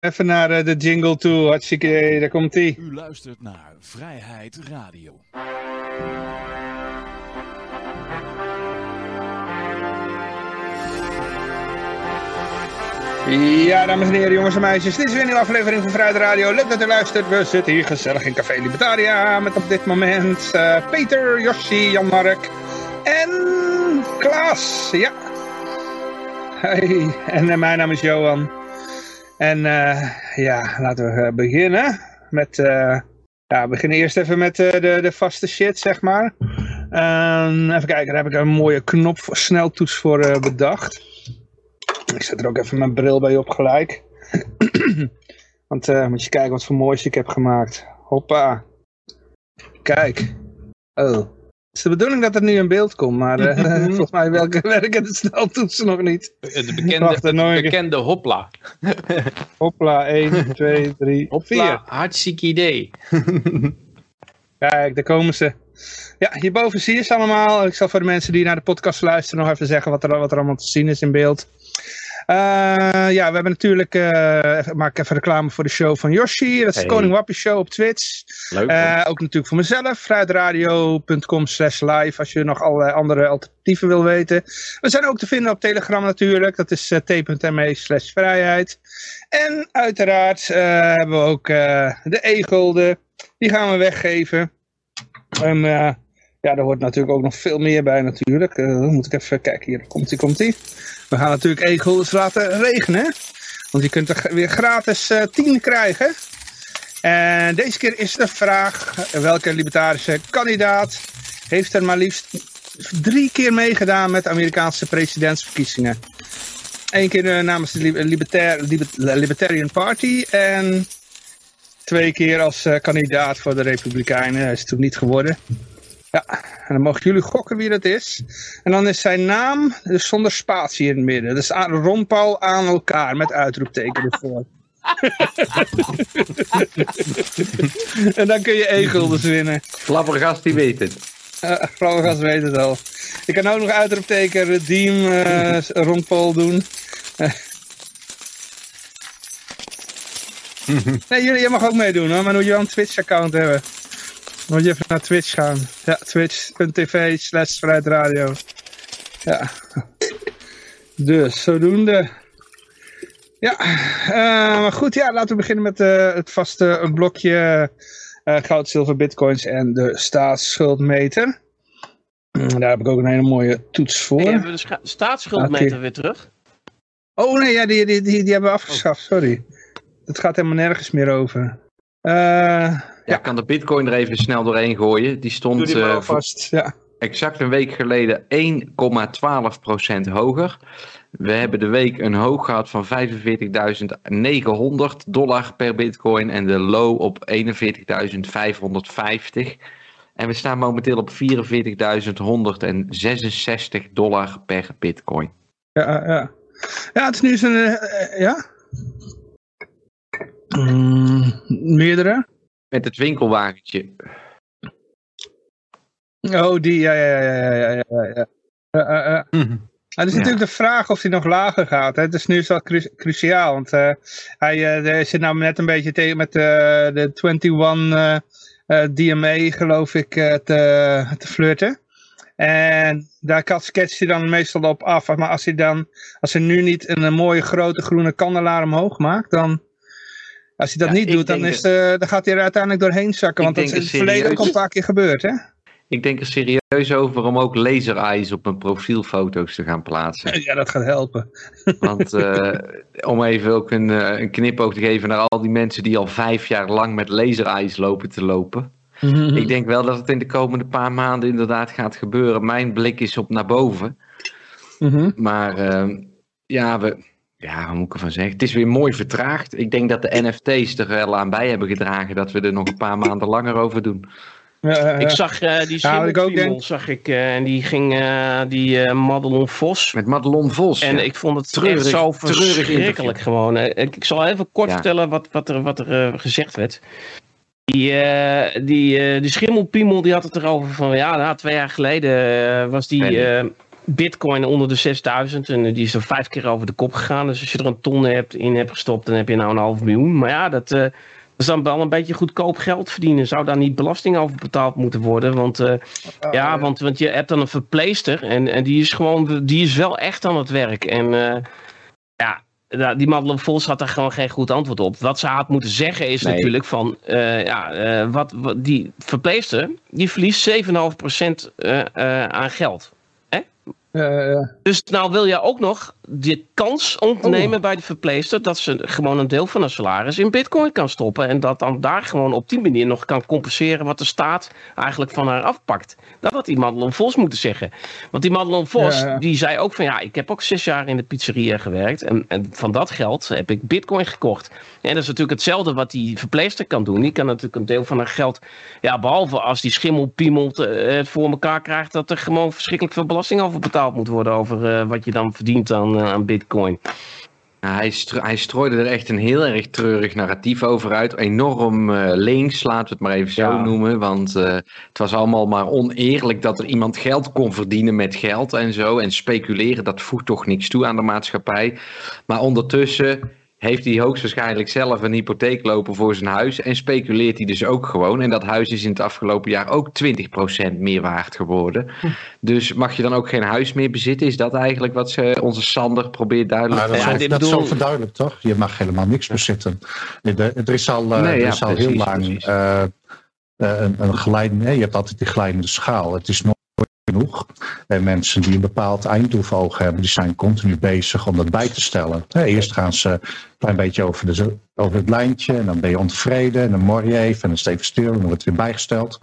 even naar eh, de jingle toe. Hartstikke daar komt ie. U luistert naar Vrijheid Radio. Ja, dames en heren, jongens en meisjes. Dit is weer een nieuwe aflevering van Vrijheid Radio. Leuk dat u luistert. We zitten hier gezellig in Café Libertaria. Met op dit moment eh, Peter, Jossi, Jan-Mark en Klaas. Ja. Hey. En eh, mijn naam is Johan. En eh, ja, laten we eh, beginnen. Met, eh, ja, we beginnen eerst even met de, de vaste shit, zeg maar. Ehm, even kijken, daar heb ik een mooie knop, sneltoets voor bedacht. Ik zet er ook even mijn bril bij op gelijk. Want eh, moet je kijken wat voor moois ik heb gemaakt. Hoppa. Kijk. Oh. Het is de bedoeling dat er nu in beeld komt, maar eh, volgens mij welke werken de sneltoetsen nog niet. De bekende, Wacht, de een keer. bekende hopla. Hopla, 1, 2, 3, 4. Hopla, hartstikke idee. Kijk, daar komen ze. Ja, hierboven zie je ze allemaal. Ik zal voor de mensen die naar de podcast luisteren nog even zeggen wat er, wat er allemaal te zien is in beeld. Eh, ja, we hebben natuurlijk, eh, even- maak ik even reclame voor de show van Yoshi. Dat is de. Koning Wappie Show op Twitch. Leuk. Eh, ook natuurlijk voor mezelf, vrijheidradio.com slash live, als je nog allerlei andere alternatieven wil weten. We zijn ook te vinden op Telegram natuurlijk, dat is t.me slash vrijheid. En uiteraard hebben we ook de e-gulden, die gaan we weggeven. En ja, daar hoort natuurlijk ook nog veel meer bij natuurlijk. Moet ik even kijken, hier komt ie, komt ie. We gaan natuurlijk e-guldens laten regenen. Want je kunt er weer gratis eh 10 krijgen. En deze keer is de vraag, welke libertarische kandidaat heeft er maar liefst drie keer meegedaan met de Amerikaanse presidentsverkiezingen. Eén keer eh, namens de Libertarian Party en twee keer als eh, kandidaat voor de Republikeinen. Hij is toen niet geworden. Ja, en dan mogen jullie gokken wie dat is. En dan is zijn naam dus zonder spatie in het midden. Dus Ron Paul aan elkaar met uitroepteken ervoor. en dan kun je e-guldens winnen. Flabbergast, die weet het. Uh, weet het al. Ik kan ook nog uitroepteken redeem eh Ron Paul doen. Nee, jullie, jij mag ook meedoen hoor, maar dan moet je wel een Twitch account hebben. Moet je even naar Twitch gaan. Ja, twitch.tv slash vrijheidradio. Ja. Dus, zodoende. Ja, eh, maar goed, ja, laten we beginnen met eh, het vaste blokje eh, goud, zilver, bitcoins en de staatsschuldmeter. Mm, Daar heb ik ook een hele mooie toets voor. Hey, hebben we de staatsschuldmeter weer terug? Oh nee, ja, die, die, die, die hebben we afgeschaft, sorry. Het gaat helemaal nergens meer over. Eh, Ja, ik kan de bitcoin er even snel doorheen gooien. Die stond die eh. Ja. exact een week geleden 1,12% hoger. We hebben de week een hoog gehad van 45.900 dollar per bitcoin en de low op 41.550. En we staan momenteel op 44.166 dollar per bitcoin. Ja, ja. ja, het is nu zo'n... eh, eh, ja? Mm, meerdere? Met het winkelwagentje. Oh, die, ja, ja, ja, ja, ja, ja, ja. Ja, ja, ja. Maar het is Ja. natuurlijk de vraag of hij nog lager gaat. Hè? Het is nu zo cru- cruciaal, want eh, hij eh, hij zit nou net een beetje tegen met eh, de 21 eh, eh, DMA, geloof ik, eh, te, te flirten. En daar kat- sketst hij dan meestal op af. Maar als hij dan, als hij nu niet een, mooie grote groene kandelaar omhoog maakt, dan... Als hij dat Ja, niet doet, dan, is de, dan gaat hij er uiteindelijk doorheen zakken. Want dat is in het er verleden ook al een paar keer gebeurd, hè? Ik denk er serieus over om ook laser eyes op mijn profielfoto's te gaan plaatsen. Ja, dat gaat helpen. Want eh, om even ook een, eh, een knipoog te geven naar al die mensen die al vijf jaar lang met laser eyes lopen te lopen. Ik denk wel dat het in de komende paar maanden inderdaad gaat gebeuren. Mijn blik is op naar boven. Mhm. Maar eh, ja, we, ja, hoe moet ik ervan zeggen? Het is weer mooi vertraagd. Ik denk dat de NFT's er wel aan bij hebben gedragen dat we er nog een paar maanden langer over doen. Ik zag eh, die Ja, wat ik ook Schimmelpiemel, denk- zag ik, eh, en die ging, eh, die Madelon Vos. Met Madelon Vos. En ja. ik vond het Treurig- echt zo verschrikkelijk gewoon. Ik, ik zal even kort Ja. vertellen wat, wat er, wat er gezegd werd. Die, eh, die, eh, die schimmelpiemel die had het erover van ja, nou, twee jaar geleden was die. Eh, bitcoin onder de 6000 en die is er vijf keer over de kop gegaan. Dus als je er een ton hebt, in hebt gestopt, dan heb je nou een half miljoen. Maar ja, dat, uh, dat is dan wel een beetje goedkoop geld verdienen. Zou daar niet belasting over betaald moeten worden? Want, uh, ja, want, want je hebt dan een verpleester en, en die is gewoon, die is wel echt aan het werk. En ja, die Madelon Vos had daar gewoon geen goed antwoord op. Wat ze had moeten zeggen is nee. natuurlijk van, uh, ja, uh, wat, wat, die verpleegster, die verliest 7,5% uh, aan geld. Dus nou wil je ook nog de kans ontnemen oh. bij de verpleegster dat ze gewoon een deel van haar salaris in bitcoin kan stoppen. En dat dan daar gewoon op die manier nog kan compenseren wat de staat eigenlijk van haar afpakt. Dat had die Madelon Vos moeten zeggen. Want die Madelon Vos, ja, ja. die zei ook van ja, ik heb ook zes jaar in de pizzeria gewerkt. En, en van dat geld heb ik bitcoin gekocht. En dat is natuurlijk hetzelfde wat die verpleegster kan doen. Die kan natuurlijk een deel van haar geld, ja, behalve als die schimmel piemelt uh, het voor elkaar krijgt, dat er gewoon verschrikkelijk veel belasting over betaald moet worden over uh, wat je dan verdient aan, uh, aan bitcoin. Hij, stro hij, strooide er echt een heel erg treurig narratief over uit. Enorm uh, links, laten we het maar even zo noemen. Want uh, het was allemaal maar oneerlijk dat er iemand geld kon verdienen met geld en zo. En speculeren, dat voegt toch niks toe aan de maatschappij. Maar ondertussen heeft hij hoogstwaarschijnlijk zelf een hypotheek lopen voor zijn huis en speculeert hij dus ook gewoon. En dat huis is in het afgelopen jaar ook 20% meer waard geworden. Hm. Dus mag je dan ook geen huis meer bezitten? Is dat eigenlijk wat ze, onze Sander probeert duidelijk te maken? Ja, dat, is ook verduidelijk, toch? Je mag helemaal niks bezitten. Er is al, uh, nee, er is al precies, heel lang uh, een, een geleidende, nee, je hebt altijd die glijdende schaal. Het is nog genoeg. En mensen die een bepaald einddoel voor ogen hebben, die zijn continu bezig om dat bij te stellen. Eerst gaan ze een klein beetje over, de, over het lijntje en dan ben je ontevreden en dan mor je even en dan steeds stil en dan wordt het weer bijgesteld.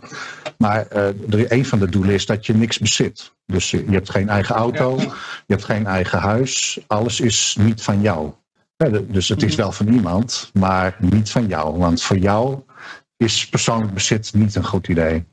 Maar uh, een van de doelen is dat je niks bezit. Dus je, je hebt geen eigen auto, je hebt geen eigen huis, alles is niet van jou. Dus het is wel van iemand, maar niet van jou. Want voor jou is persoonlijk bezit niet een goed idee.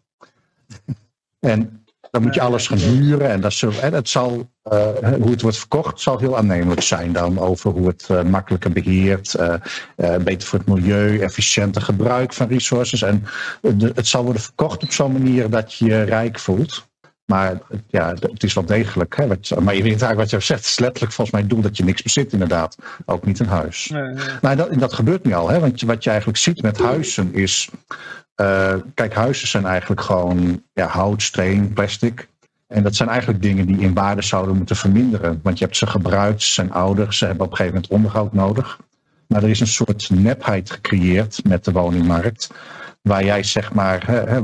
En dan moet je alles gaan huren. En dat, zal, en het zal, uh, hoe het wordt verkocht zal heel aannemelijk zijn dan. Over hoe het uh, makkelijker beheert. Uh, beter voor het milieu. Efficiënter gebruik van resources. En de, het zal worden verkocht op zo'n manier dat je je rijk voelt. Maar ja, het is wel degelijk. Hè, maar je weet eigenlijk wat je zegt. Het is letterlijk volgens mij het doel dat je niks bezit inderdaad. Ook niet een huis. Nee, nee. Nou, dat, dat gebeurt nu al. Hè, want wat je eigenlijk ziet met huizen is... Uh, kijk, huizen zijn eigenlijk gewoon ja, hout, steen, plastic. En dat zijn eigenlijk dingen die in waarde zouden moeten verminderen. Want je hebt ze gebruikt, ze zijn ouder, ze hebben op een gegeven moment onderhoud nodig. Maar er is een soort nepheid gecreëerd met de woningmarkt. Waar jij zeg maar, hè,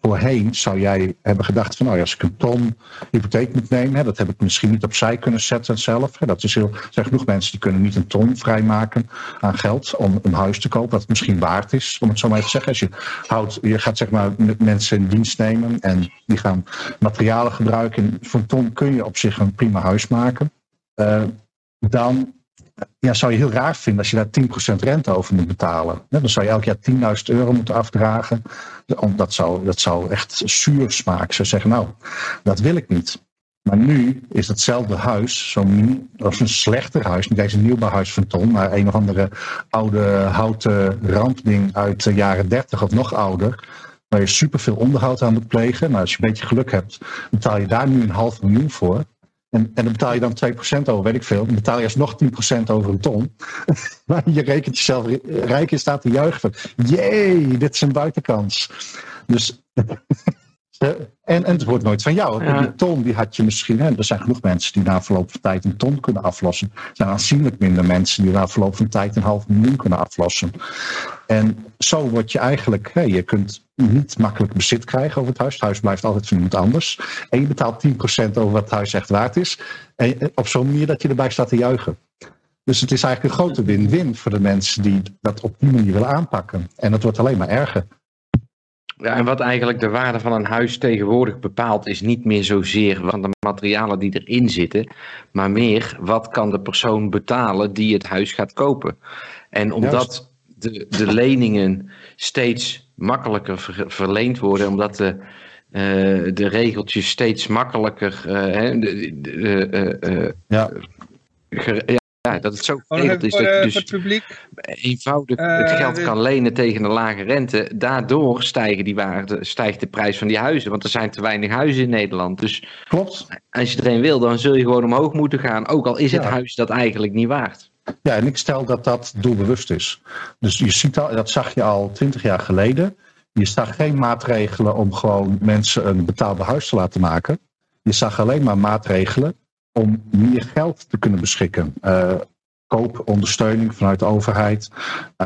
voorheen zou jij hebben gedacht van, nou als ik een ton hypotheek moet nemen, hè, dat heb ik misschien niet opzij kunnen zetten zelf. Hè, dat is heel, er zijn genoeg mensen die kunnen niet een ton vrijmaken aan geld om een huis te kopen, het misschien waard is, om het zo maar even te zeggen. Als je, houdt, je gaat zeg maar met mensen in dienst nemen en die gaan materialen gebruiken. Voor een ton kun je op zich een prima huis maken. Uh, dan ja, zou je heel raar vinden als je daar 10% rente over moet betalen. Dan zou je elk jaar 10.000 euro moeten afdragen. Dat zou, dat zou echt zuur smaken. Ze zeggen, nou, dat wil ik niet. Maar nu is hetzelfde huis, zo'n als een slechter huis, niet eens een nieuwbouwhuis van Ton, maar een of andere oude houten rampding uit de jaren 30 of nog ouder, waar je superveel onderhoud aan moet plegen. Nou, als je een beetje geluk hebt, betaal je daar nu een half miljoen voor. En, en dan betaal je dan 2% over, weet ik veel. Dan betaal je alsnog 10% over een ton. maar je rekent jezelf rijk in staat te juichen. Jee, dit is een buitenkans. Dus... En, en het wordt nooit van jou. Ja. Die ton die had je misschien. Hè, er zijn genoeg mensen die na verloop van tijd een ton kunnen aflossen. Er zijn aanzienlijk minder mensen die na verloop van tijd een half miljoen kunnen aflossen. En zo word je eigenlijk. Hè, je kunt niet makkelijk bezit krijgen over het huis. Het huis blijft altijd van iemand anders. En je betaalt 10% over wat het huis echt waard is. En op zo'n manier dat je erbij staat te juichen. Dus het is eigenlijk een grote win-win voor de mensen die dat op die manier willen aanpakken. En het wordt alleen maar erger. Ja, en wat eigenlijk de waarde van een huis tegenwoordig bepaalt, is niet meer zozeer van de materialen die erin zitten, maar meer wat kan de persoon betalen die het huis gaat kopen. En omdat de, de leningen steeds makkelijker ver, verleend worden, omdat de, uh, de regeltjes steeds makkelijker uh, de, de, uh, ja. Ger, ja, ja, dat het zo geregeld is dat je dus het publiek. eenvoudig het geld kan lenen tegen een lage rente. Daardoor stijgen die waarde, stijgt de prijs van die huizen. Want er zijn te weinig huizen in Nederland. Dus Klopt. als je er een wil, dan zul je gewoon omhoog moeten gaan. Ook al is het huis dat eigenlijk niet waard. Ja, en ik stel dat dat doelbewust is. Dus je ziet al, dat zag je al twintig jaar geleden. Je zag geen maatregelen om gewoon mensen een betaalbaar huis te laten maken. Je zag alleen maar maatregelen om meer geld te kunnen beschikken. Uh, koopondersteuning vanuit de overheid,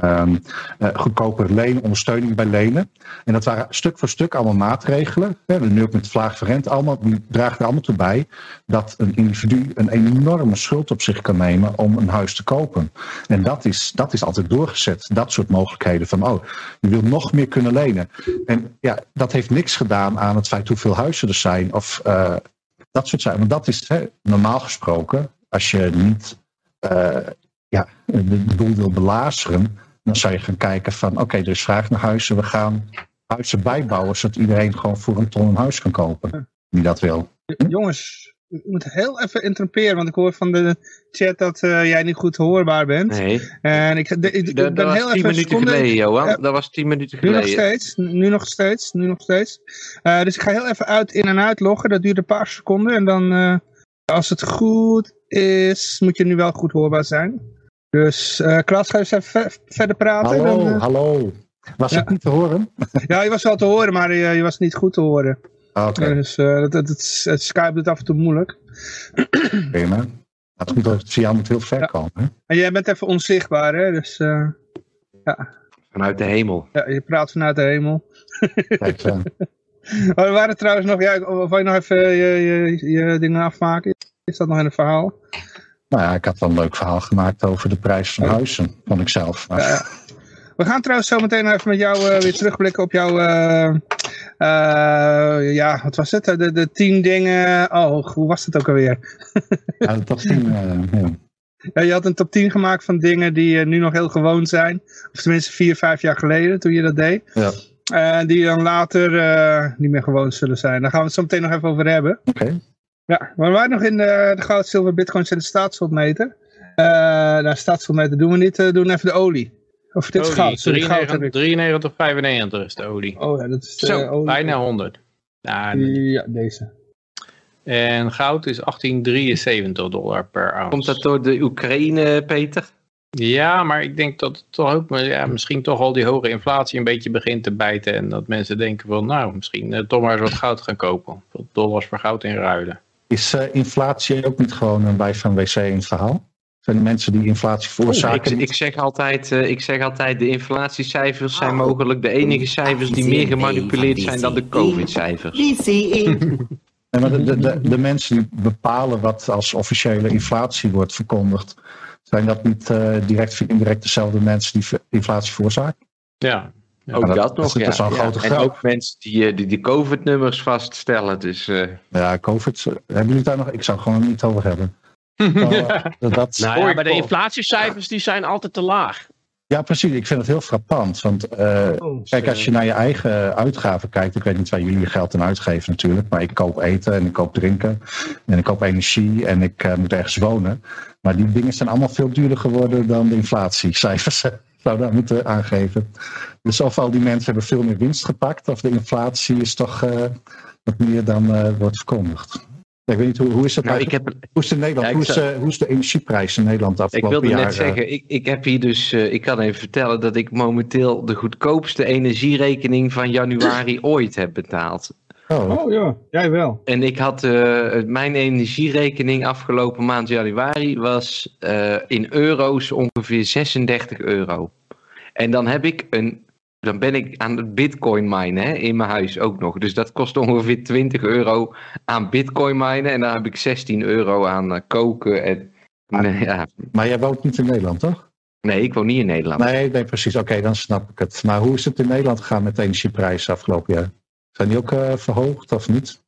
um, uh, goedkoper lenen, ondersteuning bij lenen. En dat waren stuk voor stuk allemaal maatregelen. Hè, nu ook met vlaag verrent, allemaal, die dragen er allemaal toe bij dat een individu een enorme schuld op zich kan nemen om een huis te kopen. En dat is, dat is altijd doorgezet, dat soort mogelijkheden van, oh, je wil nog meer kunnen lenen. En ja, dat heeft niks gedaan aan het feit hoeveel huizen er zijn of uh, dat soort zaken. Want dat is hè, normaal gesproken, als je niet ja, de, de, boel wil belazeren, dan zou je gaan kijken van oké, okay, er is vraag naar huizen, we gaan huizen bijbouwen zodat iedereen gewoon voor een ton een huis kan kopen. Wie dat wil. Jongens, ik moet heel even interromperen, want ik hoor van de chat dat uh, jij niet goed hoorbaar bent. Nee. En ik, de, ik dat, ben was heel tien even minuten seconde, geleden, Johan. Uh, dat was tien minuten nu geleden. nog steeds, nu nog steeds, nu nog steeds. Uh, dus ik ga heel even uit in en uit loggen, dat duurt een paar seconden. En dan, als het goed is, moet je nu wel goed hoorbaar zijn. Dus uh, Klaas, ga je eens even verder praten? Hallo, dan, uh... hallo. Was ja. ik niet te horen? ja, je was wel te horen, maar je, je was niet goed te horen. Oké. Okay. Dus uh, dat, dat, het, het Skype doet af en toe moeilijk. Prima. Het goed dat het via moet heel ver ja. komen. Hè? En jij bent even onzichtbaar, hè? Dus ja. Vanuit de hemel. Ja, je praat vanuit de hemel. Kijk, uh... oh, we waren trouwens nog, ja, wil je nog even je, je, je dingen afmaken? Is dat nog in het verhaal? Nou ja, ik had wel een leuk verhaal gemaakt over de prijs van huizen, van ikzelf. Maar... Ja, we gaan trouwens zo meteen even met jou uh, weer terugblikken op jouw, uh, uh, ja, wat was het? De, de tien dingen, oh, hoe was het ook alweer? ja, de top tien, ja. ja. je had een top 10 gemaakt van dingen die nu nog heel gewoon zijn. Of tenminste vier, vijf jaar geleden toen je dat deed. Ja. die dan later niet meer gewoon zullen zijn. Daar gaan we het zo meteen nog even over hebben. Oké. Okay. Ja, maar we waren nog in de, de goud, zilver, bitcoins en de staatsschuldmeter. Uh, nou, staatsschuldmeter doen we niet, uh, doen even de olie. Of dit olie, is goud. Sorry, 93, 95 is de olie. Oh ja, dat is Zo, uh, olie. bijna 100. Nou, ja, deze. En goud is 1873 dollar per ounce. Komt dat door de Oekraïne, Peter? Ja, maar ik denk dat het toch ook ja, misschien toch al die hoge inflatie een beetje begint te bijten. En dat mensen denken van nou, misschien uh, toch maar eens wat goud gaan kopen. Wat dollars voor goud inruilen. Is uh, inflatie ook niet gewoon een wijs van wc in het verhaal? Zijn de mensen die inflatie veroorzaken? Oh, ik, ik, zeg altijd, uh, ik zeg altijd, de inflatiecijfers zijn mogelijk de enige cijfers die meer gemanipuleerd zijn dan de COVID-cijfers. Maar de, de, de, de, mensen die bepalen wat als officiële inflatie wordt verkondigd, zijn dat niet uh, direct of indirect dezelfde mensen die inflatie veroorzaken? Ja, ja, ook dat, dat nog, dat, ja. Dat ja. En ook mensen die, die de COVID-nummers vaststellen. Dus, uh... Ja, COVID, hebben jullie daar nog? Ik zou gewoon niet over hebben. ja. dat, nou ja, maar de inflatiecijfers die zijn altijd te laag. Ja, precies. Ik vind het heel frappant. Want uh, oh, kijk, als je naar je eigen uitgaven kijkt. Ik weet niet waar jullie je geld aan uitgeven natuurlijk. Maar ik koop eten en ik koop drinken. En ik koop energie en ik uh, moet ergens wonen. Maar die dingen zijn allemaal veel duurder geworden dan de inflatiecijfers. zou daar moeten aangeven. Dus of al die mensen hebben veel meer winst gepakt, of de inflatie is toch uh, wat meer dan uh, wordt verkondigd. Ik weet niet, hoe, hoe is het nou, ik heb, hoe, is in Nederland? Ja, hoe, is, uh, hoe is de energieprijs in Nederland afgelopen Ik wilde jaar, net zeggen, ik, ik heb hier dus, ik kan even vertellen dat ik momenteel de goedkoopste energierekening van januari ooit heb betaald. Oh. oh ja, jij wel. En ik had uh, mijn energierekening afgelopen maand januari was uh, in euro's ongeveer 36 euro. En dan heb ik een, dan ben ik aan het bitcoin minen hè, in mijn huis ook nog. Dus dat kost ongeveer 20 euro aan bitcoin minen. En dan heb ik 16 euro aan uh, koken. En, ah, ja. Maar jij woont niet in Nederland, toch? Nee, ik woon niet in Nederland. Nee, nee precies. Oké, okay, dan snap ik het. Maar hoe is het in Nederland gegaan met de energieprijzen afgelopen jaar? Zijn die ook uh, verhoogd of niet?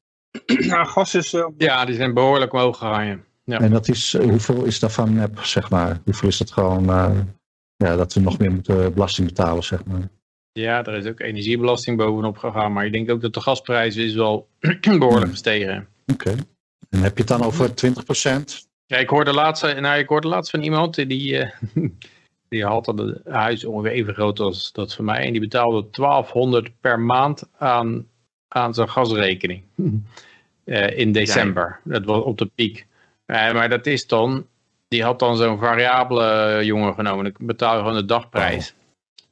Nou, gas is... Uh... Ja, die zijn behoorlijk omhoog gegaan. Ja. En dat is, uh, hoeveel is daarvan nep, zeg maar? Hoeveel is dat gewoon, ja, dat we nog meer moeten belasting betalen, zeg maar? Ja, er is ook energiebelasting bovenop gegaan. Maar ik denk ook dat de gasprijs is wel behoorlijk gestegen. Oké. Okay. En heb je het dan over 20%? Ja, ik hoorde laatst, nou, ik hoorde laatst van iemand die, uh, die had een huis ongeveer even groot als dat van mij. En die betaalde 1200 per maand aan, aan zijn gasrekening. Uh, in december. Dat was op de piek. Uh, maar dat is dan, die had dan zo'n variabele jongen genomen. Dan betaal je gewoon de dagprijs. Oh.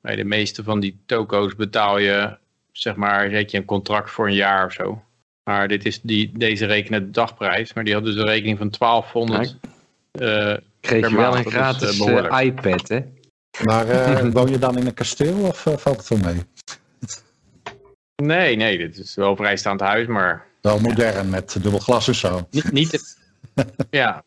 Bij de meeste van die toko's betaal je, zeg maar, je een contract voor een jaar of zo. Maar dit is die, deze rekenen de dagprijs. Maar die had dus een rekening van 1200 uh, Kreeg je wel een gratis uh, iPad, hè? Maar uh, woon je dan in een kasteel of valt het wel mee? Nee, nee, dit is wel een vrijstaand huis, maar... Wel modern, met dubbel glas en zo. Niet, niet ja,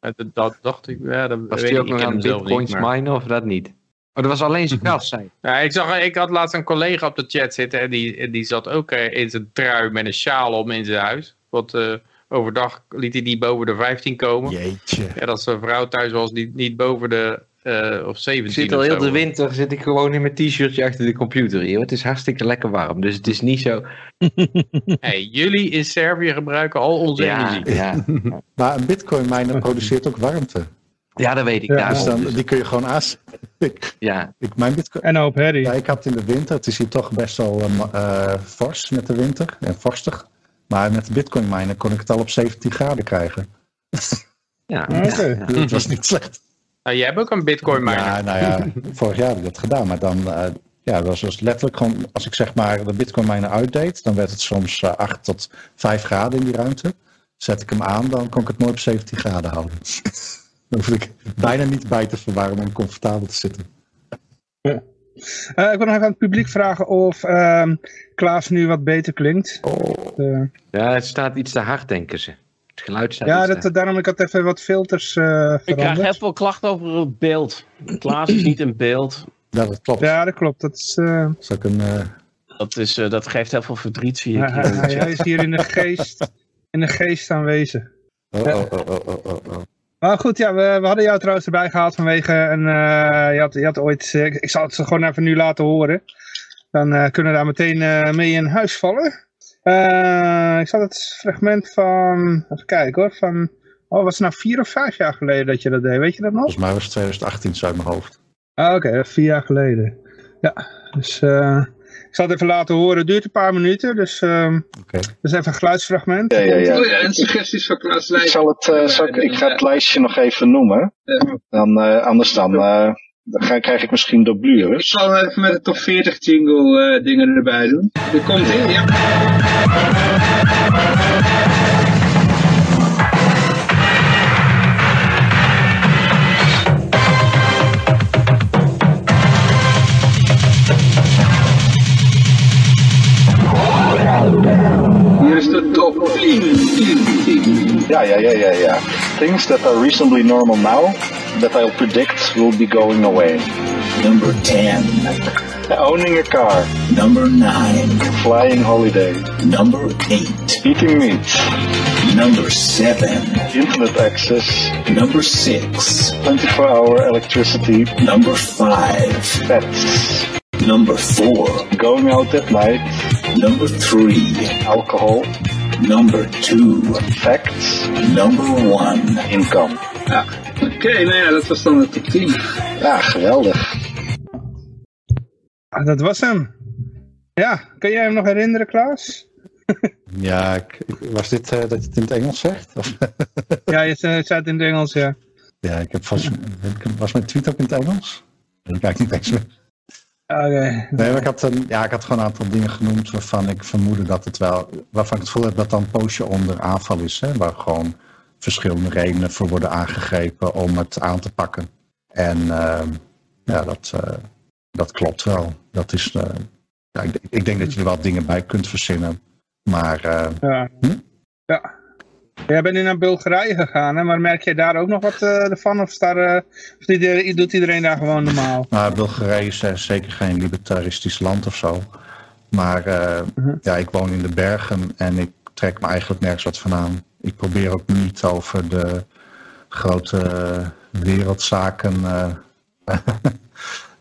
dat, dat, dacht ik. Ja, dat was hij ook nog aan bitcoins maar... minen of dat niet? Oh, dat was alleen zijn gas, zei ja, ik, zag, ik had laatst een collega op de chat zitten en die, die zat ook eh, in zijn trui met een sjaal om in zijn huis. Want uh, overdag liet hij die boven de 15 komen. Jeetje. Ja, dat zijn vrouw thuis was, niet, niet boven de uh, of 17 Ik zit al heel de winter zit ik gewoon in mijn t-shirtje achter de computer hier. Het is hartstikke lekker warm, dus het is niet zo... hey, jullie in Servië gebruiken al onze ja, energie. Ja. maar een bitcoin miner produceert ook warmte. Ja, dat weet ik. Ja, dus dan, die kun je gewoon aanzetten. ja. Ik, mijn bitcoin, en hoop herrie. Ja, ik had in de winter, het is hier toch best wel uh, fors met de winter en vorstig. Maar met de bitcoin miner kon ik het al op 17 graden krijgen. Ja, okay. ja. dat was niet slecht. Nou, jij hebt ook een bitcoin miner. Ja, nou ja, vorig jaar heb ik dat gedaan. Maar dan, uh, ja, dat was dus letterlijk gewoon, als ik zeg maar de bitcoin miner uitdeed, dan werd het soms uh, 8 tot 5 graden in die ruimte. Zet ik hem aan, dan kon ik het nooit op 17 graden houden. dan hoef ik bijna niet bij te verwarmen om comfortabel te zitten. Ja. Uh, ik wil nog even aan het publiek vragen of uh, Klaas nu wat beter klinkt. Oh. ja, het staat iets te hard, denken ze. Het geluid staat Ja, dat, daarom ik had even wat filters uh, veranderd. Ik krijg heel veel klachten over het beeld. Klaas is niet in beeld. Ja, dat klopt. Ja, dat klopt. Dat, is, uh... dat, is ook een, uh... dat, is, dat geeft heel veel verdriet, zie ik. Hij, hij is hier in de geest, in de geest aanwezig. Oh, oh, oh, oh, oh, oh, oh. Maar goed, ja, we, we hadden jou trouwens erbij gehaald vanwege een, uh, je, had, je had ooit, uh, ik zal het gewoon even nu laten horen. Dan uh, kunnen we daar meteen mee in huis vallen. Ik zat het fragment van, even kijken hoor, van, oh was het nou vier of vijf jaar geleden dat je dat deed, weet je dat nog? Volgens mij was het 2018 zo uit mijn hoofd. Ah, oké, okay, vier jaar geleden. Ja, dus ik zal het even laten horen. Het duurt een paar minuten, dus um, okay. dus even een geluidsfragment. Ja, ja, ja. Oh ja, en suggesties van Klaas Ik, zal het, uh, zal ik, ik ga het lijstje nog even noemen. Ja. Dan, uh, anders dan, uh, dan krijg ik misschien dublures. Ik zal even met de top 40 jingle dingen erbij doen. Er komt in, ja. De top 10. Ja, ja, ja, ja, ja. Things that are reasonably normal now, that I'll predict will be going away. Number 10. Owning a car. Number 9. Flying holiday. Number 8. Eating meat. Number 7. Internet access. Number 6. 24 hour electricity. Number 5. Pets. Number 4. Going out at night. Number 3. Alcohol. Number 2. Facts. Number 1. Income. Ja, oké, okay, nou ja, dat was dan de top 10. Ja, geweldig. Ah, dat was hem. Ja, kan jij hem nog herinneren, Klaas? ja, ik, was dit uh, dat je het in het Engels zegt? ja, je zei het in het Engels, ja. Ja, ik heb vast, was mijn tweet ook in het Engels? Ik kijk niet eens meer. Okay. Nee, maar ik had, een, ja, ik had gewoon een aantal dingen genoemd waarvan ik vermoedde dat het wel, waarvan ik het gevoel heb dat dan een poosje onder aanval is. Hè, waar gewoon verschillende redenen voor worden aangegrepen om het aan te pakken. En uh, ja, dat, uh, dat klopt wel. Dat is, uh, ja, ik, ik, denk dat je er wel dingen bij kunt verzinnen. Maar. ja. Hm? ja. Jij bent nu naar Bulgarije gegaan, hè? maar merk je daar ook nog wat uh, van? Of, daar, uh, of die, doet iedereen daar gewoon normaal? Nou, Bulgarije is uh, zeker geen libertaristisch land of zo. Maar -huh. ja, ik woon in de bergen en ik trek me eigenlijk nergens wat van aan. Ik probeer ook niet over de grote wereldzaken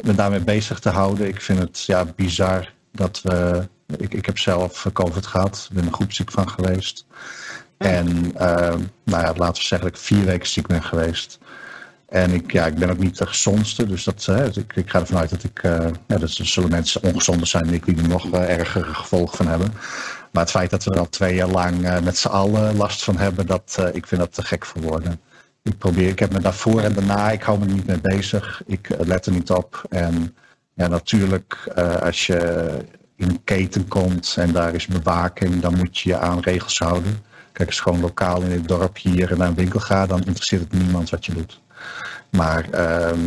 me daarmee bezig te houden. Ik vind het ja, bizar dat we... Ik, ik heb zelf COVID gehad, ben er goed ziek van geweest. En uh, nou ja, laten we zeggen dat ik vier weken ziek ben geweest. En ik, ja, ik ben ook niet de gezondste, dus dat, uh, ik, ik ga ervan uit dat ik, uh, ja, dat er zullen mensen ongezonder zijn ik die er nog uh, ergere gevolgen van hebben. Maar het feit dat we er al twee jaar lang met z'n allen last van hebben, dat, ik vind dat te gek voor woorden. Ik probeer, ik heb me daarvoor en daarna, ik hou me niet mee bezig. Ik let er niet op. En ja, natuurlijk, als je in een keten komt en daar is bewaking, dan moet je je aan regels houden. Kijk, als je gewoon lokaal in het dorp hier naar een winkel gaat, dan interesseert het niemand wat je doet. Maar uh,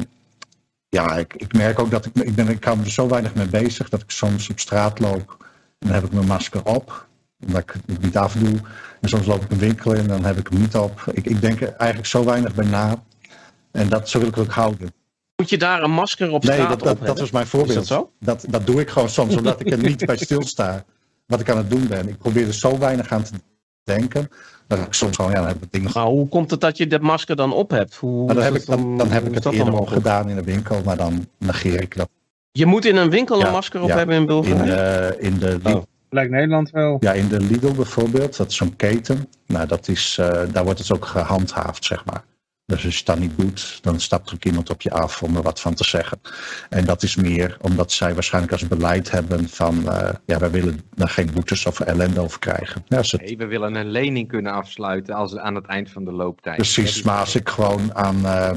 ja, ik, ik, merk ook dat ik, ik, ben, ik hou me er zo weinig mee bezig dat ik soms op straat loop en dan heb ik mijn masker op, omdat ik het niet afdoe. En soms loop ik een winkel in en dan heb ik hem niet op. Ik, ik denk er eigenlijk zo weinig bij na. En dat, zo wil ik het ook houden. Moet je daar een masker op straat Nee, dat, dat, op dat was mijn voorbeeld. dat zo? Dat, dat doe ik gewoon soms, omdat ik er niet bij stilsta wat ik aan het doen ben. Ik probeer er zo weinig aan te denken. Dat ik soms gewoon, ja, dan heb ik dingen. Maar hoe komt het dat je dat masker dan op hebt? Hoe, dan, heb ik, dan, dan heb ik het eerder al gedaan in de winkel, maar dan negeer ik dat. Je moet in een winkel ja, een masker op ja, hebben in Bulgarije? In, uh, in de oh. Lijkt Nederland wel. Ja, in de Lidl bijvoorbeeld, dat is zo'n keten. Nou, dat is, uh, daar wordt het ook gehandhaafd, zeg maar. Dus als je dat niet doet, dan stapt er ook iemand op je af om er wat van te zeggen. En dat is meer omdat zij waarschijnlijk als beleid hebben van, uh, ja, wij willen daar geen boetes of ellende over krijgen. Ja, het... nee, we willen een lening kunnen afsluiten als, aan het eind van de looptijd. Precies, maar als ik gewoon aan, uh,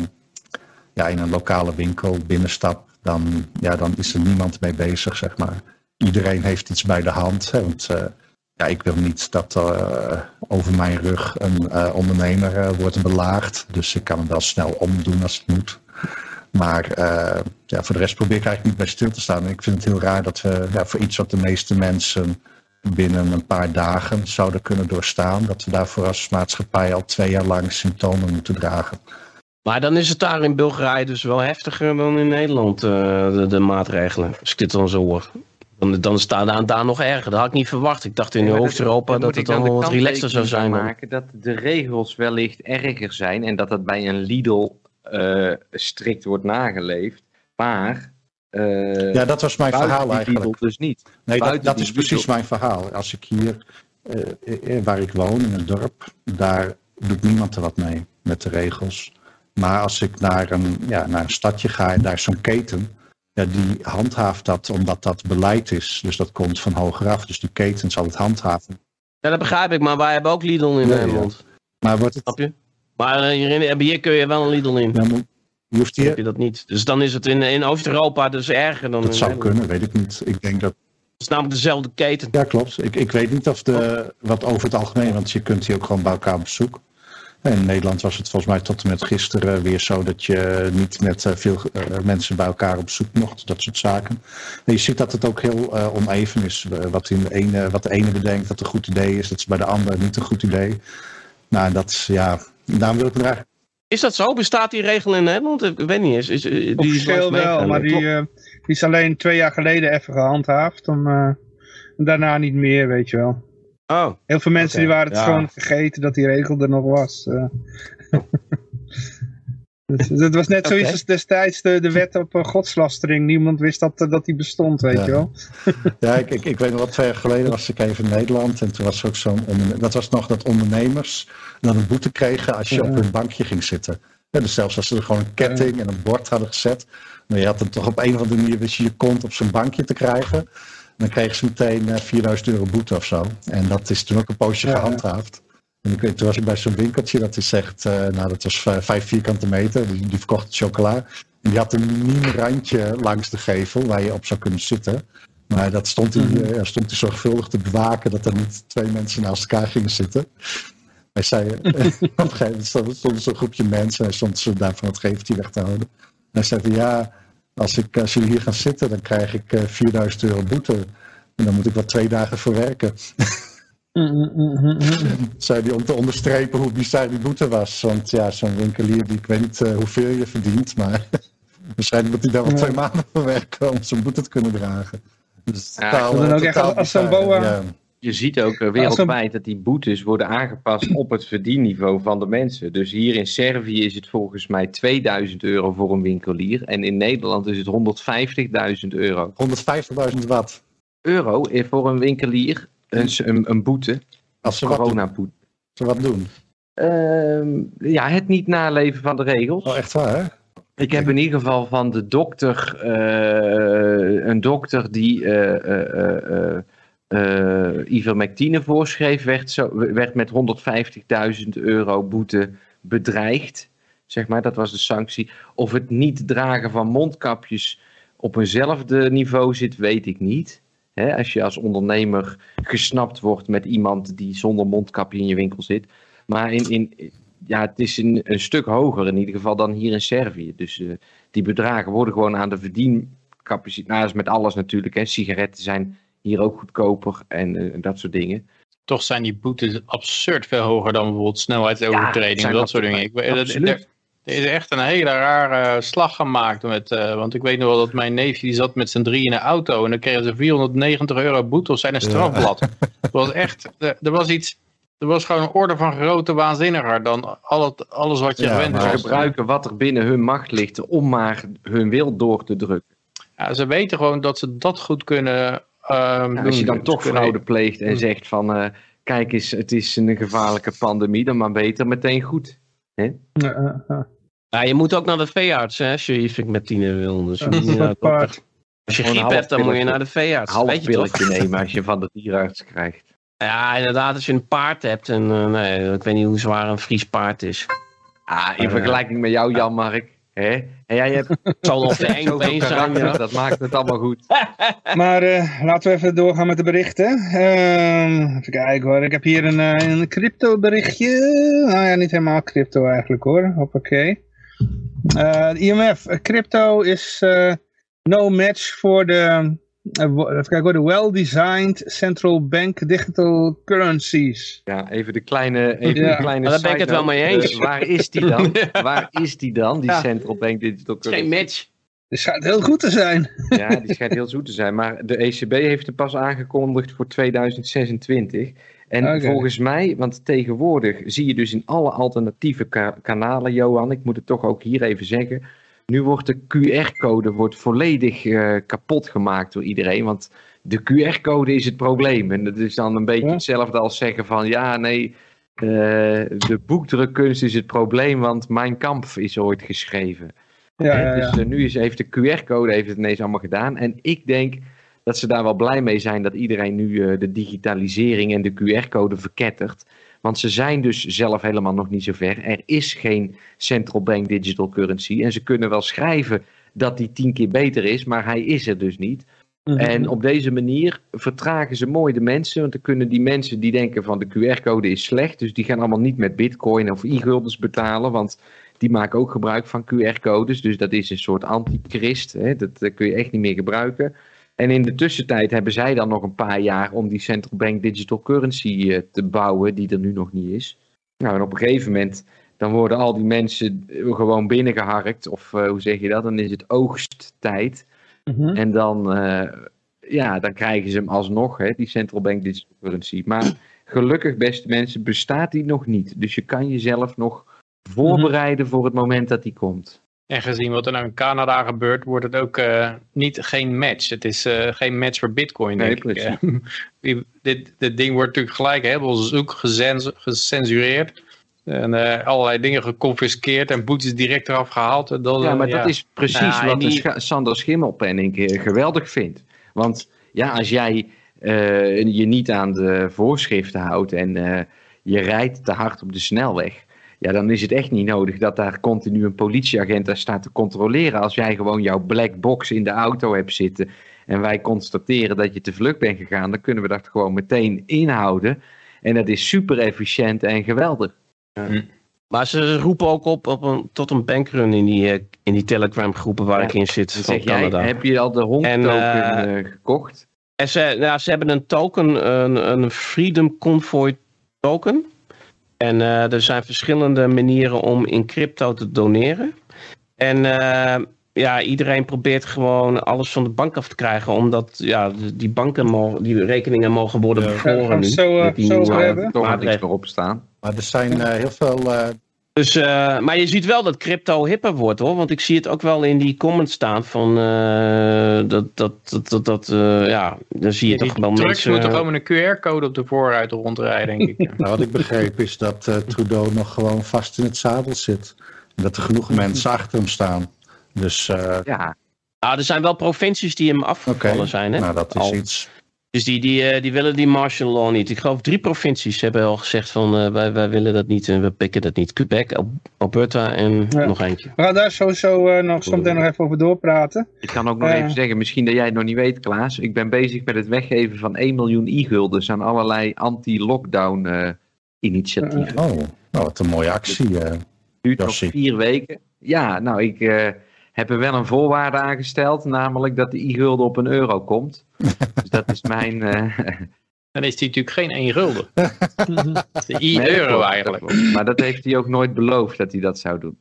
ja, in een lokale winkel binnenstap, dan, ja, dan is er niemand mee bezig, zeg maar. Iedereen heeft iets bij de hand, hè, want... Uh, ja, ik wil niet dat uh, over mijn rug een uh, ondernemer uh, wordt belaagd. Dus ik kan hem wel snel omdoen als het moet. Maar ja, voor de rest probeer ik eigenlijk niet bij stil te staan. Ik vind het heel raar dat we ja, voor iets wat de meeste mensen binnen een paar dagen zouden kunnen doorstaan, dat we daarvoor als maatschappij al twee jaar lang symptomen moeten dragen. Maar dan is het daar in Bulgarije dus wel heftiger dan in Nederland, de, de maatregelen, als ik dit dan zo hoor. Dan, dan staat daar, daar nog erger. Dat had ik niet verwacht. Ik dacht in ja, Oost-Europa dat, dat het allemaal wat relaxter zou zijn. Maken dat de regels wellicht erger zijn en dat dat bij een Lidl uh, strikt wordt nageleefd. Maar. Uh, ja, dat was mijn verhaal eigenlijk. Lidl dus niet. Nee, dat, dat is precies Lidl. mijn verhaal. Als ik hier, uh, waar ik woon, in het dorp, daar doet niemand er wat mee met de regels. Maar als ik naar een, ja, naar een stadje ga en daar is zo'n keten ja, die handhaaft dat omdat dat beleid is. Dus dat komt van hogeraf. Dus die keten zal het handhaven. Ja, dat begrijp ik, maar wij hebben ook Lidl in Nederland. Ja. Maar wordt het... Maar uh, hier, hier kun je wel een Lidl in. Ja, maar je hoeft hier... heb je dat niet. Dus dan is het in, in Oost-Europa dus erger dan Dat zou Nederland. kunnen, weet ik niet. Ik denk dat... Het is namelijk dezelfde keten. Ja, klopt. Ik, ik weet niet of de, wat over het algemeen, want je kunt hier ook gewoon bij elkaar op bezoek. In Nederland was het volgens mij tot en met gisteren weer zo dat je niet met veel mensen bij elkaar op zoek mocht, dat soort zaken. En je ziet dat het ook heel uh, oneven is. Wat, in de ene, wat de ene bedenkt dat een goed idee is, dat is bij de ander niet een goed idee. Nou, dat ja, daarom wil ik er Is dat zo? Bestaat die regel in Nederland? Ik weet niet eens. Is, die Officieel wel, maar die, uh, die is alleen twee jaar geleden even gehandhaafd. Om, uh, daarna niet meer, weet je wel. Oh, Heel veel mensen okay. die waren het ja. gewoon vergeten dat die regel er nog was. Uh. dus, het was net zoiets Okay. als destijds de, de wet op uh, godslastering. Niemand wist dat, uh, dat die bestond, weet Ja. je wel. Ja, ik, ik, ik weet nog wat twee jaar geleden was ik even in Nederland. En toen was er ook zo'n Dat was nog dat ondernemers dan een boete kregen als je Ja. op hun bankje ging zitten. Ja, dus zelfs als ze er gewoon een ketting en een bord hadden gezet. Maar je had dan toch op een of andere manier wist je je kont op zo'n bankje te krijgen. Dan kregen ze meteen eh, 4000 euro boete of zo. En dat is toen ook een poosje Ja. gehandhaafd. En ik weet, toen was ik bij zo'n winkeltje, dat is echt, eh, nou dat was v- vijf vierkante meter, die, die verkocht chocola. En die had een mini randje langs de gevel waar je op zou kunnen zitten. Maar dat stond hij, Mhm. eh, stond hij zorgvuldig te bewaken dat er niet twee mensen naast elkaar gingen zitten. Hij zei, eh, op een gegeven moment stond stond zo'n groepje mensen en stond ze daar van het geveltje weg te houden. En hij zei, van, ja, als, ik, als jullie hier gaan zitten, dan krijg ik eh, 4000 euro boete. En dan moet ik wel twee dagen voor werken. zei hij om te onderstrepen hoe bizar die boete was. Want ja, zo'n winkelier, die, ik weet niet eh, hoeveel je verdient, maar waarschijnlijk moet hij daar wel Ja. twee maanden voor werken om zijn boete te kunnen dragen. Dus Ja, totaal, dan eh, ook echt als zo'n boa- ja. Je ziet ook uh, wereldwijd dat die boetes worden aangepast op het verdienniveau van de mensen. Dus hier in Servië is het volgens mij 2000 euro voor een winkelier. En in Nederland is het 150.000 euro. 150.000 watt. Euro eh, voor een winkelier, een, een, een boete, Als ze wat doen. coronaboete. Ze wat doen? Ehm, ja, het niet naleven van de regels. Oh, echt waar, hè? Ik heb in ieder geval van de dokter, eh, een dokter die uh, ivermectine voorschreef, werd, zo, werd met 150.000 euro boete bedreigd. Zeg maar, dat was de sanctie. Of het niet dragen van mondkapjes op eenzelfde niveau zit, weet ik niet. als je als ondernemer gesnapt wordt met iemand die zonder mondkapje in je winkel zit. Maar in, in, ja, het is een, stuk hoger in ieder geval dan hier in Servië. Dus uh, die bedragen worden gewoon aan de verdiencapaciteit. Nou, dat is met alles natuurlijk. Hè. Sigaretten zijn hier ook goedkoper en uh, dat soort dingen. Toch zijn die boetes absurd veel hoger dan bijvoorbeeld snelheidsovertredingen. Ja, dat soort dingen. Ik, er, is echt een hele rare slag gemaakt. Met, uh, want ik weet nog wel dat mijn neefje die zat met zijn drie in de auto. En dan kregen ze 490 euro boete of zijn een strafblad. Ja. Het was echt, er was iets er was gewoon een orde van grootte waanzinniger dan al het, alles wat je ja, gewend was. Ze gebruiken wat er binnen hun macht ligt om maar hun wil door te drukken. Ja, ze weten gewoon dat ze dat goed kunnen um, ja, Als je dan toch fraude pleegt en zegt van... Uh, kijk eens, het is een gevaarlijke pandemie, dan maar beter meteen goed. Hè? Ja, ja, je moet ook naar de veearts hè, als je je vicmetine wil. Dus als je griep hebt, dan moet je naar de veearts. Een half pilletje nemen als je van de dierenarts krijgt. Ja, inderdaad, als je een paard hebt. En uh, nee, ik weet niet hoe zwaar een Fries paard is. Ah, in vergelijking met jou, Jan-Mark. Hè? En jij hebt... zal nog de een zijn. Ja. Dat maakt het allemaal goed. maar uh, laten we even doorgaan met de berichten. Uh, even kijken hoor. Ik heb hier een, uh, een crypto berichtje. Nou ja, niet helemaal crypto eigenlijk hoor. Hoppakee. Uh, IMF. Crypto is no match voor de eh, even kijken de well-designed central bank digital currencies. Ja, even de kleine... Even ja. de kleine daar ben ik het wel mee eens. Uh, waar is die dan? Waar is die dan, die ja. central bank digital currency? Geen match. Die schijnt heel goed te zijn. Ja, die schijnt heel goed te zijn. Maar de ECB heeft het pas aangekondigd voor 2026. En okay. volgens mij, want tegenwoordig zie je dus in alle alternatieve ka kanalen, Johan, ik moet het toch ook hier even zeggen nu wordt de QR-code wordt volledig uh, kapot gemaakt door iedereen. Want de QR-code is het probleem. En dat is dan een beetje hetzelfde als zeggen van ja, nee, uh, de boekdrukkunst is het probleem, want Mijn Kamp is ooit geschreven. Ja, ja, ja. Dus uh, nu is, heeft de QR-code heeft het ineens allemaal gedaan. En ik denk dat ze daar wel blij mee zijn dat iedereen nu de digitalisering en de QR-code verkettert. Want ze zijn dus zelf helemaal nog niet zo ver. Er is geen central bank digital currency. En ze kunnen wel schrijven dat die tien keer beter is, maar hij is er dus niet. Mhm. En op deze manier vertragen ze mooi de mensen. Want dan kunnen die mensen die denken van de QR-code is slecht. Dus die gaan allemaal niet met bitcoin of e-guldens betalen. Want die maken ook gebruik van QR-codes. Dus dat is een soort antichrist. Hè? Dat, dat kun je echt niet meer gebruiken. En in de tussentijd hebben zij dan nog een paar jaar om die central bank digital currency eh, te bouwen, die er nu nog niet is. Nou, en op een gegeven moment, dan worden al die mensen gewoon binnengeharkt, of uh, hoe zeg je dat? Dan is het oogsttijd. Mm En dan, uh, ja, dan krijgen ze hem alsnog, hè, die central bank digital currency. Maar gelukkig, beste mensen, bestaat die nog niet. Dus je kan jezelf nog voorbereiden mm -hmm. voor het moment dat die komt. En gezien wat er nou in Canada gebeurt, wordt het ook uh, niet, geen match. Het is uh, geen match voor bitcoin, denk nee, ik. Uh, dit, dit ding wordt natuurlijk gelijk helemaal zoek gecensureerd. En uh, allerlei dingen geconfiskeerd en boetes direct eraf gehaald. Dat, ja, maar ja. dat is precies ja, wat die... Sch Sander Schimmelpenning geweldig vindt. Want ja, als jij je niet aan de voorschriften houdt en je rijdt te hard op de snelweg ja, dan is het echt niet nodig dat daar continu een politieagent daar staat te controleren. Als jij gewoon jouw black box in de auto hebt zitten en wij constateren dat je te vlug bent gegaan, dan kunnen we dat gewoon meteen inhouden. En dat is super efficiënt en geweldig. Hm. Maar ze roepen ook op, op een, tot een bankrun in die, eh, in die Telegram groepen waar ik in zit. Van Canada. Jij, heb je al de hond token uh, gekocht? En ze, nou, ze hebben een token, een, een Freedom Convoy token. En uh, er zijn verschillende manieren om in crypto te doneren. En uh, ja, iedereen probeert gewoon alles van de bank af te krijgen. Omdat ja, die banken, mogen, die rekeningen mogen worden ja. bevoren nu. Zo, uh, met die zo erop staan. Maar er zijn heel veel Dus, uh, maar je ziet wel dat crypto hipper wordt hoor. Want ik zie het ook wel in die comments staan van uh, dat, dat, dat, dat, dat uh, ja, dan zie je ja, toch wel trucks mensen... moeten gewoon met een QR-code op de voorruit rondrijden, denk ik. nou, wat ik begreep is dat Trudeau nog gewoon vast in het zadel zit. En dat er genoeg mensen achter hem staan. Dus ja. Nou, er zijn wel provincies die hem afgevallen okay. zijn. Hè? Nou, dat is Al. iets. Dus die, die, uh, die willen die martial law niet. Ik geloof drie provincies hebben al gezegd van uh, wij, wij willen dat niet en we pikken dat niet. Quebec, Alberta en ja. nog eentje. We gaan daar sowieso uh, nog zometeen nog even over doorpraten. Ik kan ook nog even zeggen, misschien dat jij het nog niet weet Klaas. Ik ben bezig met het weggeven van 1 miljoen e-guldens aan allerlei anti-lockdown initiatieven. oh, nou, wat een mooie actie. Duurt nog vier weken. Ja, nou ik heb er wel een voorwaarde aangesteld, namelijk dat de e-gulden op een euro komt. dus dat is mijn... Uh... Dan is die natuurlijk geen 1 gulden. de e-euro nee, eigenlijk. Maar dat heeft hij ook nooit beloofd dat hij dat zou doen.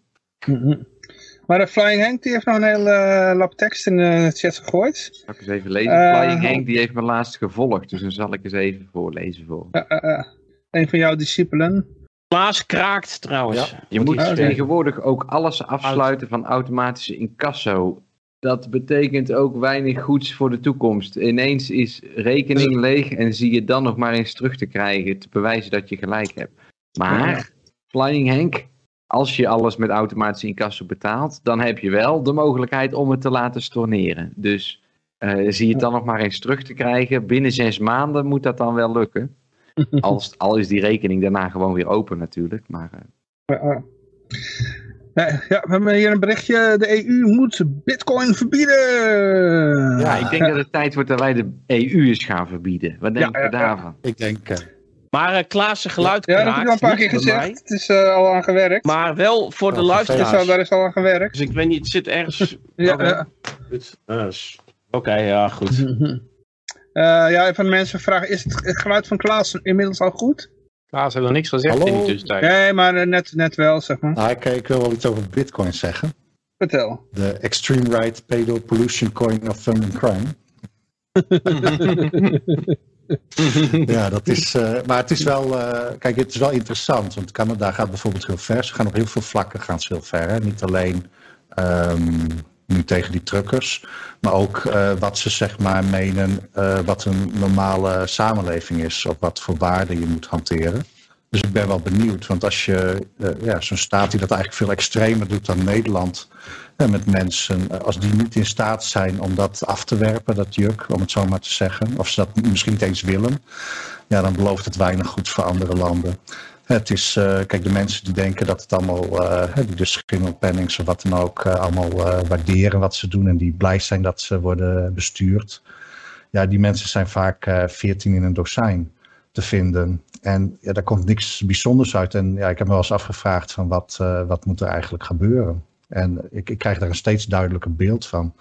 Maar de Flying Hank die heeft nog een hele uh, lap tekst in de chat gegooid. Zal ik eens even lezen? Uh, Flying Hank die heeft me laatst gevolgd, dus dan zal ik eens even voorlezen voor. een van jouw discipelen. Klaas kraakt trouwens. Ja, je moet tegenwoordig ook alles afsluiten van automatische incasso. Dat betekent ook weinig goeds voor de toekomst. Ineens is rekening leeg en zie je dan nog maar eens terug te krijgen. Te bewijzen dat je gelijk hebt. Maar, Flying Hank, als je alles met automatische incasso betaalt, dan heb je wel de mogelijkheid om het te laten storneren. Dus uh, zie je het dan nog maar eens terug te krijgen. Binnen zes maanden moet dat dan wel lukken. Al, al is die rekening daarna gewoon weer open natuurlijk. Maar, uh... ja, ja, we hebben hier een berichtje. De EU moet bitcoin verbieden. Ja, ik denk ja. dat het tijd wordt dat wij de EU eens gaan verbieden. Wat denk je ja, daarvan? Ik denk... Uh... Maar uh, Klaas' geluid Ja, dat heb ik al een paar keer gezegd. Het is uh, al aan gewerkt. Maar wel voor de luisteraars. Dus, daar is al aan gewerkt. Dus ik weet niet, het zit ergens... ja, okay. Oké, okay, ja, goed. Uh, ja, even mensen vragen, is het geluid van Klaas inmiddels al goed? Klaas heeft nog niks gezegd Hallo? in die tussentijd. Nee, maar uh, net, net wel, zeg maar. Ah, ik, ik wil wel iets over bitcoin zeggen. Vertel. De extreme right pedo pollution coin of fun and crime. ja, dat is, uh, maar het is wel, kijk, het is wel interessant, want Canada gaat bijvoorbeeld heel ver. Ze gaan op heel veel vlakken gaan ze heel ver, hè? niet alleen... Um, nu tegen die truckers. Maar ook uh, wat ze zeg maar menen uh, wat een normale samenleving is. Of wat voor waarden je moet hanteren. Dus ik ben wel benieuwd. Want als je uh, ja, zo'n staat die dat eigenlijk veel extremer doet dan Nederland. met mensen, als die niet in staat zijn om dat af te werpen, dat juk, om het zo maar te zeggen. Of ze dat misschien niet eens willen. Ja, dan belooft het weinig goed voor andere landen. Het is, uh, kijk, de mensen die denken dat het allemaal, uh, die dus Criminal Pennings of wat dan ook, uh, allemaal waarderen wat ze doen en die blij zijn dat ze worden bestuurd. Ja, die mensen zijn vaak veertien in een dozijn te vinden. En ja, daar komt niks bijzonders uit. En ja, ik heb me wel eens afgevraagd van wat, wat moet er eigenlijk gebeuren. En ik, ik krijg daar een steeds duidelijker beeld van.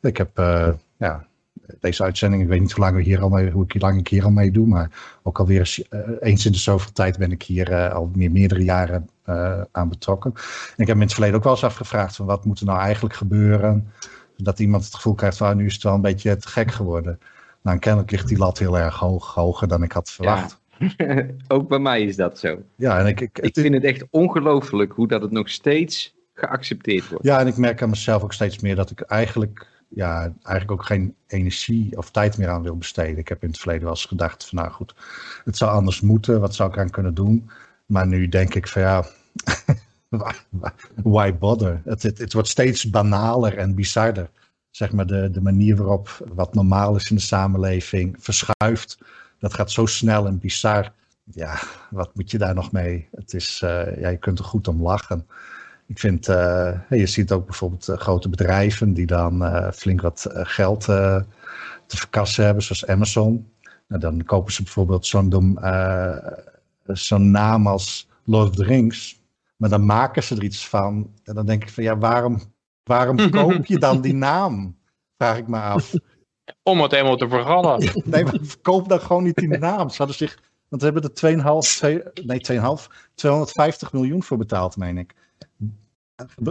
Ik heb, ja, deze uitzending. Ik weet niet hoe lang, we hier al mee, hoe ik, lang ik hier al mee doe. Maar ook alweer eens, uh, eens in de zoveel tijd ben ik hier uh, al meer, meerdere jaren uh, aan betrokken. En ik heb me in het verleden ook wel eens afgevraagd van wat moet er nou eigenlijk gebeuren. Dat iemand het gevoel krijgt van nu is het wel een beetje te gek geworden. Nou, kennelijk ligt die lat heel erg hoog, hoger dan ik had verwacht. Ja. ook bij mij is dat zo. Ja, en ik, ik, ik vind het echt ongelooflijk hoe dat het nog steeds geaccepteerd wordt. Ja, en ik merk aan mezelf ook steeds meer dat ik eigenlijk ja, eigenlijk ook geen energie of tijd meer aan wil besteden. Ik heb in het verleden wel eens gedacht van nou goed, het zou anders moeten, wat zou ik aan kunnen doen? Maar nu denk ik van ja, why bother? Het, het, wordt steeds banaler en bizarder. Zeg maar de, de manier waarop wat normaal is in de samenleving verschuift. Dat gaat zo snel en bizar. Ja, wat moet je daar nog mee? Het is, uh, ja, je kunt er goed om lachen. Ik vind, uh, je ziet ook bijvoorbeeld uh, grote bedrijven die dan uh, flink wat geld te verkassen hebben, zoals Amazon. Nou, dan kopen ze bijvoorbeeld zo'n naam als Lord of the Rings. Maar dan maken ze er iets van. En dan denk ik van, ja, waarom, waarom koop je dan die naam? Vraag ik me af. Om het helemaal te vergallen. nee, maar koop dan gewoon niet die naam. Ze hadden zich, want we hebben er 2,5, 2, nee 2,5, 250 miljoen voor betaald, meen ik.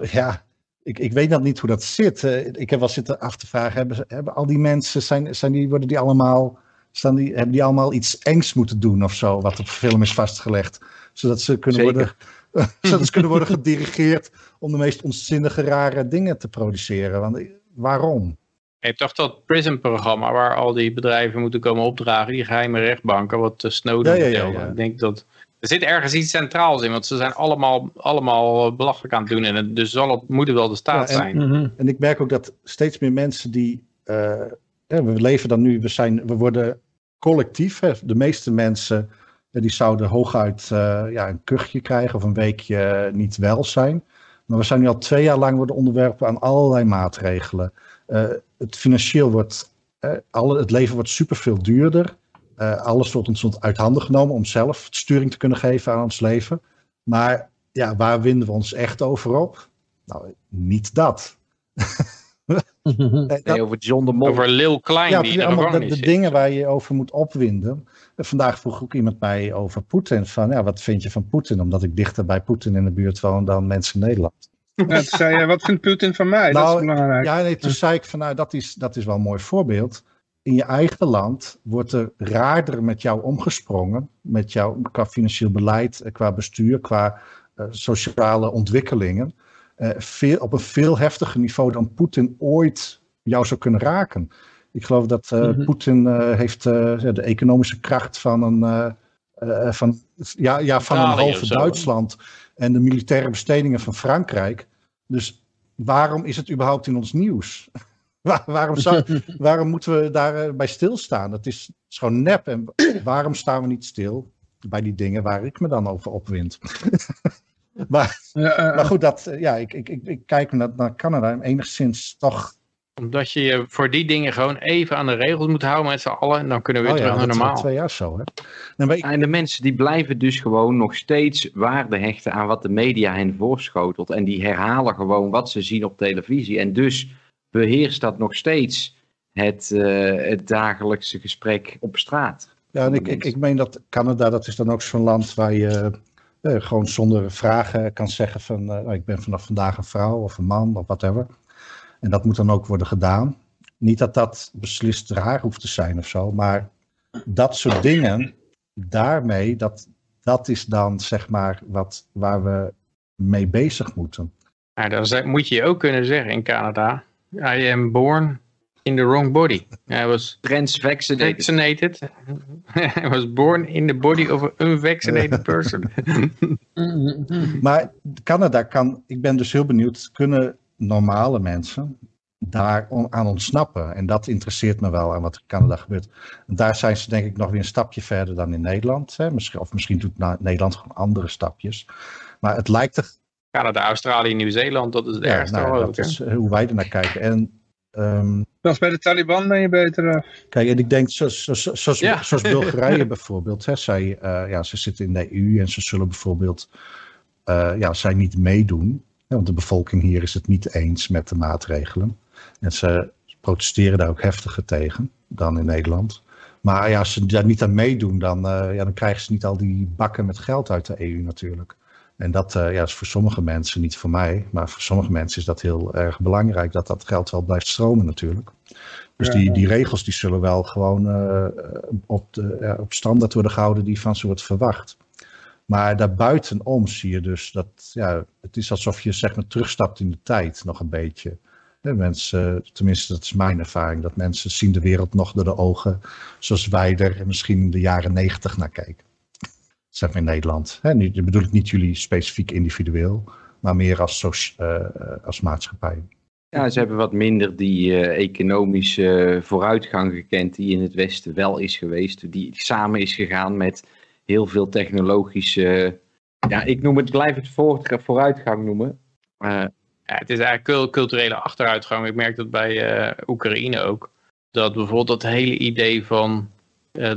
Ja, ik, ik weet dan niet hoe dat zit. Uh, ik heb wel zitten af te vragen, hebben, hebben al die mensen, zijn, zijn die, worden die allemaal, staan die, hebben die allemaal iets engs moeten doen of zo, wat op film is vastgelegd? Zodat ze kunnen Zeker. worden Zodat ze kunnen worden gedirigeerd om de meest onzinnige, rare dingen te produceren. Want waarom? Je hebt toch dat PRISM-programma waar al die bedrijven moeten komen opdragen, die geheime rechtbanken, wat uh, Snowden Ja, ja. Ik denk dat er zit ergens iets centraals in, want ze zijn allemaal, allemaal belachelijk aan het doen en het- dus zal het, moet het wel de staat Ja, en- zijn. Mhm. En ik merk ook dat steeds meer mensen die. eh, hè, we leven dan nu, we, zijn, we worden collectief. Hè, de meeste mensen eh, die zouden hooguit eh, ja, een kuchje krijgen of een weekje eh, niet wel zijn. Maar we zijn nu al twee jaar lang worden onderwerpen aan allerlei maatregelen. Eh, het financieel wordt, eh, alle, het leven wordt superveel duurder. Eh, alles wordt ons uit handen genomen om zelf sturing te kunnen geven aan ons leven. Maar ja, waar winden we ons echt over op? Nou, niet dat. Eh, dat- Nee, over John de Mol. Over Lil Klein ja, die in de allemaal de, de dingen waar je over moet opwinden. En vandaag vroeg ook iemand mij over Poetin. Van ja, wat vind je van Poetin? Omdat ik dichter bij Poetin in de buurt woon dan mensen in Nederland. Ja, toen zei je, wat vindt Putin van mij? dat Nou, is belangrijk. Ja, nee, toen zei ik van nou, dat is, dat is wel een mooi voorbeeld. In je eigen land wordt er raarder met jou omgesprongen. Met jou qua financieel beleid, eh, qua bestuur, qua eh, sociale ontwikkelingen. eh, veel, op een veel heftiger niveau dan Poetin ooit jou zou kunnen raken. Ik geloof dat Mhm. Poetin heeft de economische kracht van een, van, ja, ja, van een halve? Duitsland en de militaire bestedingen van Frankrijk. Dus waarom is het überhaupt in ons nieuws? Waar- waarom, zou, waarom moeten we daarbij bij stilstaan? Dat is, is gewoon nep. En waarom staan we niet stil bij die dingen waar ik me dan over opwind? maar, Ja, eh, maar goed, dat, eh, ja, ik, ik, ik, ik kijk naar, naar Canada en enigszins toch. Omdat je je voor die dingen gewoon even aan de regels moet houden met z'n allen. En dan kunnen we weer Oh ja, terug naar normaal. twee jaar zo. Hè? Ik- En de mensen die blijven dus gewoon nog steeds waarde hechten aan wat de media hen voorschotelt. En die herhalen gewoon wat ze zien op televisie. En dus beheerst dat nog steeds het, eh, het dagelijkse gesprek op straat. Ja, en ik, ik, ik meen dat Canada, dat is dan ook zo'n land waar je eh, gewoon zonder vragen kan zeggen van, eh, nou, ik ben vanaf vandaag een vrouw of een man of whatever. En dat moet dan ook worden gedaan. Niet dat dat beslist raar hoeft te zijn of zo, maar dat soort dingen, daarmee, dat, dat is dan zeg maar wat, waar we mee bezig moeten. Nou, dan moet je je ook kunnen zeggen in Canada. I am born in the wrong body. Hij was Transvaccinated. vaccinated. Hij was born in the body of an unvaccinated person. Maar Canada kan, ik ben dus heel benieuwd, kunnen normale mensen daar on- aan ontsnappen? En dat interesseert me wel aan wat er in Canada gebeurt. Daar zijn ze denk ik nog weer een stapje verder dan in Nederland. Hè? Misschien, of misschien doet Nederland gewoon andere stapjes. Maar het lijkt er, Canada, Australië, Nieuw-Zeeland, dat is het ja, ergste. nou, dat is hoe wij er naar kijken. En ehm, Zelfs bij de Taliban ben je beter af. Kijk, en ik denk, zoals, zoals, zoals, Ja. zoals Bulgarije bijvoorbeeld, hè, zij, eh, ja, ze zitten in de EU en ze zullen bijvoorbeeld eh, ja, zij niet meedoen. Hè, want de bevolking hier is het niet eens met de maatregelen. En ze protesteren daar ook heftiger tegen dan in Nederland. Maar ja, als ze daar niet aan meedoen, dan, eh, ja, dan krijgen ze niet al die bakken met geld uit de EU natuurlijk. En dat eh, ja, is voor sommige mensen, niet voor mij, maar voor sommige mensen is dat heel erg belangrijk dat dat geld wel blijft stromen natuurlijk. Dus die, die regels die zullen wel gewoon eh, op, de, op standaard worden gehouden die van ze wordt verwacht. Maar daarbuitenom zie je dus dat ja, het is alsof je zeg maar terugstapt in de tijd nog een beetje. Mensen, tenminste dat is mijn ervaring, dat mensen zien de wereld nog door de ogen zoals wij er misschien in de jaren negentig naar keken. Zeg maar in Nederland. Hè, niet, bedoel ik niet jullie specifiek individueel, maar meer als, soci- eh, als maatschappij. Ja, ze hebben wat minder die eh, economische vooruitgang gekend die in het Westen wel is geweest. Die samen is gegaan met heel veel technologische... Ja, ik noem het, blijf het voor, vooruitgang noemen. Eh, Ja, het is eigenlijk cul- culturele achteruitgang. Ik merk dat bij eh, Oekraïne ook. Dat bijvoorbeeld dat hele idee van eh,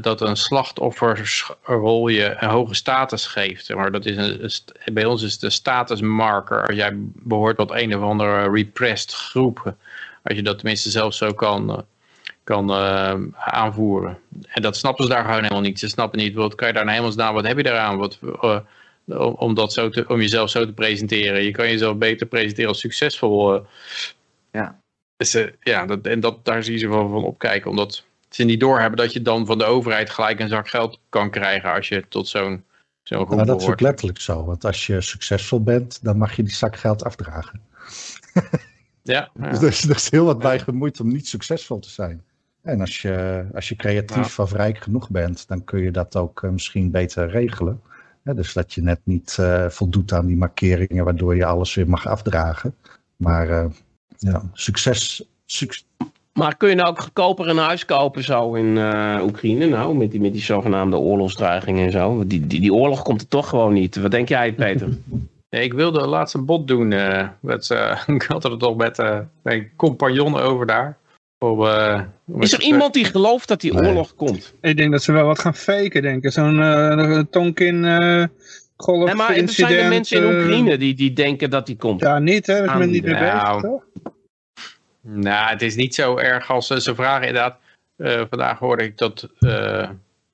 dat een slachtofferrol je een hoge status geeft. Maar dat is een, bij ons is het een statusmarker. Als jij behoort tot een of andere repressed groep. Als je dat tenminste zelf zo kan, eh, kan eh, aanvoeren. En dat snappen ze daar gewoon helemaal niet. Ze snappen niet, wat kan je daar nou hemelsnaam, wat heb je daaraan? Wat, eh, om, dat zo te, om jezelf zo te presenteren. Je kan jezelf beter presenteren als succesvol. eh. Ja. Dus, eh, ja, dat, en dat, daar zie je ze van, van opkijken. Omdat ze niet doorhebben dat je dan van de overheid gelijk een zak geld kan krijgen als je tot zo'n zo'n groep maar dat is ook letterlijk zo. Want als je succesvol bent, dan mag je die zak geld afdragen. Ja, ja. Dus er is, er is heel wat bij gemoeid om niet succesvol te zijn. En als je, als je creatief of rijk genoeg bent, dan kun je dat ook eh, misschien beter regelen. Dus dat je net niet eh, voldoet aan die markeringen, waardoor je alles weer mag afdragen. Maar eh, ja, succes. suc- Maar kun je nou ook goedkoper een huis kopen zo in eh, Oekraïne nou? Met die, met die zogenaamde oorlogsdreigingen en zo. Die, die, die oorlog komt er toch gewoon niet. Wat denk jij Peter? Nee, ik wilde laatst een bot doen. eh, met, eh, ik had het toch met mijn compagnon over daar. Om, eh, om Is er iemand die gelooft dat die Nee. oorlog komt? Ik denk dat ze wel wat gaan faken, denk ik. Zo'n Tonkin eh golf Nee, maar er zijn er mensen in Oekraïne die, die denken dat die komt. Ja, niet hè. Daar is men niet mee bezig, nou, toch? Nou, het is niet zo erg als ze, ze vragen inderdaad. eh, vandaag hoorde ik dat eh,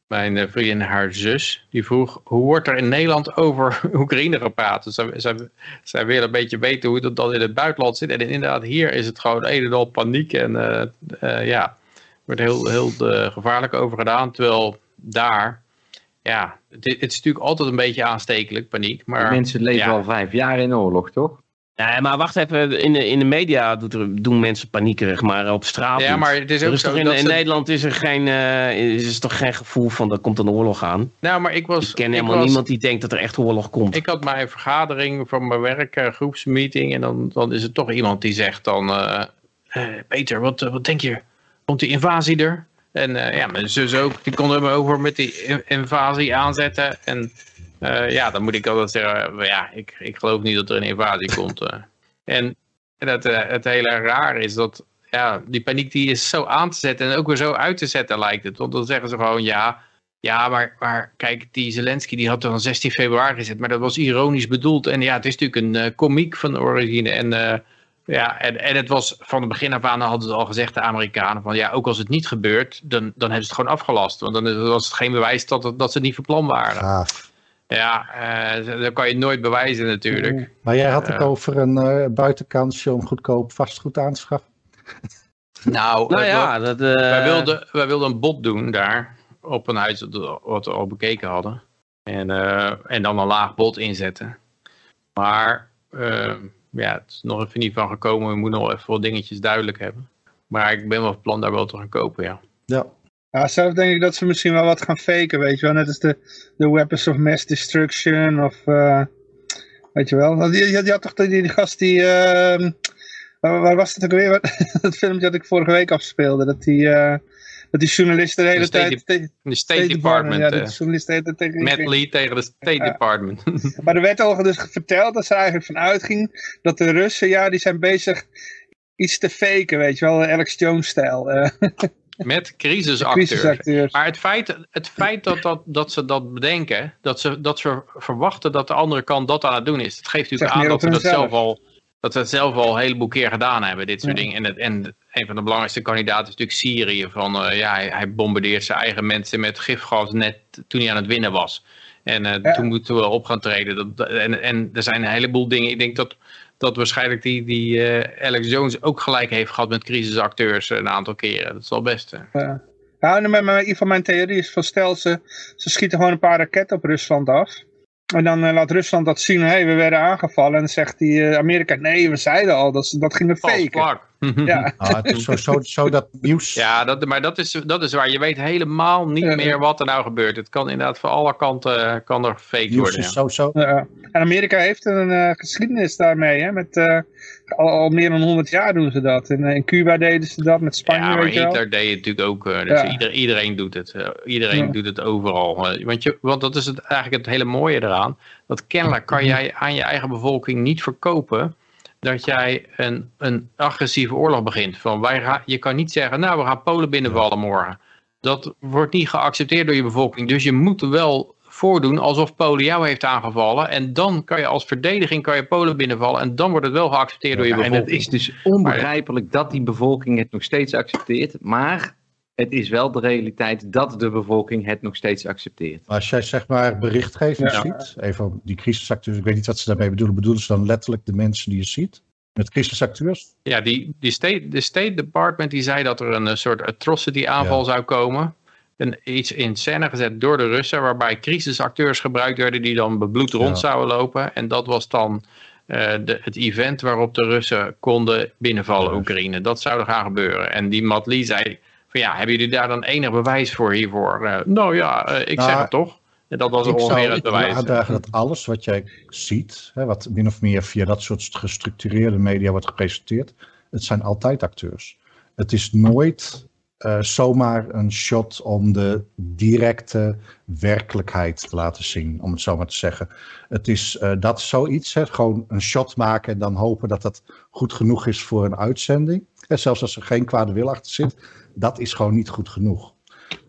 mijn eh, vriendin haar zus, die vroeg hoe wordt er in Nederland over Oekraïne gepraat? Dus zij, zij, zij wil een beetje weten hoe dat dan in het buitenland zit. En inderdaad, hier is het gewoon een en al paniek en eh, eh, ja, er wordt heel, heel eh, gevaarlijk over gedaan. Terwijl daar, ja, het, het is natuurlijk altijd een beetje aanstekelijk, paniek. Maar Mensen leven ja. al vijf jaar in oorlog, toch? Nee, maar wacht even. In de, in de media doet er, doen mensen paniekerig, maar op straat Ja, maar het is Er ook is zo in, dat in ze- Nederland is er, geen, eh, is er toch geen gevoel van er komt een oorlog aan. Nou, maar ik was. Ik ken ik helemaal was- niemand die denkt dat er echt oorlog komt. Ik had mijn vergadering van mijn werk, eh, groepsmeeting. En dan, dan is er toch iemand die zegt dan... eh, Peter, wat, wat denk je? Komt die invasie er? En ja, mijn zus ook. Die kon er me over met die in- invasie aanzetten. En eh, ja, dan moet ik altijd zeggen... eh, ja, ik, ik geloof niet dat er een invasie komt. eh. En en het, het hele raar is dat... Ja, die paniek die is zo aan te zetten en ook weer zo uit te zetten lijkt het. Want dan zeggen ze gewoon ja... Ja, maar, maar kijk, die Zelensky die had dan 16 februari gezet, maar dat was ironisch bedoeld. En ja, het is natuurlijk een eh komiek van de origine. En, ja, en, en het was van het begin af aan hadden ze al gezegd, de Amerikanen, van ja, ook als het niet gebeurt, dan, dan hebben ze het gewoon afgelast. Want dan was het geen bewijs dat, dat ze het niet van plan waren. Gaaf. Ja, eh, dat kan je nooit bewijzen natuurlijk. Maar jij had het over een eh, buitenkansje om goedkoop vastgoed aan te schaffen. Nou, nou ja, dat, eh, wij, wilden, wij wilden een bod doen daar. Op een huis dat- wat we al bekeken hadden. En, eh, en dan een laag bod inzetten. Maar eh, ja, het is nog even niet van gekomen. We moeten nog even wat dingetjes duidelijk hebben. Maar ik ben wel van plan daar wel te gaan kopen, ja. Ja. Ja, zelf denk ik dat ze misschien wel wat gaan faken, weet je wel. Net als de, de Weapons of Mass Destruction of... eh, weet je wel. Je, je, je had toch die, die gast die... ehm, waar, waar was het ook weer? dat filmpje dat ik vorige week afspeelde. Dat die, eh, dat die journalist de hele De State tijd... De State Department. ja, eh, de journalist de hele tijd tegen Matt Lee tegen de State Department. Maar er werd al dus verteld dat ze eigenlijk van uitging dat de Russen, ja, die zijn bezig iets te faken, weet je wel, Alex Jones-stijl. Met crisisacteurs. crisisacteurs. Maar het feit, het feit dat, dat, dat ze dat bedenken, dat ze, dat ze verwachten dat de andere kant dat aan het doen is, dat geeft natuurlijk aan dat we dat zelf al, dat we het zelf al een heleboel keer gedaan hebben, dit soort Ja. dingen. En, het, en een van de belangrijkste kandidaten is natuurlijk Syrië. Van, eh, ja, hij, hij bombardeert zijn eigen mensen met gifgas net toen hij aan het winnen was. En eh, Ja. toen moeten we op gaan treden. Dat- en, en er zijn een heleboel dingen. Ik denk dat, dat waarschijnlijk die, die eh, Alex Jones ook gelijk heeft gehad met crisisacteurs een aantal keren. Dat is wel best. eh. Ja. Maar in ieder geval mijn theorie is van stel ze, ze schieten gewoon een paar raketten op Rusland af. En dan eh, laat Rusland dat zien, hé, hey, we werden aangevallen. En dan zegt die eh, Amerika, nee, we zeiden al, dat, dat gingen False faken. Ja, Ah, het is zo, zo, zo dat nieuws. Ja, dat, maar dat is, dat is waar. Je weet helemaal niet Ja. meer wat er nou gebeurt. Het kan inderdaad van alle kanten eh, kan er gefaked nieuws worden. is ja. zo, zo. ja. En Amerika heeft een eh, geschiedenis daarmee, hè, met eh, al, al meer dan 100 jaar doen ze dat. En, eh, in Cuba deden ze dat, met Spanje, Ja, maar weet je wel. Hitler deed het natuurlijk ook. eh, dus Ja. ieder- iedereen doet het. iedereen Ja. doet het overal. want, je, want dat is het, eigenlijk het hele mooie eraan. Dat kennelijk kan jij aan je eigen bevolking niet verkopen dat jij een, een agressieve oorlog begint. Van wij gaan, je kan niet zeggen, nou we gaan Polen binnenvallen morgen. Dat wordt niet geaccepteerd door je bevolking. Dus je moet wel voordoen alsof Polen jou heeft aangevallen. En dan kan je als verdediging kan je Polen binnenvallen. En dan wordt het wel geaccepteerd door je Ja, en bevolking. het is dus onbegrijpelijk dat die bevolking het nog steeds accepteert. Maar het is wel de realiteit dat de bevolking het nog steeds accepteert. Maar als jij zeg maar berichtgeving Ja. ziet, even op die crisisacteurs, ik weet niet wat ze daarmee bedoelen. Bedoelen ze dan letterlijk de mensen die je ziet? Met crisisacteurs? Ja, die, die state, de State Department die zei dat er een eh, soort atrocity aanval Ja. zou komen. een, iets in scène gezet door de Russen, waarbij crisisacteurs gebruikt werden die dan bebloed rond zouden lopen. En dat was dan uh, de, het event waarop de Russen konden binnenvallen Oekraïne. Dat zou er gaan gebeuren. En die Matt Lee zei van ja, hebben jullie daar dan enig bewijs voor hiervoor? Uh, nou ja, uh, ik nou, zeg het toch. En dat was ongeveer het bewijs. Ik aandragen dat alles wat jij ziet, hè, wat min of meer via dat soort gestructureerde media wordt gepresenteerd, het zijn altijd acteurs. Het is nooit uh, zomaar een shot om de directe werkelijkheid te laten zien, om het zo maar te zeggen. Het is uh, dat zoiets, hè, gewoon een shot maken en dan hopen dat dat goed genoeg is voor een uitzending. En zelfs als er geen kwade wil achter zit, dat is gewoon niet goed genoeg.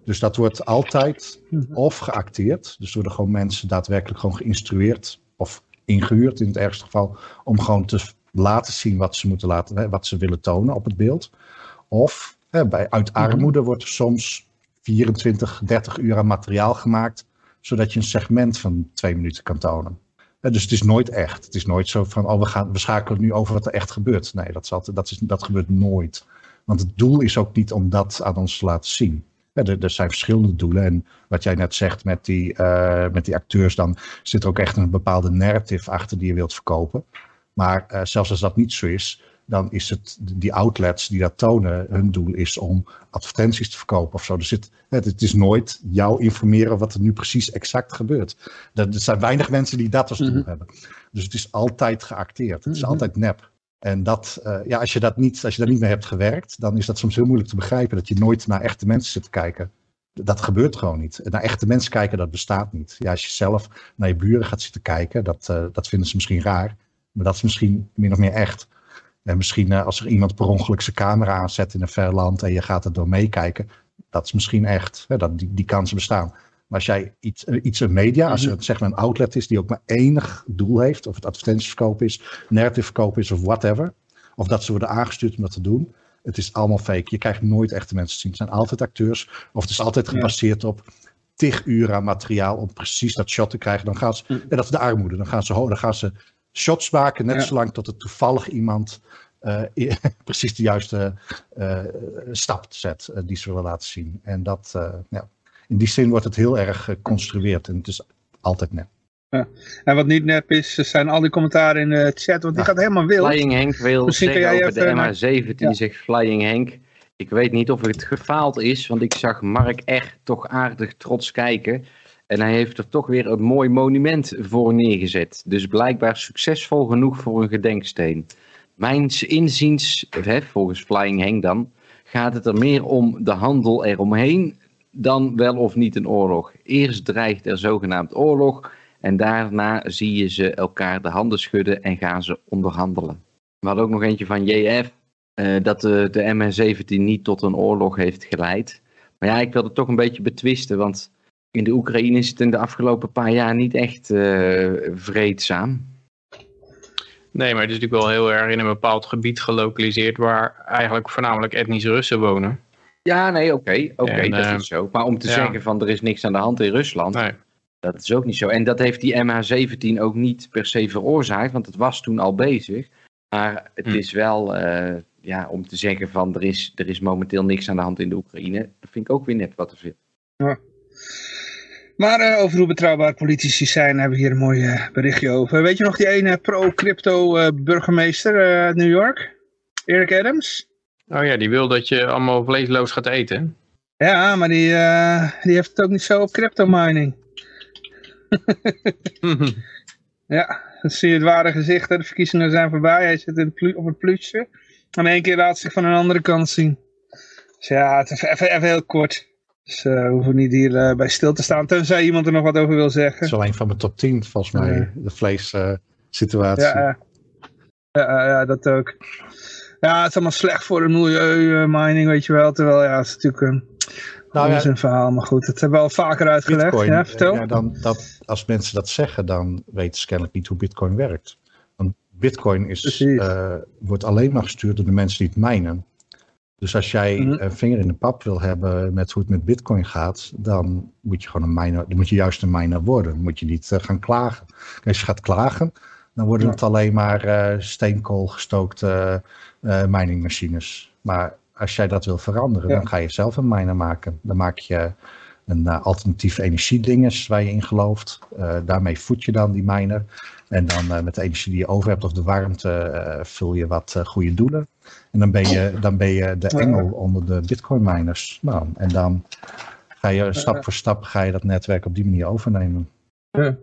Dus dat wordt altijd mhm. of geacteerd, dus worden gewoon mensen daadwerkelijk gewoon geïnstrueerd of ingehuurd in het ergste geval, om gewoon te laten zien wat ze moeten laten, wat ze willen tonen op het beeld. Of hè, bij, uit mhm. armoede wordt er soms 24, 30 uur aan materiaal gemaakt, zodat je een segment van twee minuten kan tonen. Dus het is nooit echt. Het is nooit zo van, oh, we, gaan, we schakelen nu over wat er echt gebeurt. Nee, dat, is dat, is, dat gebeurt nooit. Want het doel is ook niet om dat aan ons te laten zien. er, er, zijn verschillende doelen. En wat jij net zegt met die, uh, met die acteurs, dan zit er ook echt een bepaalde narrative achter die je wilt verkopen. Maar uh, zelfs als dat niet zo is, dan is het die outlets die dat tonen, hun doel is om advertenties te verkopen of zo. Er zit, het is nooit jou informeren wat er nu precies exact gebeurt. Er, zijn weinig mensen die dat als doel mhm. hebben. Dus het is altijd geacteerd. Het is mhm. altijd nep. En dat, uh, ja, als je dat niet, als je daar niet mee hebt gewerkt, dan is dat soms heel moeilijk te begrijpen dat je nooit naar echte mensen zit te kijken. Dat gebeurt gewoon niet. Naar echte mensen kijken, dat bestaat niet. Ja, als je zelf naar je buren gaat zitten kijken, dat, uh, dat vinden ze misschien raar. Maar dat is misschien min of meer echt. En misschien uh, als er iemand per ongeluk zijn camera aanzet in een ver land en je gaat er door meekijken, dat is misschien echt. Hè, dat, die, die kansen bestaan. Maar als jij iets, eh, iets een media, als er mhm. zeg maar een outlet is die ook maar enig doel heeft, of het advertentieverkoop is, narrative verkoop is of whatever, of dat ze worden aangestuurd om dat te doen, het is allemaal fake. Je krijgt nooit echte mensen te zien. Het zijn altijd acteurs, of het is altijd gebaseerd op tig uur aan materiaal om precies dat shot te krijgen. Dan gaan ze, mm. en dat is de armoede, dan gaan ze, dan gaan ze shots maken, net zolang tot er toevallig iemand uh, precies de juiste uh, stap zet uh, die ze willen laten zien. En dat, ja, in die zin wordt het heel erg geconstrueerd en het is altijd nep. Ja. En wat niet nep is, zijn al die commentaren in de chat, want die gaat helemaal wild. Flying Henk wil Misschien zeggen over de MH17, ja. zegt Flying Henk. Ik weet niet of het gefaald is, want ik zag Mark echt toch aardig trots kijken. En hij heeft er toch weer een mooi monument voor neergezet. Dus blijkbaar succesvol genoeg voor een gedenksteen. Mijns inziens, hè, volgens Flying Heng dan, gaat het er meer om de handel eromheen dan wel of niet een oorlog. Eerst dreigt er zogenaamd oorlog en daarna zie je ze elkaar de handen schudden en gaan ze onderhandelen. We hadden ook nog eentje van JF, eh, dat de, de MH17 niet tot een oorlog heeft geleid. Maar ja, ik wil het toch een beetje betwisten, want in de Oekraïne is het in de afgelopen paar jaar niet echt uh, vreedzaam. Nee, maar het is natuurlijk wel heel erg in een bepaald gebied gelokaliseerd waar eigenlijk voornamelijk etnische Russen wonen. Ja, nee, oké, oké, dat uh, is zo. Maar om te zeggen van er is niks aan de hand in Rusland, nee. dat is ook niet zo. En dat heeft die MH17 ook niet per se veroorzaakt, want het was toen al bezig. Maar het hm. is wel, uh, ja, om te zeggen van er is, er is momenteel niks aan de hand in de Oekraïne, dat vind ik ook weer net wat te veel. Ja. Maar uh, over hoe betrouwbaar politici zijn, hebben we hier een mooi uh, berichtje over. Weet je nog die ene pro-crypto uh, burgemeester uit New York? Eric Adams? Oh ja, die wil dat je allemaal vleesloos gaat eten. Ja, maar die, die heeft het ook niet zo op crypto mining. ja, dan zie je het ware gezicht. De verkiezingen zijn voorbij. Hij zit in op het plusje. En één keer laat zich van een andere kant zien. Dus ja, het is even, even heel kort. Dus uh, we hoeven niet hier uh, bij stil te staan, tenzij iemand er nog wat over wil zeggen. Het is alleen van mijn top 10, volgens mij, de vlees-situatie. Uh, ja, ja, ja, dat ook. Ja, het is allemaal slecht voor de milieu-mining, weet je wel. Terwijl, ja, het is natuurlijk een, nou, ja, een verhaal. Maar goed, dat hebben we al vaker uitgelegd. Bitcoin, ja, vertel. Ja, dan, dat, als mensen dat zeggen, dan weten ze kennelijk niet hoe bitcoin werkt. Want bitcoin is, wordt alleen maar gestuurd door de mensen die het mijnen. Dus als jij mhm. een vinger in de pap wil hebben met hoe het met bitcoin gaat, dan moet je gewoon een miner, dan moet je juist een miner worden. Dan moet je niet uh, gaan klagen. Als je gaat klagen, dan worden het alleen maar uh, steenkool gestookte uh, miningmachines. Maar als jij dat wil veranderen, dan ga je zelf een miner maken. Dan maak je een uh, alternatief energiedinges waar je in gelooft. Uh, daarmee voed je dan die miner. En dan uh, met de energie die je over hebt of de warmte vul je wat goede doelen. En dan ben je, dan ben je de engel onder de bitcoin miners. Nou, en dan ga je stap voor stap ga je dat netwerk op die manier overnemen. Ja.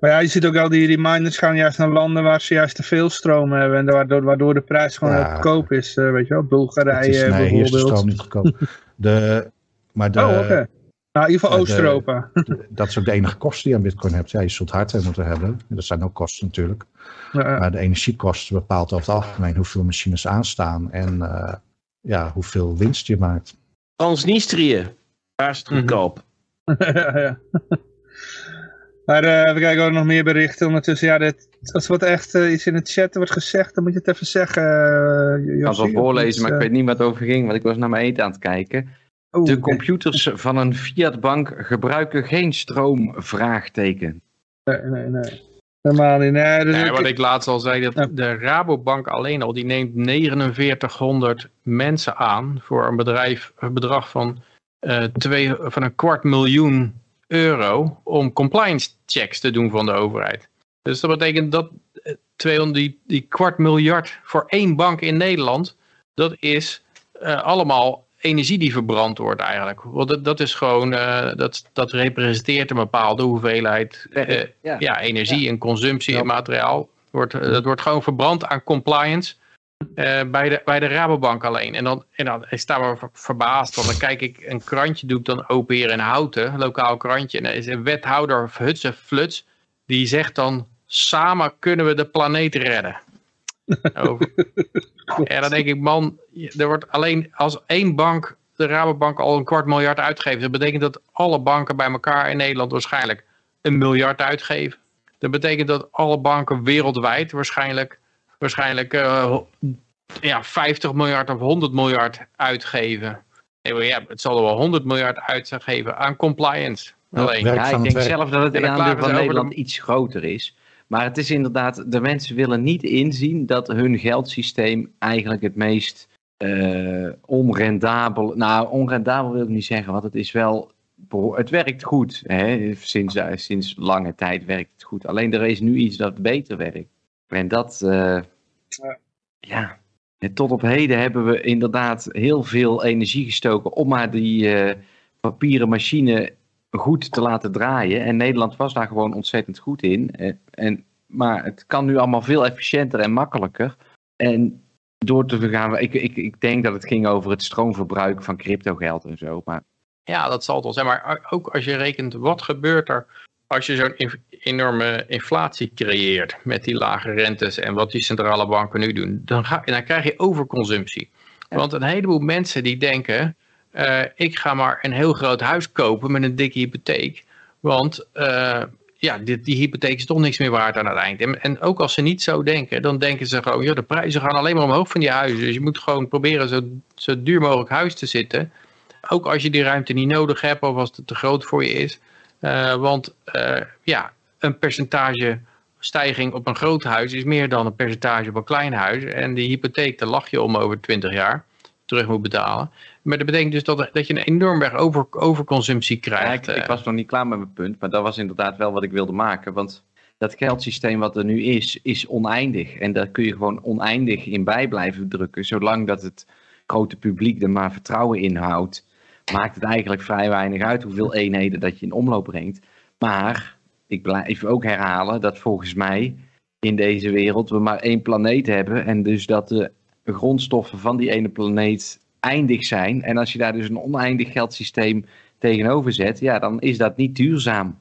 Maar ja, je ziet ook al die, die miners gaan juist naar landen waar ze juist te veel stroom hebben. En waardoor, waardoor de prijs gewoon ja. goedkoop is. weet je wel, Bulgarije is, nee, bijvoorbeeld. hier is de stroom niet goedkoop. De, maar de, oh, oké. Okay. Nou, in ieder geval Oost-Europa. Dat is ook de enige kost die je aan bitcoin hebt. Ja, je zult hardware moeten hebben. Dat zijn ook kosten natuurlijk. Ja. Maar de energiekosten bepaalt over het algemeen hoeveel machines aanstaan. En uh, ja, hoeveel winst je maakt. Transnistrië. Daar is het goedkoop. ja, ja. Maar uh, we kijken ook nog meer berichten. Ondertussen, ja, dit, als er wat echt uh, iets in het chat wordt gezegd, dan moet je het even zeggen. Uh, ik kan het wel voorlezen, maar ik weet niet wat het over ging, want ik was naar mijn eten aan het kijken. Oh, de computers van een Fiat-bank gebruiken geen stroom, vraagteken. Nee, nee, nee. Helemaal niet. Nee, dus nee, wat ik laatst al zei, dat de Rabobank alleen al, die neemt 4900 mensen aan voor een bedrijf, een bedrag van, uh, twee, van een kwart miljoen euro om compliance checks te doen van de overheid. Dus dat betekent dat 200, die, die kwart miljard voor één bank in Nederland, dat is uh, allemaal energie die verbrand wordt eigenlijk. Want dat, dat is gewoon, uh, dat, dat representeert een bepaalde hoeveelheid uh, ja. ja. energie ja. en consumptie en materiaal. Wordt, dat wordt gewoon verbrand aan compliance. Uh, bij, de, bij de Rabobank alleen. En dan, en dan ik sta maar verbaasd, want dan kijk ik een krantje, doe ik dan open hier in Houten, een lokaal krantje. En er is een wethouder Hutse Fluts, die zegt dan, samen kunnen we de planeet redden. Over. en dan denk ik, man, er wordt alleen als één bank, de Rabobank, al een kwart miljard uitgeeft. Dat betekent dat alle banken bij elkaar in Nederland waarschijnlijk een miljard uitgeven. Dat betekent dat alle banken wereldwijd waarschijnlijk waarschijnlijk uh, ja, 50 miljard of 100 miljard uitgeven. Nee, ja, het zal er wel 100 miljard uitgeven aan compliance. Alleen. Ja, ik denk zelf dat het aandeel van Nederland de... iets groter is. Maar het is inderdaad, de mensen willen niet inzien dat hun geldsysteem eigenlijk het meest uh, onrendabel, nou onrendabel wil ik niet zeggen, want het is wel, het werkt goed. Hè? Sinds, uh, sinds lange tijd werkt het goed. Alleen er is nu iets dat beter werkt. En dat, uh, ja. En tot op heden hebben we inderdaad heel veel energie gestoken om maar die uh, papieren machine goed te laten draaien. En Nederland was daar gewoon ontzettend goed in. Uh, en, maar het kan nu allemaal veel efficiënter en makkelijker. En door te gaan, ik, ik, ik denk dat het ging over het stroomverbruik van cryptogeld en zo. Maar... Ja, dat zal het wel zijn. Maar ook als je rekent, wat gebeurt er als je zo'n enorme inflatie creëert met die lage rentes en wat die centrale banken nu doen, dan, ga, dan krijg je overconsumptie. Want een heleboel mensen die denken, uh, ik ga maar een heel groot huis kopen met een dikke hypotheek, want uh, ja, die, die, hypotheek is toch niks meer waard aan het eind. En, en, ook als ze niet zo denken, dan denken ze gewoon, ja, de prijzen gaan alleen maar omhoog van die huizen. Dus je moet gewoon proberen zo, zo duur mogelijk huis te zitten. Ook als je die ruimte niet nodig hebt of als het te groot voor je is. Uh, want uh, ja, een percentage stijging op een groot huis is meer dan een percentage op een klein huis. En die hypotheek, daar lach je om over 20 jaar terug moet betalen. Maar dat betekent dus dat, dat je een enorm berg over, overconsumptie krijgt. Ja, ik, ik, was nog niet klaar met mijn punt, maar dat was inderdaad wel wat ik wilde maken. Want dat geldsysteem wat er nu is, is oneindig. En daar kun je gewoon oneindig in bij blijven drukken. Zolang dat het grote publiek er maar vertrouwen in houdt maakt het eigenlijk vrij weinig uit hoeveel eenheden dat je in omloop brengt. Maar ik blijf ook herhalen dat volgens mij in deze wereld we maar één planeet hebben. En dus dat de grondstoffen van die ene planeet eindig zijn. En als je daar dus een oneindig geldsysteem tegenover zet, ja, dan is dat niet duurzaam.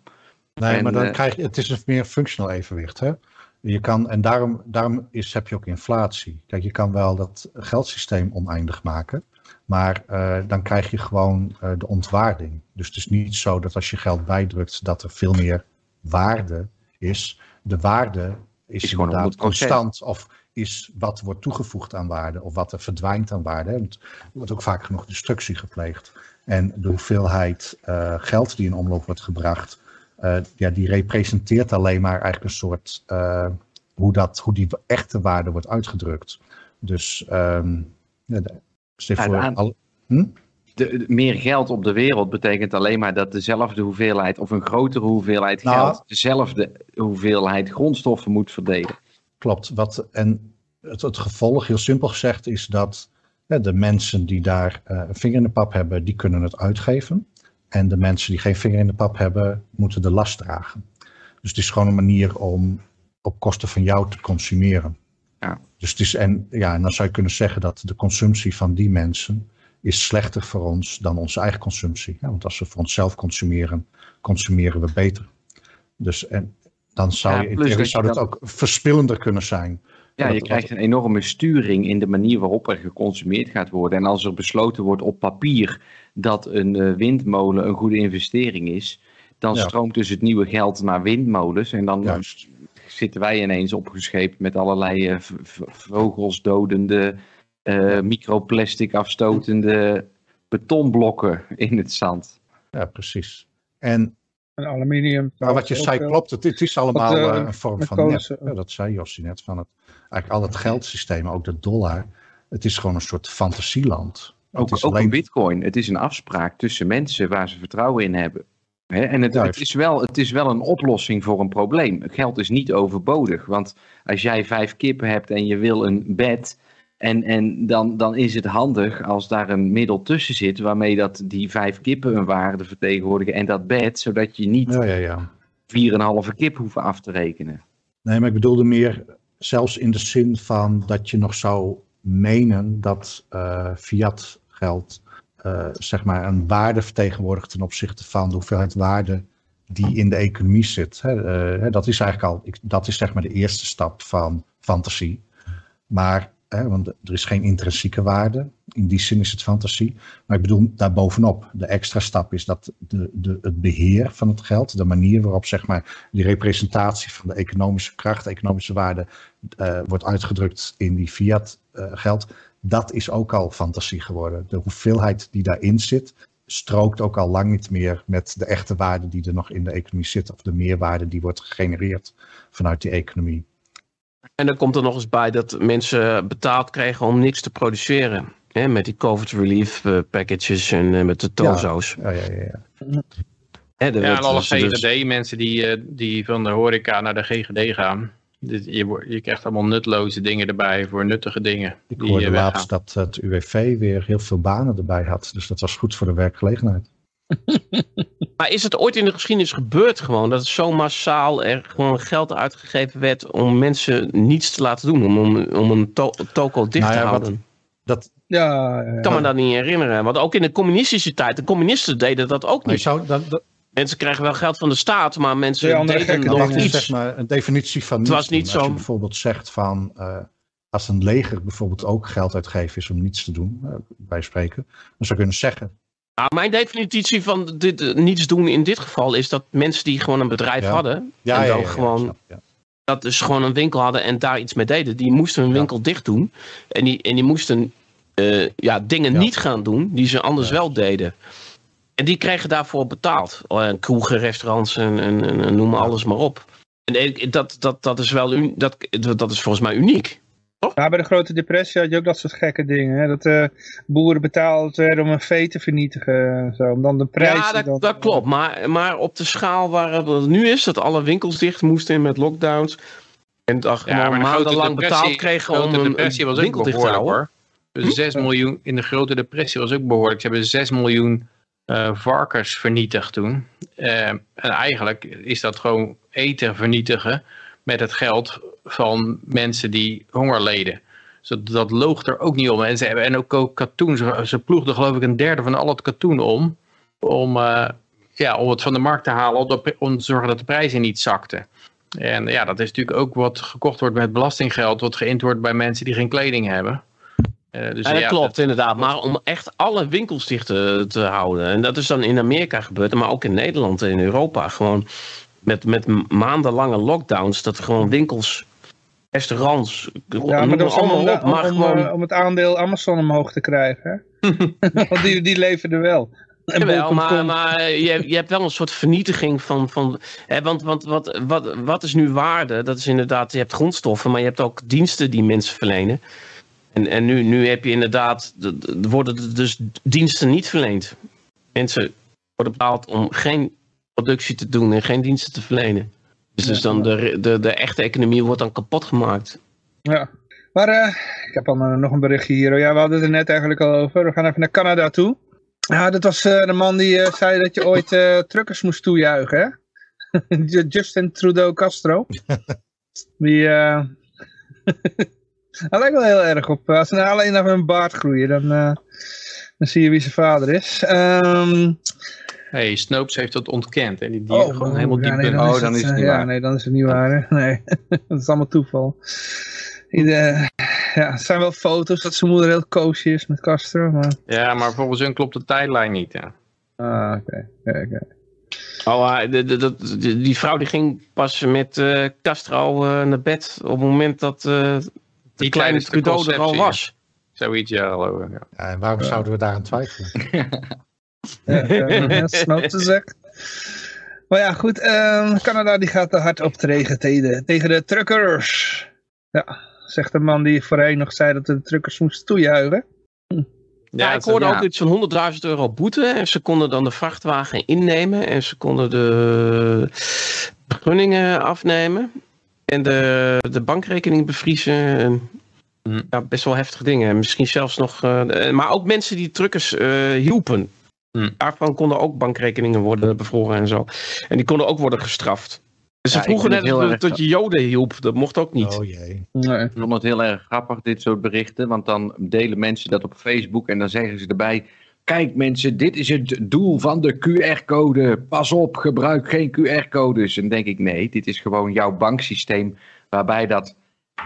Nee, en, maar dan uh, krijg je, het is een meer functional evenwicht. Hè? Je kan, en daarom, daarom is, heb je ook inflatie. Kijk, je kan wel dat geldsysteem oneindig maken. Maar uh, dan krijg je gewoon uh, de ontwaarding. Dus het is niet zo dat als je geld bijdrukt dat er veel meer waarde is. De waarde is, is inderdaad constant of is wat wordt toegevoegd aan waarde of wat er verdwijnt aan waarde. Er wordt ook vaak genoeg destructie gepleegd. En de hoeveelheid uh, geld die in omloop wordt gebracht, ja, die representeert alleen maar eigenlijk een soort hoe, dat, hoe die echte waarde wordt uitgedrukt. Dus um, Ja, voor al- hm? De, de- meer geld op de wereld betekent alleen maar dat dezelfde hoeveelheid of een grotere hoeveelheid Nou. geld dezelfde hoeveelheid grondstoffen moet verdelen. Klopt. Wat, en het, het gevolg, heel simpel gezegd, is dat de mensen die daar eh, een vinger in de pap hebben, die kunnen het uitgeven. En de mensen die geen vinger in de pap hebben, moeten de last dragen. Dus het is gewoon een manier om op kosten van jou te consumeren. Ja. Dus het is, en, ja, en dan zou je kunnen zeggen dat de consumptie van die mensen is slechter voor ons dan onze eigen consumptie. Ja, want als we voor onszelf consumeren, consumeren we beter. Dus en dan zou Ja, je in theorie zou dat dan- ook verspillender kunnen zijn. Ja, je krijgt een enorme sturing in de manier waarop er geconsumeerd gaat worden. En als er besloten wordt op papier dat een eh, windmolen een goede investering is, dan Ja. stroomt dus het nieuwe geld naar windmolens. En dan Juist. Zitten wij ineens opgescheept met allerlei eh, vogels dodende, eh, microplastic afstotende betonblokken in het zand. Ja, precies. En En aluminium. maar wat je zei veel. klopt, het, het is allemaal Wat, eh, eh, een vorm van net. Ja, dat zei Jossie net. Van het, eigenlijk al het geldsysteem, ook de dollar, het is gewoon een soort fantasieland. Het Ook, is ook een bitcoin. Het is een afspraak tussen mensen waar ze vertrouwen in hebben. En het, is wel, het is wel een oplossing voor een probleem. Geld is niet overbodig. Want als jij vijf kippen hebt en je wil een bed. En, en dan, dan is het handig als daar een middel tussen zit. waarmee dat die vijf kippen een waarde vertegenwoordigen. en dat bed, zodat je niet ja, ja, ja. 4,5 kip hoeft af te rekenen. Nee, maar ik bedoelde meer zelfs in de zin van dat je nog zou menen dat eh, fiat geld eh, zeg maar een waarde vertegenwoordigt ten opzichte van de hoeveelheid waarde die in de economie zit. Hè, eh, dat is eigenlijk al, dat is zeg maar de eerste stap van fantasie. Maar, hè, want er is geen intrinsieke waarde, in die zin is het fantasie. Maar ik bedoel daarbovenop, de extra stap is dat de, de, het beheer van het geld, de manier waarop zeg maar die representatie van de economische kracht, economische waarde, eh, wordt uitgedrukt in die fiat geld, dat is ook al fantasie geworden. De hoeveelheid die daarin zit, strookt ook al lang niet meer met de echte waarde die er nog in de economie zit, of de meerwaarde die wordt gegenereerd vanuit die economie. En dan komt er nog eens bij dat mensen betaald kregen om niks te produceren. Hè, met die COVID relief eh, packages en eh, met de tozo's. Ja, ja, ja. ja. Hè, er Ja, en alle dus- dus- GGD-mensen die, eh, die van de horeca naar de GGD gaan. Je, je krijgt allemaal nutloze dingen erbij voor nuttige dingen. Ik die hoorde laatst dat het UWV weer heel veel banen erbij had. Dus dat was goed voor de werkgelegenheid. Maar is het ooit in de geschiedenis gebeurd gewoon dat het zo massaal er gewoon geld uitgegeven werd om mensen niets te laten doen, om, om, om een to toko dicht Nou ja, te wat- houden? Dat, Ja, ja, Ik kan me dat niet herinneren. Want ook in de communistische tijd, de communisten deden dat ook niet. zou, dat, dat, Mensen krijgen wel geld van de staat, maar mensen andere deden nog iets. zeg maar een definitie van Het niets was niet doen. Als je zo- bijvoorbeeld zegt van... eh, als een leger bijvoorbeeld ook geld uitgeven is om niets te doen, eh, bij spreken. Dan zou je kunnen zeggen, Nou, mijn definitie van dit, eh, niets doen in dit geval is dat mensen die gewoon een bedrijf Ja. hadden, ja, en ja, dan ja, ja, gewoon ja. dat dus gewoon een winkel hadden en daar iets mee deden, die moesten hun Ja. winkel dicht doen. En die, en die moesten ja, dingen Ja. niet gaan doen die ze anders Ja. wel deden. En die kregen daarvoor betaald. Uh, kroegen, restaurants en, en, en- noem maar alles maar op. En ik- dat, dat, dat is wel un- dat, dat is volgens mij uniek. Ja, bij de grote depressie had je ook dat soort gekke dingen. Hè? Dat eh, boeren betaald werden om een vee te vernietigen. En zo, om dan de prijs... ja, dat, dan- dat klopt. Maar, maar op de schaal waar het nu is, dat alle winkels dicht moesten met lockdowns. En dat Ja, maar de maandenlang betaald kregen om grote een, depressie een was ook winkel dicht te houden. hoor. Dus 6 miljoen, in de grote depressie was ook behoorlijk. Ze hebben 6 miljoen eh, varkens vernietigd toen. Eh, en eigenlijk is dat gewoon eten vernietigen met het geld van mensen die honger leden. Dus dat, dat loog er ook niet om. En, ze hebben, en ook, ook katoen. Ze, ze ploegden geloof ik een derde van al het katoen om. Om, eh, ja, om het van de markt te halen. Om, te zorgen dat de prijzen niet zakten. En ja, dat is natuurlijk ook wat gekocht wordt met belastinggeld. Wat geïnd wordt bij mensen die geen kleding hebben. Eh, dus Ja, dat ja, klopt inderdaad. Maar om echt alle winkels dicht te, te houden. En dat is dan in Amerika gebeurd, maar ook in Nederland en in Europa. Gewoon met, met maandenlange lockdowns. Dat gewoon winkels, restaurants, Ja, maar dat was allemaal allemaal op. om, Maar om, gewoon, eh, om het aandeel Amazon omhoog te krijgen. Want die, die leverden wel. En Jawel, maar, maar je, je hebt wel een soort vernietiging van. van hè, want want wat, wat, wat is nu waarde? Dat is inderdaad, je hebt grondstoffen, maar je hebt ook diensten die mensen verlenen. En, en nu, nu heb je inderdaad, de- de- er worden dus diensten niet verleend. Mensen worden betaald om geen productie te doen en geen diensten te verlenen. Dus, dus dan de, de, de echte economie wordt dan kapot gemaakt. Ja. Maar eh, ik heb al nog een berichtje hier. Oh Ja, we hadden het er net eigenlijk al over. We gaan even naar Canada toe. Ja, dat was eh, de man die eh, zei dat je ooit truckers moest toejuichen, hè? Justin Trudeau Castro. Die, hij lijkt wel heel erg op. Als ze nou alleen naar hun baard groeien, dan, eh, dan zie je wie zijn vader is. Ehm Hey, Snopes heeft dat ontkend. Hè? Die, die oh, gewoon helemaal ja, diep nee, in. dan Oh, is dan het, is het eh, niet ja, waar. nee, dan is het niet waar. hè. Nee, dat is allemaal toeval. Ieder, ja, het zijn wel foto's dat zijn moeder heel koosje is met Castro. Maar... Ja, maar volgens hun klopt de tijdlijn niet. Hè? Ah, oké. oké. Oh, ah, de, die, vrouw die ging pas met eh, Castro eh, naar bed op het moment dat eh, Die kleine Trudeau er al was. Zoiets, ja. Ja. Ja, en waarom zouden we daaraan twijfelen? Ja, snap te zeggen. Maar ja, goed. ehm, Canada die gaat er hard optreden tegen, tegen de truckers. Ja, zegt de man die voorheen nog zei dat de truckers moesten toejuichen. Ja, ik hoorde ja. ook iets van 100.000 euro boete. En ze konden dan de vrachtwagen innemen. En ze konden de vergunningen afnemen. En de, de bankrekening bevriezen. En, Hm. ja, best wel heftige dingen. Misschien zelfs nog... eh, maar ook mensen die truckers eh, hielpen. Hm. Daarvan konden ook bankrekeningen worden bevroren en zo. En die konden ook worden gestraft. Dus ze Ja, vroegen net erg- dat je joden hielp. Dat mocht ook niet. Oh jee. Nee. Ik vond het heel erg grappig, dit soort berichten. Want dan delen mensen dat op Facebook en dan zeggen ze erbij... Kijk mensen, dit is het doel van de QR-code. Pas op, gebruik geen QR-codes. En denk ik, nee, dit is gewoon jouw banksysteem... waarbij dat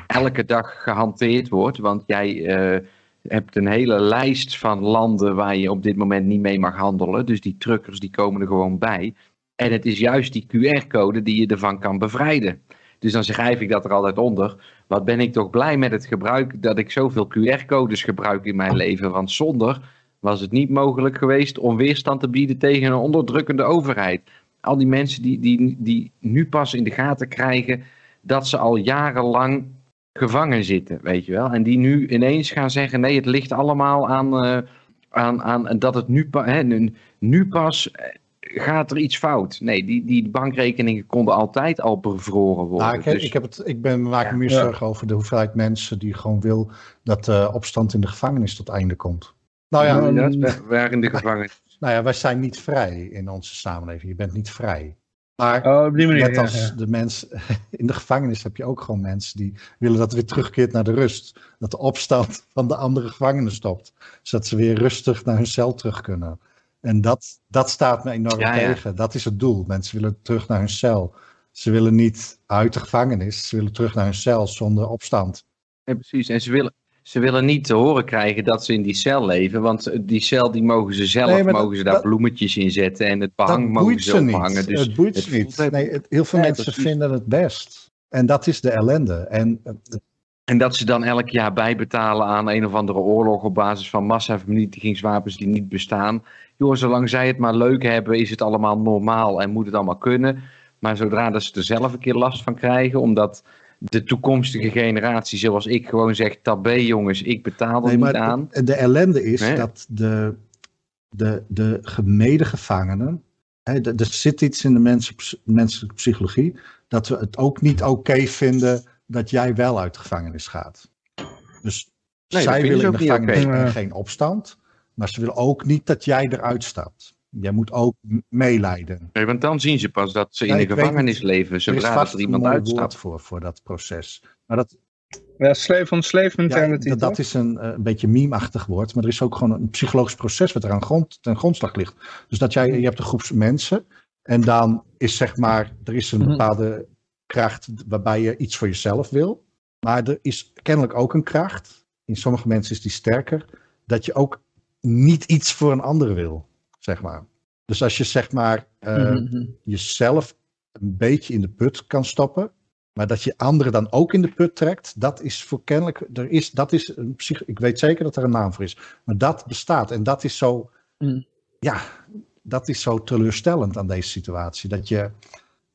elke dag gehanteerd wordt. Want jij eh, hebt een hele lijst van landen... waar je op dit moment niet mee mag handelen. Dus die truckers die komen er gewoon bij. En het is juist die QR-code die je ervan kan bevrijden. Dus dan schrijf ik dat er altijd onder. Wat ben ik toch blij met het gebruik dat ik zoveel QR-codes gebruik in mijn leven. Want zonder was het niet mogelijk geweest om weerstand te bieden tegen een onderdrukkende overheid. Al die mensen die, die, die nu pas in de gaten krijgen dat ze al jarenlang gevangen zitten, weet je wel. En die nu ineens gaan zeggen, nee, het ligt allemaal aan, eh, aan, aan dat het nu, pa- hè, nu, nu pas eh, gaat er iets fout. Nee, die, die bankrekeningen konden altijd al bevroren worden. Nou, ik, heb- Dus- ik, heb het, ik ben, maak me meer Ja. zorgen over de hoeveelheid mensen die gewoon wil dat de opstand in de gevangenis tot einde komt. Nou ja, dat is waar in de gevangenis. nou ja, wij zijn niet vrij in onze samenleving. Je bent niet vrij. Maar Oh, op die manier. net als ja. de mensen in de gevangenis heb je ook gewoon mensen die willen dat het weer terugkeert naar de rust. Dat de opstand van de andere gevangenen stopt. Zodat ze weer rustig naar hun cel terug kunnen. En dat, dat staat me enorm Ja, tegen. Dat is het doel. Mensen willen terug naar hun cel. Ze willen niet uit de gevangenis. Ze willen terug naar hun cel zonder opstand. Ja, precies. En ze willen, ze willen niet te horen krijgen dat ze in die cel leven. Want eh, die cel die mogen ze zelf, Nee, mogen dat- ze daar dat- bloemetjes in zetten. En het behang mogen ze ophangen. Dus het boeit het ze niet. even- Nee, het- heel veel Nee, mensen vinden het best. En dat is de ellende. En eh, En dat ze dan elk jaar bijbetalen aan een of andere oorlog op basis van massavernietigingswapens die niet bestaan. Joh, zolang zij het maar leuk hebben, is het allemaal normaal en moet het allemaal kunnen. Maar zodra dat ze er zelf een keer last van krijgen, omdat de toekomstige generatie, zoals ik, gewoon zegt: Tabé, jongens, ik betaal er Nee, niet aan. de- de ellende is Nee. dat de, de, de medegevangenen. Hè, er er zit iets in de mensen, menselijke psychologie. dat we het ook niet oké vinden dat jij wel uit de gevangenis gaat. Dus Nee, zij willen in de gevangenis geen opstand. Maar ze willen ook niet dat jij eruit stapt. Jij moet ook meeleiden. Nee, want dan zien ze pas dat ze in Nee, de weet gevangenis leven, Er zodra vast er iemand uitstapt. voor, voor dat proces. Maar dat, Ja, slave on slave Ja, dat, dat is een, eh, een beetje meme-achtig woord, maar er is ook gewoon een psychologisch proces wat eraan grond, ten grondslag ligt. Dus dat jij, je hebt een groep mensen en dan is zeg maar, er is een Mhm. bepaalde kracht waarbij je iets voor jezelf wil. Maar er is kennelijk ook een kracht, in sommige mensen is die sterker, dat je ook niet iets voor een ander wil, zeg maar. Dus als je zeg maar eh, Mhm. jezelf een beetje in de put kan stoppen. Maar dat je anderen dan ook in de put trekt, dat is voor kennelijk. Er is, dat is een psych, ik weet zeker dat er een naam voor is. Maar dat bestaat. En dat is zo. Mm. Ja, dat is zo teleurstellend aan deze situatie. Dat je.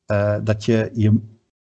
eh, dat je, je.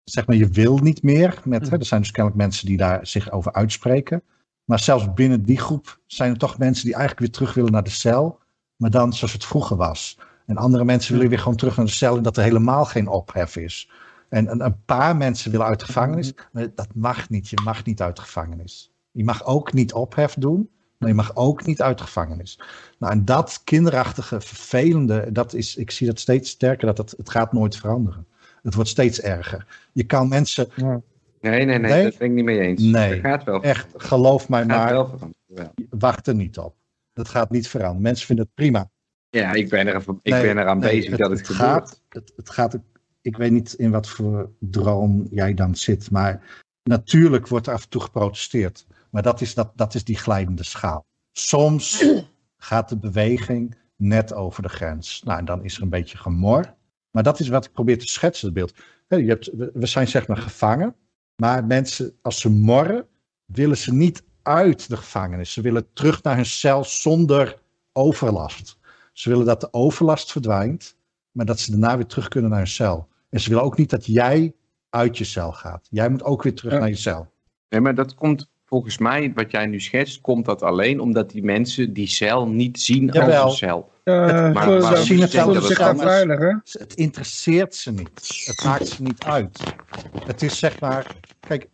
Zeg maar, je wil niet meer. Met, hè, er zijn dus kennelijk mensen die daar zich over uitspreken. Maar zelfs binnen die groep zijn er toch mensen die eigenlijk weer terug willen naar de cel. Maar dan zoals het vroeger was. En andere mensen willen weer gewoon terug naar de cel en dat er helemaal geen ophef is. En een, een paar mensen willen uit de gevangenis. Maar dat mag niet. Je mag niet uit de gevangenis. Je mag ook niet ophef doen. Maar je mag ook niet uit de gevangenis. Nou, en dat kinderachtige, vervelende, dat is, ik zie dat steeds sterker, dat het, het gaat nooit veranderen. Het wordt steeds erger. Je kan mensen. Nee, nee, nee, nee, dat ben ik niet mee eens. Nee, dat gaat wel. echt, geloof mij Dat gaat maar. wel. Wacht er niet op. Dat gaat niet veranderen. Mensen vinden het prima. Ja, ik ben, er, ik Nee, ben eraan nee, bezig dat het, gebeurt. gaat. Het, het gaat. Ik weet niet in wat voor droom jij dan zit, maar natuurlijk wordt er af en toe geprotesteerd. Maar dat is, dat, dat is die glijdende schaal. Soms gaat de beweging net over de grens. Nou, en dan is er een beetje gemor. Maar dat is wat ik probeer te schetsen, het beeld. Je hebt, we we zijn zeg maar gevangen, maar mensen, als ze morren, willen ze niet uit de gevangenis. Ze willen terug naar hun cel zonder overlast. Ze willen dat de overlast verdwijnt, maar dat ze daarna weer terug kunnen naar hun cel. En ze willen ook niet dat jij uit je cel gaat. Jij moet ook weer terug Ja. naar je cel. Nee, maar dat komt volgens mij, wat jij nu schetst, komt dat alleen omdat die mensen die cel niet zien Jawel. als een cel. Uh, Maar- het zich daar veilig, hè? Interesseert ze niet. Het maakt ze niet uit. Het is zeg maar. Kijk,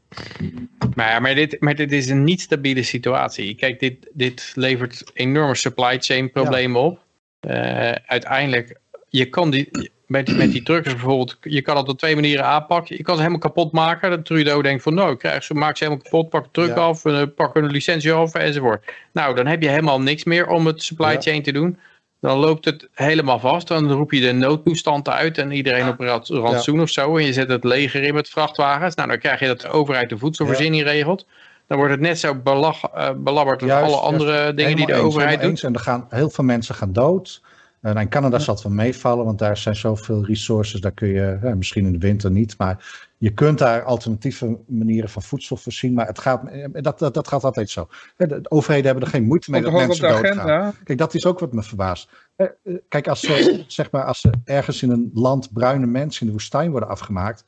Maar, ja, maar, dit, maar dit is een niet stabiele situatie. Kijk, dit, dit levert enorme supply chain problemen op. Eh, uiteindelijk, je kan die, met, die- met die truckers bijvoorbeeld, je kan het op twee manieren aanpakken. Je kan ze helemaal kapot maken. Dat Trudeau denkt van, nou, ik krijg ze, maak ze helemaal kapot, pak de truck Ja. af, eh, pak hun licentie af enzovoort. Nou, dan heb je helemaal niks meer om het supply Ja. chain te doen. Dan loopt het helemaal vast. Dan roep je de noodtoestand uit en iedereen op rantsoen of zo. En je zet het leger in met vrachtwagens. Nou, dan krijg je dat de overheid de voedselvoorziening regelt. Dan wordt het net zo belag, eh, belabberd als alle andere juist. dingen die de eens, overheid doet. eens. En er gaan, heel veel mensen gaan dood. En in Canada zal het wel meevallen, want daar zijn zoveel resources. Daar kun je, ja, misschien in de winter niet, maar je kunt daar alternatieve manieren van voedsel voorzien. Maar het gaat, eh, dat, dat, dat gaat altijd zo. De overheden hebben er geen moeite mee dat mensen doodgaan. Kijk, dat is ook wat me verbaast. Eh, eh, Kijk, als ze, zeg maar, als ze ergens in een land bruine mensen in de woestijn worden afgemaakt,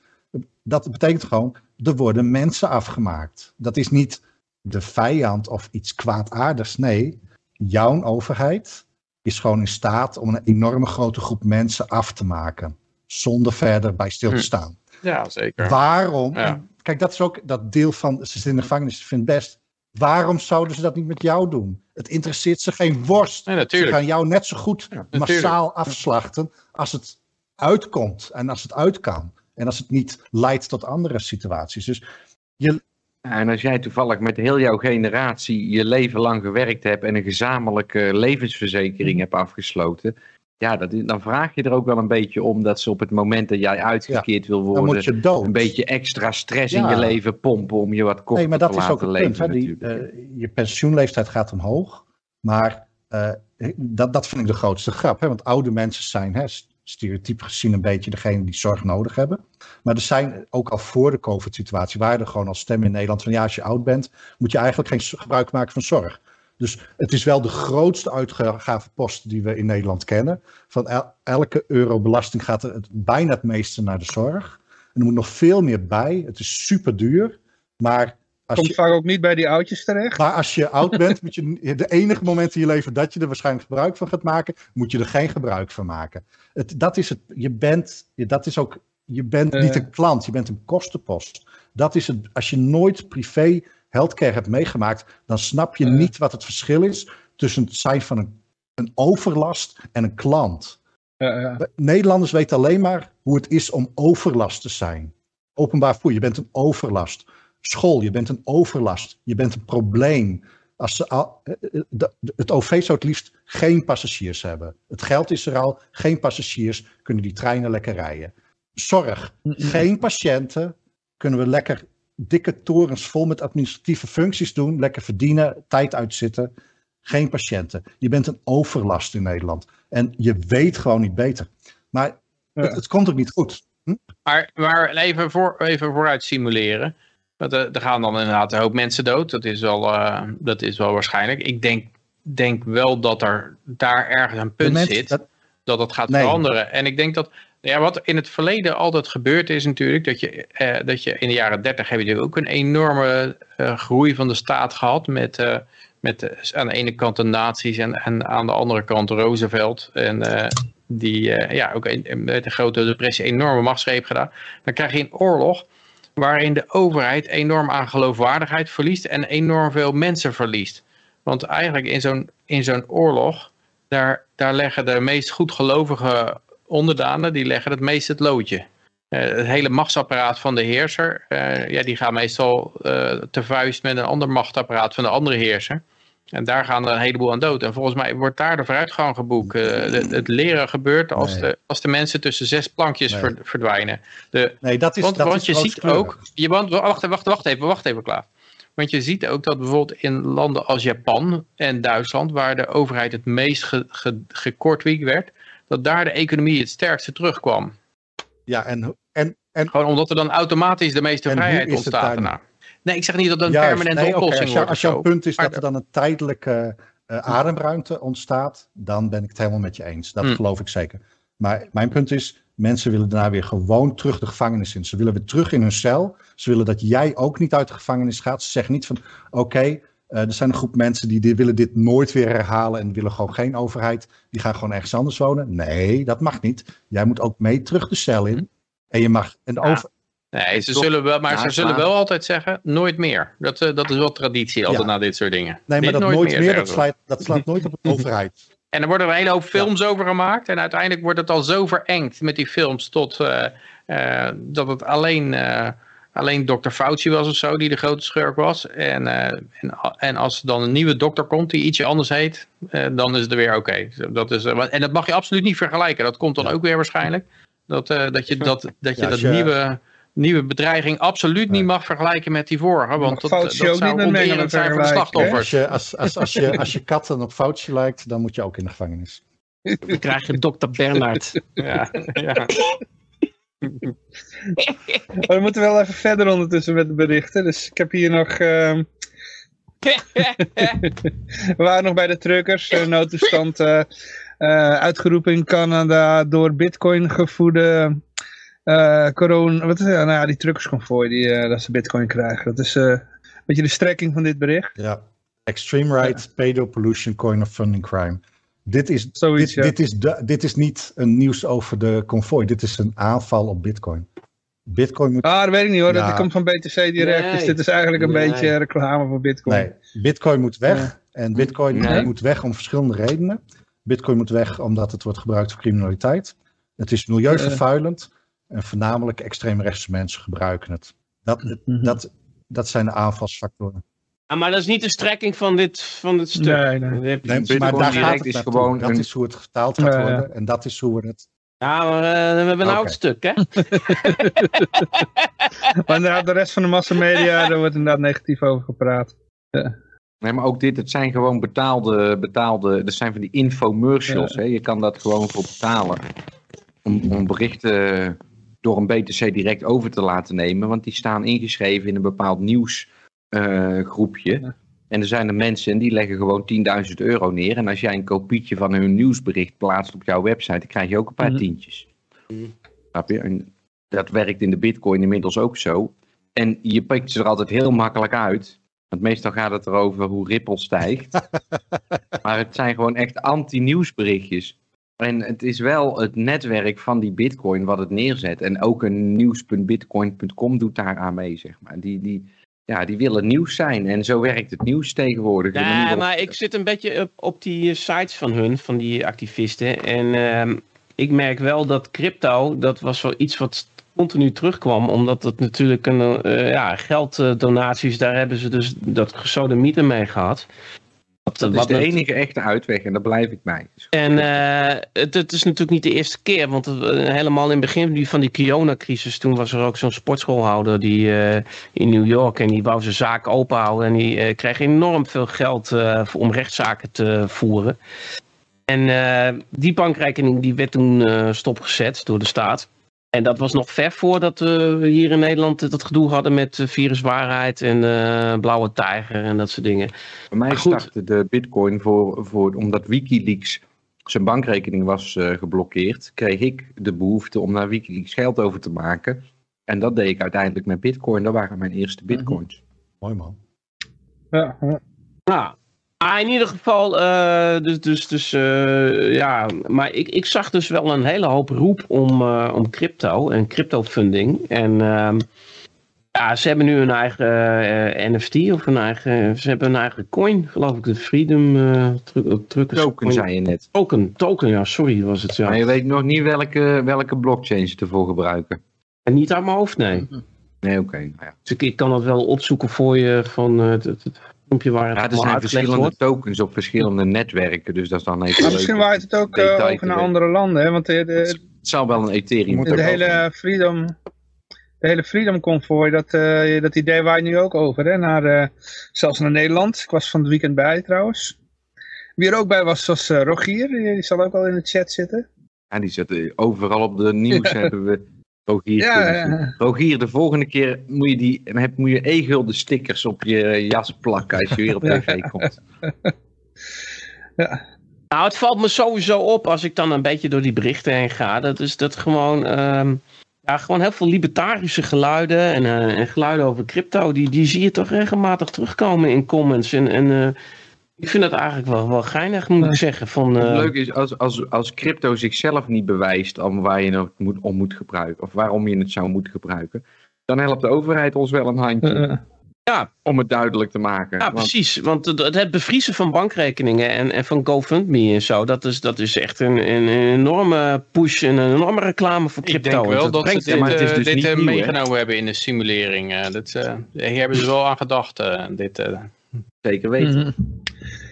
dat betekent gewoon, er worden mensen afgemaakt. Dat is niet de vijand of iets kwaadaardigs. Nee, jouw overheid is gewoon in staat om een enorme grote groep mensen af te maken. Zonder verder bij stil te Hm. staan. Ja, zeker. Waarom? Ja. en Kijk, dat is ook dat deel van. Ze zitten in de gevangenis, ik vind het best. Waarom zouden ze dat niet met jou doen? Het interesseert ze geen worst. Nee, Ze natuurlijk. gaan jou net zo goed massaal afslachten als het uitkomt en als het uit kan. En als het niet leidt tot andere situaties. Dus je, En als jij toevallig met heel jouw generatie je leven lang gewerkt hebt en een gezamenlijke levensverzekering hebt afgesloten, ja, dat, dan vraag je er ook wel een beetje om dat ze op het moment dat jij uitgekeerd wil worden, een beetje extra stress in je leven pompen om je wat korter Nee, maar dat te is ook het punt. leven. Die, natuurlijk. eh, je pensioenleeftijd gaat omhoog. Maar eh, dat, dat vind ik de grootste grap. Hè? Want oude mensen zijn hè, stereotyp gezien een beetje degene die zorg nodig hebben. Maar er zijn ook al voor de COVID-situatie, waren er gewoon al stemmen in Nederland van ja, als je oud bent, moet je eigenlijk geen gebruik maken van zorg. Dus het is wel de grootste uitgavenpost die we in Nederland kennen. Van el- elke euro belasting gaat er het, bijna het meeste naar de zorg. En er moet nog veel meer bij. Het is super duur. Maar als Komt je, vaak ook niet bij die oudjes terecht. maar als je oud bent, moet je de enige moment in je leven dat je er waarschijnlijk gebruik van gaat maken, moet je er geen gebruik van maken. Het, dat is het. Je bent, dat is ook, je bent Eh. niet een klant, je bent een kostenpost. Dat is het. Als je nooit privé healthcare hebt meegemaakt, dan snap je Eh. niet wat het verschil is tussen het zijn van een, een overlast en een klant. Ja, ja. Nederlanders weten alleen maar hoe het is om overlast te zijn. Openbaar vervoer, je bent een overlast. School, je bent een overlast. Je bent een probleem. Als ze al, eh, eh, de- de- het OV zou het liefst geen passagiers hebben. Het geld is er al, geen passagiers, kunnen die treinen lekker rijden. Zorg, geen patiënten, kunnen we lekker dikke torens vol met administratieve functies doen, lekker verdienen, tijd uitzitten. Geen patiënten. Je bent een overlast in Nederland. En je weet gewoon niet beter. Maar Ja. het, het komt ook niet goed. Hm? Maar, maar even, voor, even vooruit simuleren. Want er, er gaan dan inderdaad een hoop mensen dood. Dat is wel, eh, dat is wel waarschijnlijk. Ik denk, denk wel dat er daar ergens een punt mensen- zit. dat- Dat het gaat Nee. veranderen. En ik denk dat Ja, wat in het verleden altijd gebeurd is natuurlijk, dat je, eh, dat je in de jaren 30 heb je ook een enorme eh, groei van de staat gehad met, eh, met eh, aan de ene kant de nazi's en, en aan de andere kant Roosevelt. En die ja, ook met de grote depressie enorme machtsgreep gedaan. Dan krijg je een oorlog waarin de overheid enorm aan geloofwaardigheid verliest en enorm veel mensen verliest. Want eigenlijk in zo'n zo'n oorlog, daar, daar leggen de meest goedgelovige onderdanen, die leggen het meest het loodje. Eh, het hele machtsapparaat van de heerser, eh, ja, die gaat meestal eh, te vuist met een ander machtsapparaat van de andere heerser. En daar gaan er een heleboel aan dood. En volgens mij wordt daar de vooruitgang geboekt. De- het leren gebeurt als, Nee. de, als de mensen tussen zes plankjes Nee. verdwijnen. De, Nee, dat is, want, dat want is je ziet ook, je, want, wacht, wacht, wacht even, wacht even klaar. Want je ziet ook dat bijvoorbeeld in landen als Japan en Duitsland, waar de overheid het meest ge, werd, dat daar de economie het sterkste terugkwam. Ja, en, en, en Gewoon omdat er dan automatisch de meeste vrijheid ontstaat daarna. Nee, ik zeg niet dat dat een Juist, permanente nee, oplossing wordt. als jouw punt is Maar dat er dan een tijdelijke eh, ademruimte ontstaat, dan ben ik het helemaal met je eens. Dat Hmm. geloof ik zeker. Maar mijn punt is, mensen willen daarna weer gewoon terug de gevangenis in. Ze willen weer terug in hun cel. Ze willen dat jij ook niet uit de gevangenis gaat. Ze zeggen niet van, oké, eh, er zijn een groep mensen die willen dit nooit weer herhalen en willen gewoon geen overheid. Die gaan gewoon ergens anders wonen. Nee, dat mag niet. Jij moet ook mee terug de cel in. En je mag, en de Ja. over, Nee, ze zullen wel, maar Ja, ze zullen wel altijd zeggen, nooit meer. Dat, eh, dat is wel traditie altijd Ja. na dit soort dingen. nee, maar Dit dat nooit meer, dat, slaat, dat slaat nooit op de overheid. En er worden een hele hoop films over gemaakt. En uiteindelijk wordt het al zo verengd met die films tot eh, dat het alleen, alleen Dr. Fauci was of zo die de grote schurk was. En, eh, en, en als er dan een nieuwe dokter komt die ietsje anders heet, eh, dan is het weer oké. Dat is, eh, En dat mag je absoluut niet vergelijken. Dat komt dan Ja. ook weer waarschijnlijk. Dat, eh, dat je dat, dat, je Ja, dat je- nieuwe, nieuwe bedreiging absoluut niet mag vergelijken met die vorige. Want dat, dat zou onterend zijn voor de hè? slachtoffers. Als je, als, als, als, je, als je kat dan op foutje lijkt, dan moet je ook in de gevangenis. Dan krijg je dokter Bernard. Ja, ja. Maar we moeten wel even verder ondertussen met de berichten. Dus ik heb hier nog... ehm, we waren nog bij de truckers. eh, noodtoestand eh, eh, uitgeroepen in Canada door bitcoin gevoede corona... Wat is het? Nou ja, die truckersconvooi die, dat ze bitcoin krijgen. Dat is een beetje de strekking van dit bericht. Ja. Extreme right, pedo pollution, coin of funding crime. Dit is, Zoiets, dit, ja. dit, is de, dit is niet een nieuws over de convoy. Dit is een aanval op bitcoin. Bitcoin moet... Ah, dat weet ik niet hoor. Dat Ja. komt van BTC direct. Nee. Dus dit is eigenlijk een Nee. beetje reclame voor bitcoin. Nee, bitcoin moet weg. En bitcoin Nee. moet weg om verschillende redenen. Bitcoin moet weg omdat het wordt gebruikt voor criminaliteit. Het is milieuvervuilend. En voornamelijk extreemrechtse mensen gebruiken het. Dat, Mhm. dat, dat zijn de aanvalsfactoren. Ah, maar dat is niet de strekking van dit, van dit stuk. Nee, nee. Dat Nee, Bitcoin maar daar direct gaat het is gewoon Dat een- is hoe het vertaald gaat Ja, ja. worden. En dat is hoe we het... Ja, maar eh, we hebben een oud stuk, hè? Maar inderdaad, de rest van de massamedia, daar wordt inderdaad negatief over gepraat. Nee, maar ook dit, het zijn gewoon betaalde, betaalde, dat zijn van die infomercials. Hè? Je kan dat gewoon voor betalen. Om, om berichten door een BTC direct over te laten nemen. Want die staan ingeschreven in een bepaald nieuwsgroepje. En er zijn er mensen en die leggen gewoon 10.000 euro neer. En als jij een kopietje van hun nieuwsbericht plaatst op jouw website, dan krijg je ook een paar Mhm. tientjes. Snap je? En dat werkt in de bitcoin inmiddels ook zo. En je pikt ze er altijd heel makkelijk uit. Want meestal gaat het erover hoe Ripple stijgt. maar het zijn gewoon echt anti-nieuwsberichtjes. En het is wel het netwerk van die bitcoin wat het neerzet. En ook een nieuws.bitcoin.com doet daar aan mee, zeg maar. Die, die, ja, die willen nieuws zijn. En zo werkt het nieuws tegenwoordig. Ja, maar ik zit een beetje op, op die eh, sites van hun, van die activisten. En ehm, ik merk wel dat crypto, dat was wel iets wat continu terugkwam. Omdat het natuurlijk een eh, ja, gelddonaties, daar hebben ze dus dat gesodemieter mee gehad. Wat, Dat is wat de enige echte uitweg en daar blijf ik bij. En eh, het, het is natuurlijk niet de eerste keer, want het, eh, helemaal in het begin van die Kiona-crisis, toen was er ook zo'n sportschoolhouder die eh, in New York en die wou zijn zaak openhouden en die kreeg enorm veel geld om rechtszaken te voeren. En die bankrekening die werd toen stopgezet door de staat. En dat was nog ver voordat eh, we hier in Nederland dat gedoe hadden met eh, viruswaarheid en eh, blauwe tijger en dat soort dingen. Bij mij startte de bitcoin voor, voor, omdat Wikileaks zijn bankrekening was uh, geblokkeerd, kreeg ik de behoefte om naar Wikileaks geld over te maken. En dat deed ik uiteindelijk met bitcoin. Dat waren mijn eerste bitcoins. Mooi man. Ja, ja. Nou, ah, in ieder geval, uh, dus, dus, dus uh, ja, maar ik, ik zag dus wel een hele hoop roep om, uh, om crypto en crypto funding. En ehm, ja, ze hebben nu een eigen NFT of een eigen, ze hebben een eigen coin, geloof ik, de Freedom truc, Token zei je net. Token, token, ja, sorry was het. Ja. Maar je weet nog niet welke, welke blockchain ze ervoor gebruiken. En niet uit mijn hoofd, nee. Nee, oké. Okay. Nou ja. Dus ik, ik, kan dat wel opzoeken voor je van het, het, het filmpje waar het ja, er zijn verschillende wordt. tokens op verschillende netwerken, dus dat is dan even maar Misschien waait het ook uh, over naar andere landen, hè? want de, de, het zou wel een Ethereum de, de hele Freedom, de hele Freedom Convoy, dat, uh, dat idee waait nu ook over, hè? Naar, uh, zelfs naar Nederland. Ik was van het weekend bij trouwens. Wie er ook bij was, was Rogier, die zal ook al in de chat zitten. Ja, die zit overal op de nieuws hebben we Rogier, ja, ja. Rogier, de volgende keer moet je, die, heb, moet je e-gulden stickers op je jas plakken als je weer op tv komt. Ja. Nou, het valt me sowieso op als ik dan een beetje door die berichten heen ga. Dat is dat gewoon, um, ja, gewoon heel veel libertarische geluiden en, uh, en, geluiden over crypto, die, die zie je toch regelmatig terugkomen in comments. En, en uh, ik vind dat eigenlijk wel, wel geinig, moet ik zeggen. Van, uh... Het leuke is, als, als, als crypto zichzelf niet bewijst om waar je het moet, om moet gebruiken, of waarom je het zou moeten gebruiken, dan helpt de overheid ons wel een handje. Uh, ja. Om het duidelijk te maken. Ja, want... precies. Want het, het bevriezen van bankrekeningen en, en van GoFundMe en zo, dat is, dat is echt een, een, enorme push en een enorme reclame voor crypto. Ik denk wel dat, dat ze dit, ja, dit, dit nieuw, meegenomen hebben in de simulering. Dat, uh, hier hebben ze wel aan gedacht. Uh, dit, Zeker weten. Mm -hmm.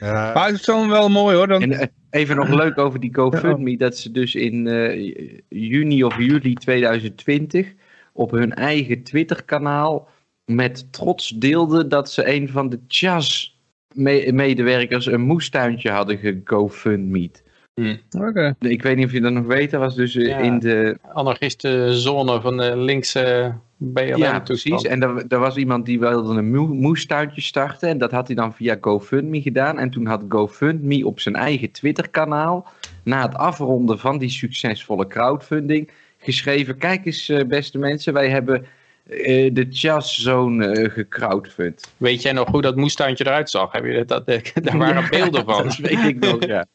Ja. Maar het is zo wel mooi hoor. Dan... En even nog leuk over die GoFundMe. Ja. Dat ze dus in uh, juni of juli 2020 op hun eigen Twitter kanaal met trots deelden dat ze een van de Chas medewerkers een moestuintje hadden gegofundmeed. Hmm. Okay. Ik weet niet of je dat nog weet, dat was dus ja, in de... anarchistenzone van de linkse Ja, precies. En er, was iemand die wilde een moestuintje starten en dat had hij dan via GoFundMe gedaan. En toen had GoFundMe op zijn eigen Twitter-kanaal, na het afronden van die succesvolle crowdfunding, geschreven, kijk eens beste mensen, wij hebben uh, de Jazzone uh, gecrowdfund. Weet jij nog hoe dat moestuintje eruit zag? Heb je dat, dat, daar waren ja, beelden van. Dat weet ik nog, ja.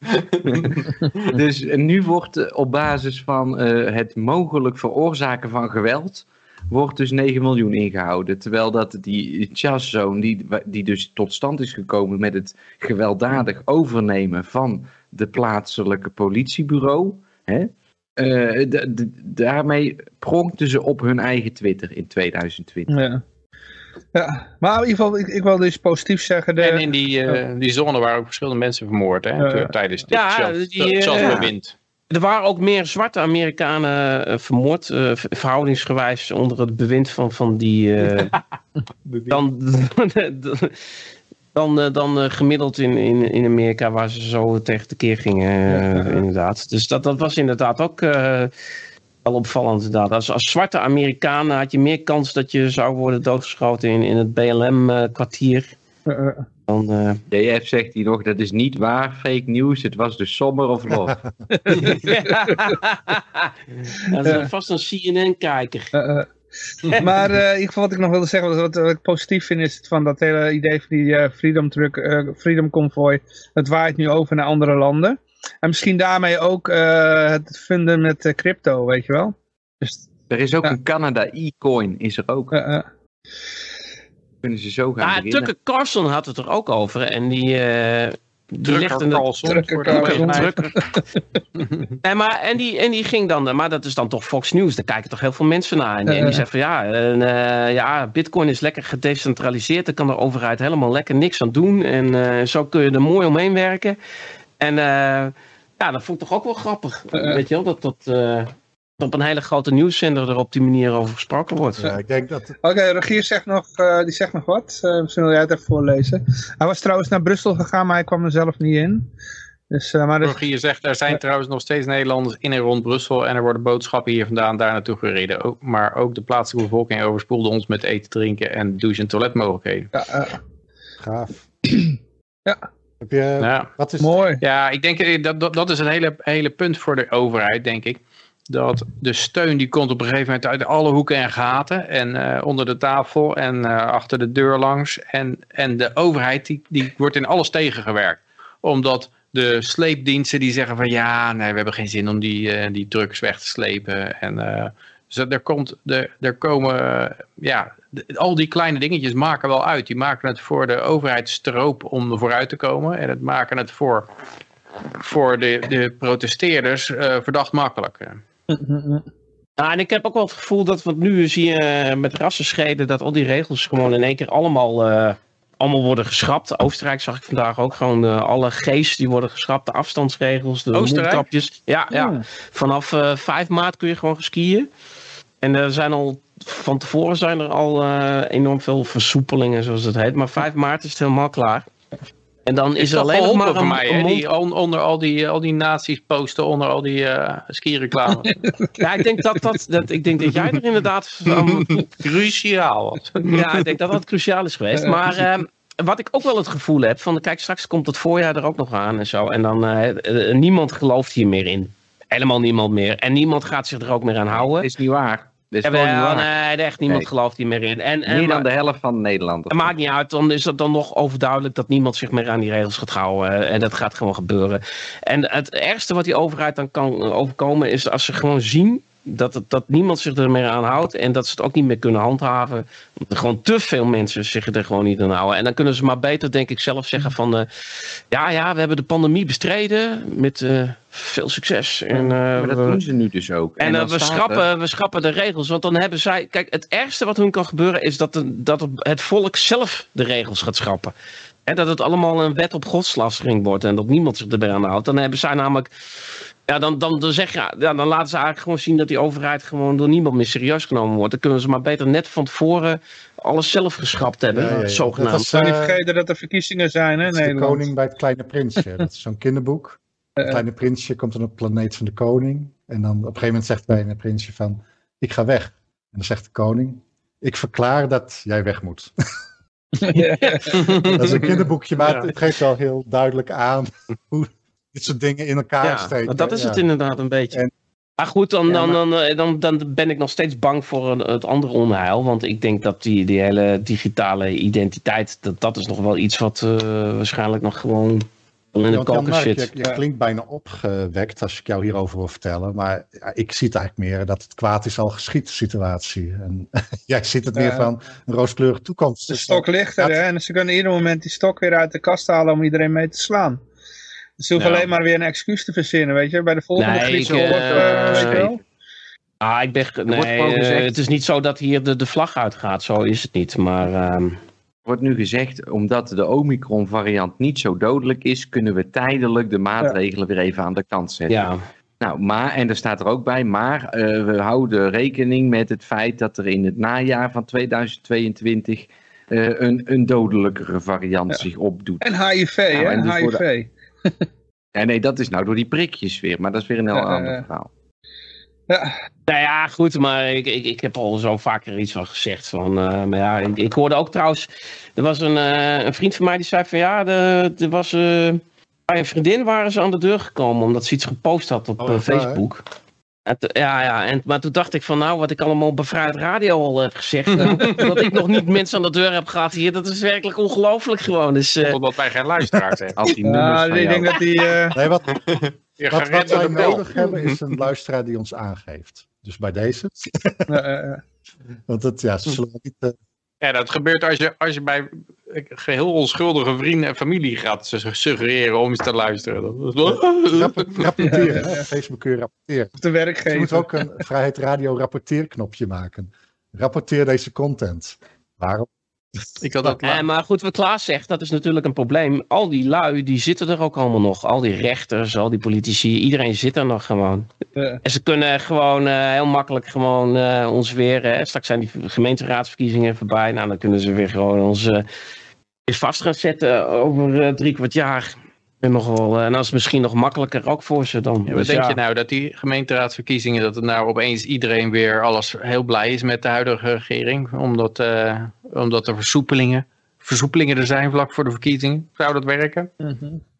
dus nu wordt op basis van het mogelijk veroorzaken van geweld wordt dus 9 miljoen ingehouden. Terwijl dat die Jazzone, die, die dus tot stand is gekomen met het gewelddadig overnemen van de plaatselijke politiebureau... Hè, uh, daarmee pronkten ze op hun eigen Twitter in 2020. Ja. Ja, maar in ieder geval, ik, ik wil dus positief zeggen. De... En in die, uh, die zone waren ook verschillende mensen vermoord hè, uh, tijdens dit ja, zelfbewind. Er waren ook meer zwarte Amerikanen vermoord, verhoudingsgewijs onder het bewind van, van die... dan, dan, dan uh, gemiddeld in, in, in Amerika waar ze zo tegen de keer gingen, inderdaad. Dus dat, dat was inderdaad ook wel opvallend inderdaad. Als, als zwarte Amerikanen had je meer kans dat je zou worden doodgeschoten in, in het BLM-kwartier. Dan, DF zegt hier nog, dat is niet waar, fake news, het was de Summer of Love. dat is vast een CNN-kijker. maar uh, in ieder geval wat ik nog wilde zeggen, wat, wat, ik positief vind, is van dat hele idee van die uh, Freedom, truck, uh, Freedom Convoy. Het waait nu over naar andere landen. En misschien daarmee ook het vinden met crypto, weet je wel. Dus, er is ook ja. een Canada e-coin, is er ook. Kunnen ze zo gaan ah, Tucker Carlson had het er ook over. En die... Drukker Carlson. Drukker Carlson. en, maar, en, die, en die ging dan, maar dat is dan toch Fox News, daar kijken toch heel veel mensen naar. En, en die zegt van ja, en, uh, ja, bitcoin is lekker gedecentraliseerd, daar kan de overheid helemaal lekker niks aan doen. En uh, zo kun je er mooi omheen werken. En uh, ja, dat vond ik toch ook wel grappig. Weet je wel, dat dat op een hele grote nieuwszender er op die manier over gesproken wordt. Ja, ik denk dat... Oké, okay, Regier zegt nog, uh, die zegt nog wat. Uh, misschien wil jij het even voorlezen. Hij was trouwens naar Brussel gegaan, maar hij kwam er zelf niet in. Dus, uh, maar dus... Rogier zegt, er zijn trouwens nog steeds Nederlanders in en rond Brussel en er worden boodschappen hier vandaan daar naartoe gereden. Ook, maar ook de plaatselijke bevolking overspoelde ons met eten, drinken en douche- en toiletmogelijkheden. Ja, Gaaf. ja. Heb je, Ja. wat is Mooi. Ja, ik denk eh, dat, dat, dat is het hele, hele punt voor de overheid, denk ik. Dat de steun die komt op een gegeven moment uit alle hoeken en gaten. En eh, onder de tafel en eh, achter de deur langs. En, en de overheid die, die wordt in alles tegengewerkt. Omdat de sleepdiensten die zeggen van ja, nee, we hebben geen zin om die, eh, die trucks weg te slepen. En dus er, komt, er, er komen, ja, al die kleine dingetjes maken wel uit. Die maken het voor de overheid stroop om vooruit te komen. En het maken het voor, voor de, de protesteerders verdacht makkelijk. Ja, en ik heb ook wel het gevoel dat, want nu zie je eh, met rassenscheden dat al die regels gewoon in één keer allemaal, eh, allemaal worden geschrapt. Oostenrijk zag ik vandaag ook gewoon eh, alle G's die worden geschrapt, de afstandsregels, de mondkapjes. Ja, ja. Oh. vanaf eh 5 maart kun je gewoon skiën. En er zijn al, van tevoren zijn er al enorm veel versoepelingen zoals het heet. Maar 5 maart is het helemaal klaar. En dan is, Is er alleen nog maar een, mij, een mond- Die, on- onder al die, al die nazi's posten, onder al die eh skireclames. Ja, ik denk dat, dat, dat, ik denk dat jij er inderdaad um, Cruciaal. was. Ja, ik denk dat dat cruciaal is geweest. Maar ehm, wat ik ook wel het gevoel heb, van kijk, straks komt het voorjaar er ook nog aan en zo. En dan, eh, eh, niemand gelooft hier meer in. Helemaal niemand meer. En niemand gaat zich er ook meer aan Dat houden. is niet waar. Is Ja, wel, nee, echt niemand Nee. gelooft hier meer in. En, en, Meer dan de helft van de Nederlanders. het maakt niet uit, dan is het dan nog overduidelijk dat niemand zich meer aan die regels gaat houden. En dat gaat gewoon gebeuren. En het ergste wat die overheid dan kan overkomen is als ze gewoon zien dat, het, dat niemand zich er meer aan houdt. En dat ze het ook niet meer kunnen handhaven. Omdat er gewoon te veel mensen zich er gewoon niet aan houden. En dan kunnen ze maar beter, denk ik zelf, zeggen van... eh, ja, ja, we hebben de pandemie bestreden met eh, veel succes. En, eh, Maar dat doen ze nu dus ook. en, we, er- schrappen, we schrappen de regels, want dan hebben zij... Kijk, het ergste wat hun kan gebeuren is dat, de, dat het volk zelf de regels gaat schrappen. En dat het allemaal een wet op godslastering wordt en dat niemand zich erbij aan houdt. Dan hebben zij namelijk... Ja, dan, dan, dan, zeg je, ja, dan laten ze eigenlijk gewoon zien dat die overheid gewoon door niemand meer serieus genomen wordt. Dan kunnen ze maar beter net van tevoren alles zelf geschrapt hebben, Ja, ja, ja. zogenaamd. Dat was, niet eh, vergeten dat er verkiezingen zijn hè, de koning bij het kleine prinsje. Dat is zo'n kinderboek. Het kleine prinsje komt dan op de planeet van de koning. En dan op een gegeven moment zegt het kleine prinsje van, ik ga weg. En dan zegt de koning, ik verklaar dat jij weg moet. dat is een kinderboekje, maar Ja. het geeft wel heel duidelijk aan hoe dit soort dingen in elkaar Ja, steken. dat is Ja. het inderdaad een beetje. En- maar goed, dan, Ja, dan, maar- Dan, eh, dan, dan ben ik nog steeds bang voor het andere onheil. Want ik denk dat die, die hele digitale identiteit, dat, dat is nog wel iets wat eh, waarschijnlijk nog gewoon in de koker zit. Je, je klinkt bijna opgewekt als ik jou hierover wil vertellen. Maar ja, ik zie het eigenlijk meer dat het kwaad is al geschied situatie. En jij ziet het meer van een rooskleurige toekomst. De stok ligt er, dat- hè? En ze kunnen ieder moment die stok weer uit de kast halen om iedereen mee te slaan. Ze hoeven Ja. alleen maar weer een excuus te verzinnen, weet je. Bij de volgende Nee, ik, weet je wel. Ah, ik ben, nee, eh, gezegd- het is niet zo dat hier de, de vlag uitgaat. Zo is het niet. Maar ehm, wordt nu gezegd, omdat de Omicron variant niet zo dodelijk is, kunnen we tijdelijk de maatregelen weer even aan de kant zetten. ja, Nou, maar, en er staat er ook bij, maar eh, we houden rekening met het feit dat er in het najaar van 2022 eh, een, een dodelijkere variant zich opdoet. En HIV, Nou, hè? en dus HIV. Ja, nee, dat is nou door die prikjes weer, maar dat is weer een heel ander verhaal. Ja, Nou ja, goed, maar ik, ik, ik heb al zo vaker iets van gezegd. Van, eh, maar ja, ik, ik hoorde ook trouwens, er was een, eh, een vriend van mij die zei van ja, de- er was, eh, bij een vriendin waren ze aan de deur gekomen omdat ze iets gepost had op Oh, waar, ja, ja, en, maar toen dacht ik van nou, wat ik allemaal op Bevrijd Radio al heb gezegd, eh, dat ik nog niet mensen aan de deur heb gehad hier, dat is werkelijk ongelooflijk gewoon. Dus, eh, Omdat wij geen luisteraars hebben. Als die nummers ja van ik jou- denk dat die... eh, Nee, wat, wat, wat wij nodig hebben is een luisteraar die ons aangeeft. Dus bij deze. Want het, ja, ze zullen niet... Ja, dat gebeurt als je, als je bij geheel onschuldige vrienden en familie gaat su- suggereren om eens te luisteren. Dat is rapp- rapporteren. Facebook kun je rapporteren. de Ze werkgever. moeten ook een Vrijheid Radio rapporteerknopje maken. Rapporteer deze content. Waarom? Ik had dat Eh, maar goed, wat Klaas zegt, dat is natuurlijk een probleem. Al die lui, die zitten er ook allemaal nog. Al die rechters, al die politici, iedereen zit er nog gewoon. Ja. En ze kunnen gewoon eh, heel makkelijk gewoon eh, ons weer... eh, straks zijn die gemeenteraadsverkiezingen voorbij. Nou, dan kunnen ze weer gewoon ons eh, weer vast gaan zetten over eh, drie kwart jaar. En, nog wel, eh, en dat is misschien nog makkelijker ook voor ze dan. Ja, wat Dus denk ja. je nou, dat die gemeenteraadsverkiezingen, dat er nou opeens iedereen weer alles heel blij is met de huidige regering? Omdat, eh, omdat er versoepelingen versoepelingen er zijn vlak voor de verkiezingen. Zou dat werken?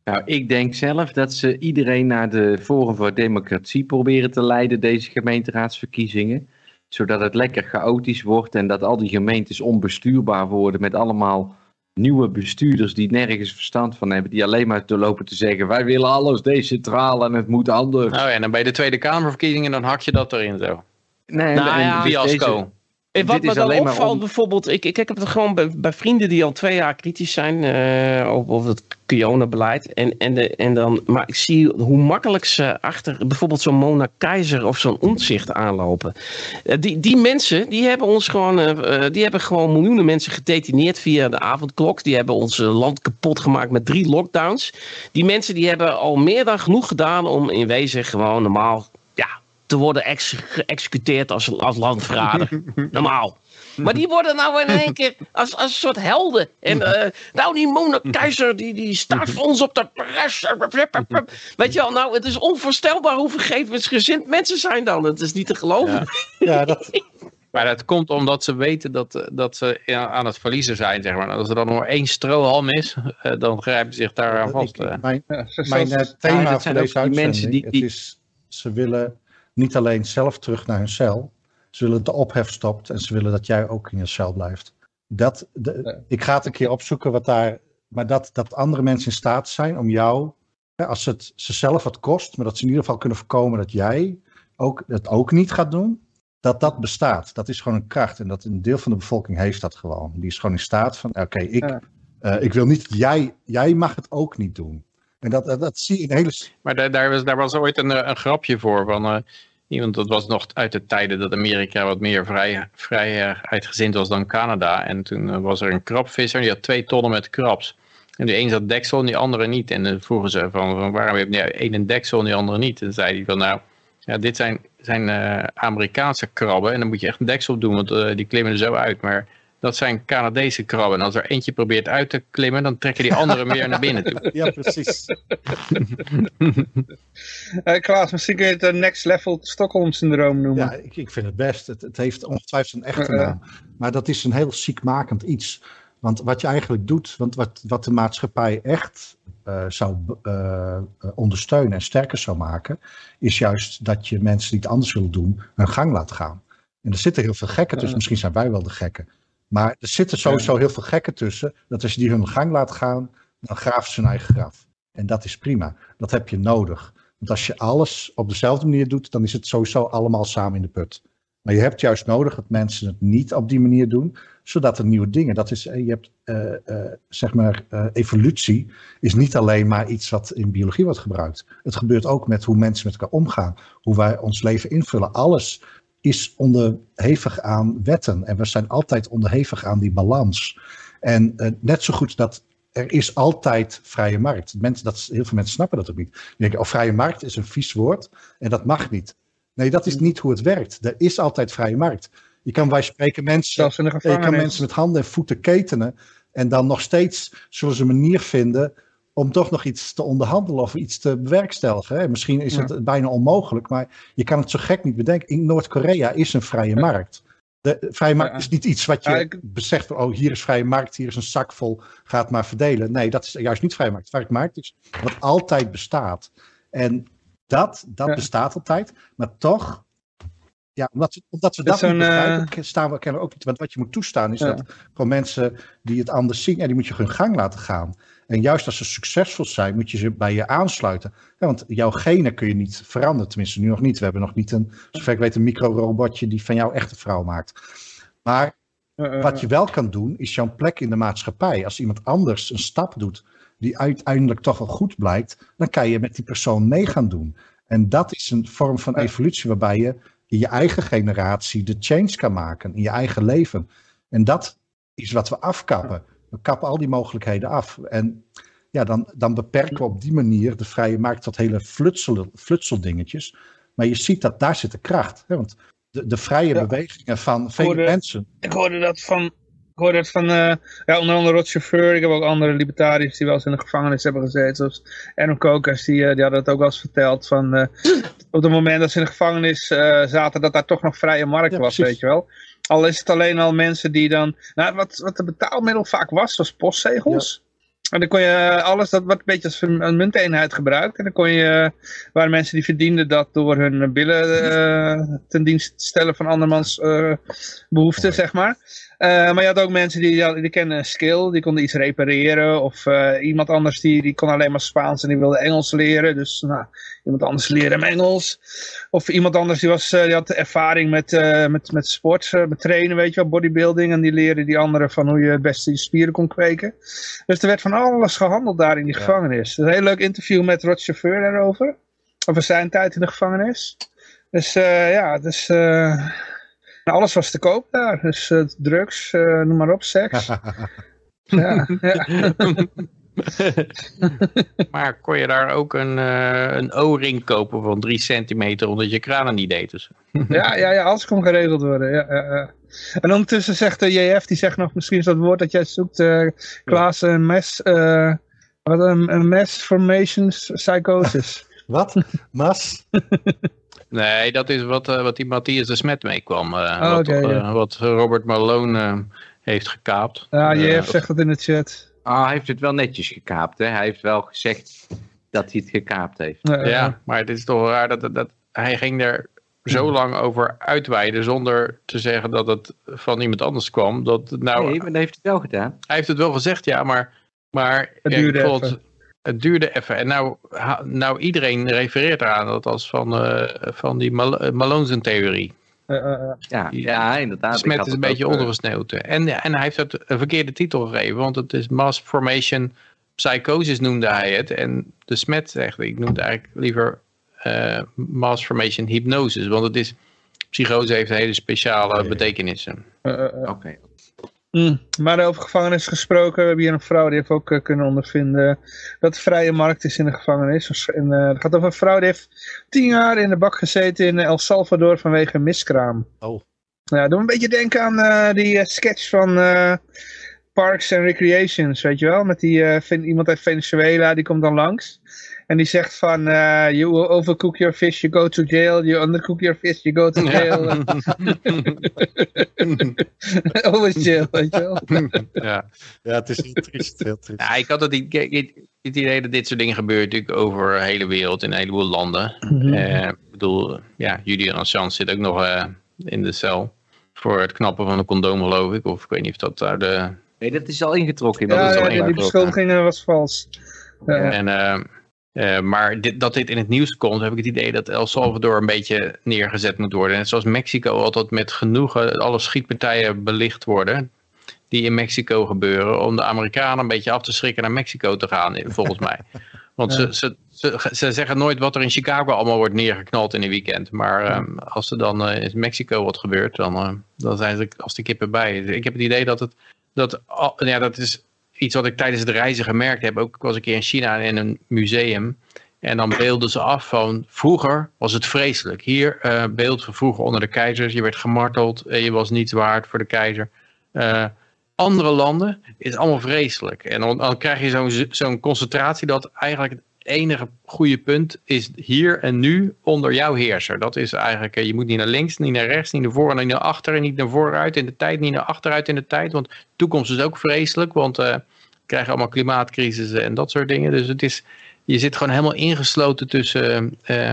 Nou, ik denk zelf dat ze iedereen naar de Forum voor Democratie proberen te leiden, deze gemeenteraadsverkiezingen. Zodat het lekker chaotisch wordt en dat al die gemeentes onbestuurbaar worden met allemaal nieuwe bestuurders die nergens verstand van hebben. Die alleen maar te lopen te zeggen, wij willen alles decentraal en het moet anders. Nou ja, en dan bij de Tweede Kamerverkiezingen, dan hak je dat erin zo. Nee, Nou en ja, Fiasco. deze- En wat me dan opvalt om- bijvoorbeeld, ik, ik, ik heb het gewoon bij, bij vrienden die al twee jaar kritisch zijn eh over, over het Kiona-beleid. En, en, de, en dan, maar ik zie hoe makkelijk ze achter bijvoorbeeld zo'n Mona Keizer of zo'n ontzicht aanlopen. Eh, die, die mensen, die hebben ons gewoon, eh, die hebben gewoon miljoenen mensen gedetineerd via de avondklok. Die hebben ons land kapot gemaakt met drie lockdowns. Die mensen die hebben al meer dan genoeg gedaan om in wezen gewoon normaal te worden ex geëxecuteerd als, als landverrader. Normaal. Maar die worden nou in één keer als, als een soort helden. En eh, nou, die Mona Keizer, die, die staat voor ons op de pres. Weet je wel, nou, het is onvoorstelbaar hoe vergevensgezind mensen zijn dan. Het is niet te geloven. Ja, dat, Maar dat komt omdat ze weten dat, dat ze ja, aan het verliezen zijn, zeg maar. Als er dan nog maar één strohalm is, eh, dan grijpen ze zich daar aan vast. ik- eh. mijn, mijn eh, thema dat voor zijn deze ook die uitzending, mensen die- die- het is, ze willen niet alleen zelf terug naar hun cel, ze willen dat de ophef stopt en ze willen dat jij ook in je cel blijft. Dat, de, Ik ga het een keer opzoeken wat daar, maar dat, dat andere mensen in staat zijn om jou, hè, als het ze zelf wat kost, maar dat ze in ieder geval kunnen voorkomen dat jij ook, het ook niet gaat doen, dat dat bestaat. Dat is gewoon een kracht en dat een deel van de bevolking heeft dat gewoon. Die is gewoon in staat van, oké, ik, Ja. eh, ik wil niet, dat jij, jij mag het ook niet doen. En dat, dat, zie je in de hele Maar daar, daar, was, daar was ooit een, eh, een grapje voor van iemand, dat was nog uit de tijden dat Amerika wat meer vrij, vrijheidgezind was dan Canada. En toen eh, was er een krabvisser, die had twee tonnen met krabs. En die een zat deksel en die andere niet. En dan vroegen ze van, waarom heb je één een deksel en die andere niet? En zei hij van nou, ja, dit zijn, zijn Amerikaanse krabben en dan moet je echt een deksel doen, want die klimmen er zo uit. Maar dat zijn Canadese krabben. En als er eentje probeert uit te klimmen, dan trekken die andere meer naar binnen toe. Ja, precies. Eh, Klaas, misschien kun je het eh, next level Stockholm syndroom noemen. Ja, ik, ik vind het best. Het, het heeft ongetwijfeld een echte naam. Maar dat is een heel ziekmakend iets. Want wat je eigenlijk doet, want wat, wat de maatschappij echt eh, zou ondersteunen en sterker zou maken, is juist dat je mensen die het anders willen doen, hun gang laat gaan. En er zitten heel veel gekken tussen. Misschien zijn wij wel de gekken. Maar er zitten sowieso heel veel gekken tussen. Dat als je die hun gang laat gaan, dan graven ze hun eigen graf. En dat is prima. Dat heb je nodig. Want als je alles op dezelfde manier doet, dan is het sowieso allemaal samen in de put. Maar je hebt juist nodig dat mensen het niet op die manier doen, zodat er nieuwe dingen. Dat is, eh, je hebt, eh, eh, zeg maar, evolutie is niet alleen maar iets wat in biologie wordt gebruikt. Het gebeurt ook met hoe mensen met elkaar omgaan, hoe wij ons leven invullen. Alles is onderhevig aan wetten en we zijn altijd onderhevig aan die balans. En eh, net zo goed dat er is altijd vrije markt. Mensen, dat, heel veel mensen snappen dat ook niet. Die denken, oh, vrije markt is een vies woord en dat mag niet. Nee, dat is niet hoe het werkt. Er is altijd vrije markt. Je kan bij spreken mensen, je kan mensen met handen en voeten ketenen en dan nog steeds zullen ze een manier vinden om toch nog iets te onderhandelen of iets te bewerkstelligen. Hè. Misschien is het bijna onmogelijk, maar je kan het zo gek niet bedenken. In Noord-Korea is een vrije markt. De vrije markt is niet iets wat je Ja, ik- beseft van, oh hier is vrije markt, hier is een zak vol, ga het maar verdelen. Nee, dat is juist niet vrije markt. Vrije markt is wat altijd bestaat. En dat, dat Ja. bestaat altijd, maar toch, ja, omdat, we- omdat we Dat niet zo'n, eh, begrijpen, staan we kennen ook niet. Want wat je moet toestaan is Ja. dat gewoon mensen die het anders zien, en die moet je hun gang laten gaan. En juist als ze succesvol zijn, moet je ze bij je aansluiten. Ja, want jouw genen kun je niet veranderen, tenminste nu nog niet. We hebben nog niet een, zover ik weet, een microrobotje die van jou echt een vrouw maakt. Maar wat je wel kan doen, is jouw plek in de maatschappij. Als iemand anders een stap doet die uiteindelijk toch wel goed blijkt, dan kan je met die persoon mee gaan doen. En dat is een vorm van evolutie waarbij je in je eigen generatie de change kan maken, in je eigen leven. En dat is wat we afkappen. We kappen al die mogelijkheden af. En ja, dan, dan beperken we op die manier de vrije markt tot hele flutsel, flutseldingetjes. Maar je ziet dat daar zit de kracht. Hè? Want de, de vrije Ja. bewegingen van vele Hoorde- mensen. Ik hoorde dat van, ik hoorde het van eh, ja, onder andere Rod Chauffeur. Ik heb ook andere libertariërs die wel eens in de gevangenis hebben gezeten. Zoals Aaron Kokas, die, eh, die hadden het ook wel eens verteld. Van, eh, op het moment dat ze in de gevangenis zaten, dat daar toch nog vrije markt Ja, was, precies. weet je wel. Al is het alleen al mensen die dan... Nou, wat, wat de betaalmiddel vaak was, was postzegels. En dan kon je alles, dat werd een beetje als een munteenheid gebruikt. En dan kon je, waren mensen die verdienden dat door hun billen uh, ten dienste te stellen van andermans uh, behoeften, zeg maar. Uh, maar je had ook mensen die, die, die kenden een skill, die konden iets repareren. Of iemand anders die, die kon alleen maar Spaans en die wilde Engels leren. Dus nou, iemand anders leerde hem Engels. Of iemand anders die, was, die had ervaring met, met, met sport, met trainen, weet je wel, bodybuilding. En die leerde die anderen van hoe je het beste je spieren kon kweken. Dus er werd van alles gehandeld daar in die gevangenis. Een heel leuk interview met Rod Chauffeur daarover. Over zijn tijd in de gevangenis. Dus uh, ja, dus, uh, alles was te koop daar. Dus uh, drugs, noem maar op, seks. ja, ja. maar kon je daar ook een, uh, een O-ring kopen van 3 centimeter omdat je kranen niet deed? Dus. ja, ja, ja, alles kon geregeld worden. Ja, ja, ja. En ondertussen zegt de JF, die zegt nog misschien is dat woord dat jij zoekt, uh, Klaas, een mes, uh, wat een, een mass formation psychosis. wat? Mas? nee, dat is wat, uh, wat die Matthias de Smet meekwam. Uh, oh, wat, okay, wat Robert Malone heeft gekaapt. Ja, JF zegt dat in de chat. Ah, hij heeft het wel netjes gekaapt, hè? Hij heeft wel gezegd dat hij het gekaapt heeft. Ja, maar het is toch raar dat, dat, dat hij ging er zo lang over uitweiden zonder te zeggen dat het van iemand anders kwam. Dat het nou, nee, maar dat heeft hij wel gedaan. Hij heeft het wel gezegd, ja, maar, maar het duurde ja, even. Het duurde even. En nou, nou iedereen refereert eraan dat als van, uh, van die Mal uh, ja, ja, inderdaad. Smet is een beetje ondergesneeuwd. En, en hij heeft het een verkeerde titel gegeven, want het is Mass Formation Psychosis noemde hij het. En de Smet zegt, ik noemde eigenlijk liever uh, mass formation hypnosis. Want het is, psychose heeft hele speciale betekenissen. Uh, Oké. Okay. Mm, maar over gevangenis gesproken, we hebben hier een vrouw die heeft ook uh, kunnen ondervinden dat de vrije markt is in de gevangenis. En, uh, het gaat over een vrouw die heeft tien jaar in de bak gezeten in El Salvador vanwege miskraam. Oh. Ja, doe een beetje denken aan uh, die sketch van Parks and Recreations, weet je wel? Met die, iemand uit Venezuela, die komt dan langs. En die zegt van, uh, you overcook your fish, you go to jail. You undercook your fish, you go to jail. Always jail, weet je wel. ja. ja, het is heel triest. Heel triest. Ja, ik had het, het, het idee dat dit soort dingen gebeuren natuurlijk over de hele wereld in een heleboel landen. Mm -hmm. uh, ik bedoel, ja, Julian Assange zit ook nog uh, in de cel voor het knappen van een condoom, geloof ik. Of ik weet niet of dat daar de... Nee, dat is al ingetrokken. Dat ja, is al ja, die beschuldiging was vals. Ja. En... Uh, maar dit, dat dit in het nieuws komt, heb ik het idee dat El Salvador een beetje neergezet moet worden. En zoals Mexico altijd met genoegen alle schietpartijen belicht worden die in Mexico gebeuren, om de Amerikanen een beetje af te schrikken naar Mexico te gaan, volgens mij. Want ze, ze, ze, ze, zeggen nooit wat er in Chicago allemaal wordt neergeknald in een weekend. Maar um, als er dan uh, in Mexico wat gebeurt, dan, uh, dan zijn ze als de kippen bij. Ik heb het idee dat het, dat, ja, dat is iets wat ik tijdens het reizen gemerkt heb. Ook was ik keer in China in een museum. En dan beelden ze af van vroeger was het vreselijk. Hier uh, beeld van vroeger onder de keizers. Je werd gemarteld. Uh, je was niets waard voor de keizer. Uh, andere landen is allemaal vreselijk. En dan, dan krijg je zo'n zo'n concentratie dat eigenlijk enige goede punt is hier en nu onder jouw heerser. Dat is eigenlijk, je moet niet naar links, niet naar rechts, niet naar voren, niet naar achter, niet naar vooruit in de tijd, niet naar achteruit in de tijd. Want de toekomst is ook vreselijk, want uh, we krijgen allemaal klimaatcrisis en dat soort dingen. Dus het is, je zit gewoon helemaal ingesloten tussen uh,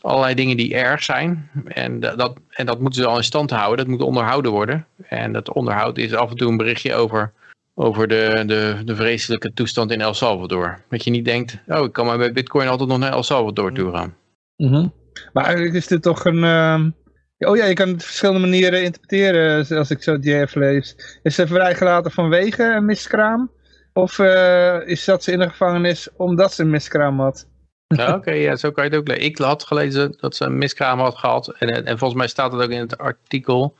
allerlei dingen die erg zijn. En dat, en dat moeten ze al in stand houden, dat moet onderhouden worden. En dat onderhoud is af en toe een berichtje over over de, de, de vreselijke toestand in El Salvador. Dat je niet denkt, oh, ik kan maar bij Bitcoin altijd nog naar El Salvador toe gaan. Mm -hmm. Maar eigenlijk is dit toch een... Uh... Oh ja, je kan het op verschillende manieren interpreteren als ik zo JF lees. Is ze vrijgelaten vanwege een miskraam? Of uh, is dat ze in de gevangenis omdat ze een miskraam had? Ja, Oké, okay, ja, zo kan je het ook lezen. Ik had gelezen dat ze een miskraam had gehad. En, en volgens mij staat het ook in het artikel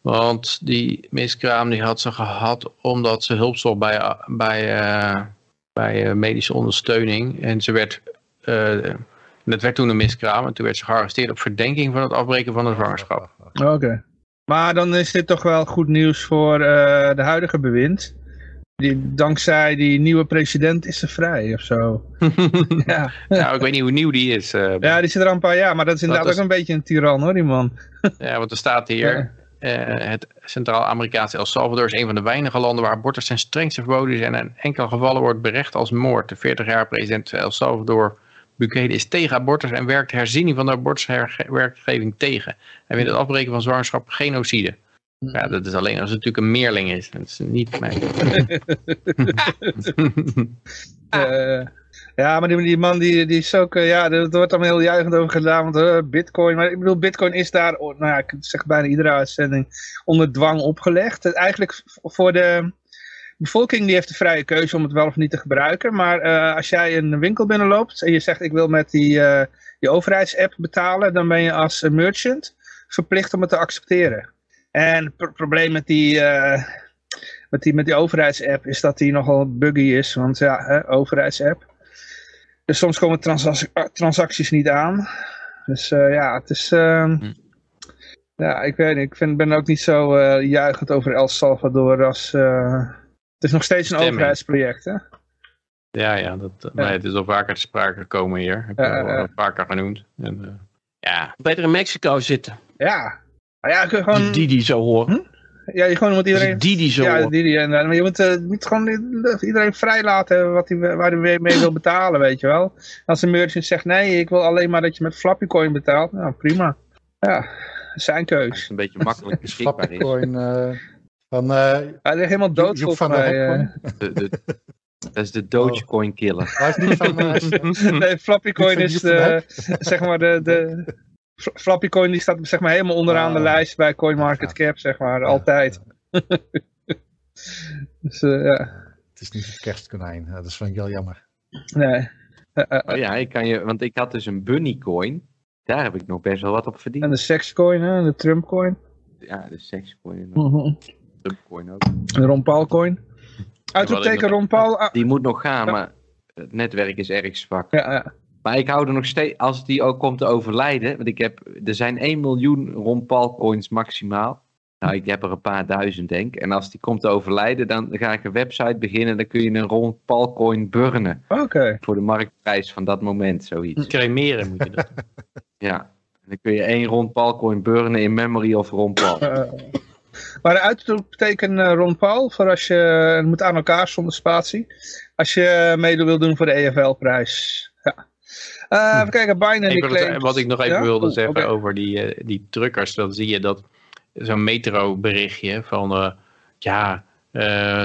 want die miskraam die had ze gehad omdat ze hulp zocht bij, bij, uh, bij uh, medische ondersteuning. En ze werd, uh, dat werd toen een miskraam. En toen werd ze gearresteerd op verdenking van het afbreken van de zwangerschap. Oké. Okay. Maar dan is dit toch wel goed nieuws voor de huidige bewind. Die, dankzij die nieuwe president is ze vrij of zo. ja. Nou, ik weet niet hoe nieuw die is. ja, die zit er al een paar jaar. Maar dat is inderdaad dat is... ook een beetje een tiran hoor, die man. ja, want er staat hier... eh, het Centraal-Amerikaanse El Salvador is een van de weinige landen waar abortus ten strengste verboden is en in enkele gevallen wordt berecht als moord. De 40 jaar president El Salvador Bukele is tegen abortus en werkt herziening van de abortuswerkgeving tegen. Hij vindt het afbreken van zwangerschap genocide. Ja, dat is alleen als het natuurlijk een meerling is. Dat is niet mijn... Eh, ja, maar die, man die, die is ook, eh, ja, er wordt allemaal heel juichend over gedaan, want eh, bitcoin, maar ik bedoel, bitcoin is daar, oh, nou ja, ik zeg bijna iedere uitzending, onder dwang opgelegd. Eigenlijk voor de bevolking, die heeft de vrije keuze om het wel of niet te gebruiken, maar eh, als jij een winkel binnenloopt en je zegt ik wil met die, eh, die overheidsapp betalen, dan ben je als merchant verplicht om het te accepteren. En het pro- probleem met die, met die, met die overheidsapp is dat die nogal buggy is, want ja, overheidsapp. Dus soms komen ah, transacties niet aan. Dus eh, ja, het is... ehm, Hm. Ja, ik weet niet. Ik vind, ben ook niet zo eh juichend over El Salvador als... eh, het is nog steeds een Stemming. overheidsproject, hè? Ja, ja, dat, nee, het is al vaker te sprake gekomen hier. Heb je Ja, al ja. vaker genoemd. En, eh, ja, Beter in Mexico zitten. Ja. Maar ja, gewoon... Die die zo horen. Ja, je gewoon moet iedereen... Die die zo ja, die, die, en, maar je moet, eh, je moet gewoon iedereen vrij laten wat hij, waar hij mee, wil betalen, weet je wel. Als een merchant zegt, nee, ik wil alleen maar dat je met Flappy Coin betaalt. Nou, prima. Ja, zijn Als keus. het een beetje makkelijk Is beschikbaar is. Flappycoin eh, van... eh, Hij ligt helemaal dood Joep van mij. Hek. De, de, dat is de Dogecoin killer. hij is niet van... Nee, Flappy Coin is de, zeg maar de, de Flappy Coin die staat zeg maar helemaal onderaan de Ah. lijst bij CoinMarketCap, zeg maar, altijd. dus eh, ja, het is niet het kerstkonijn. Dat is van heel jammer. nee. Eh, eh, Oh ja, ik kan je, want ik had dus een bunny coin. Daar heb ik nog best wel wat op en verdiend. de sexcoin, hè, de Trump coin, Ja, de sexcoin en de Trumpcoin ook. de Ron Paul coin. Uitroepteken Ron Paul. ah, Die moet nog gaan, maar het netwerk is erg zwak. ja, ja. Maar ik hou er nog steeds, als die ook komt te overlijden, want ik heb, er zijn 1 miljoen Ron Paul coins maximaal. Nou, ik heb er een paar duizend denk. En als die komt te overlijden, dan ga ik een website beginnen. Dan kun je een Ron Paul coin burnen. Oké. Voor de marktprijs van dat moment, zoiets. cremeren moet je dat. Ja. En dan kun je één Ron Paul coin burnen in memory of Ron Paul. Eh, maar de uitroepteken eh, Ron Paul, voor als je, het moet aan elkaar zonder spatie, als je mede wil doen voor de EFL-prijs. Eh, even kijken, Binance claimt- wat ik nog even Ja? wilde zeggen over die, eh, die drukkers, dan zie je dat zo'n metro berichtje van eh, ja,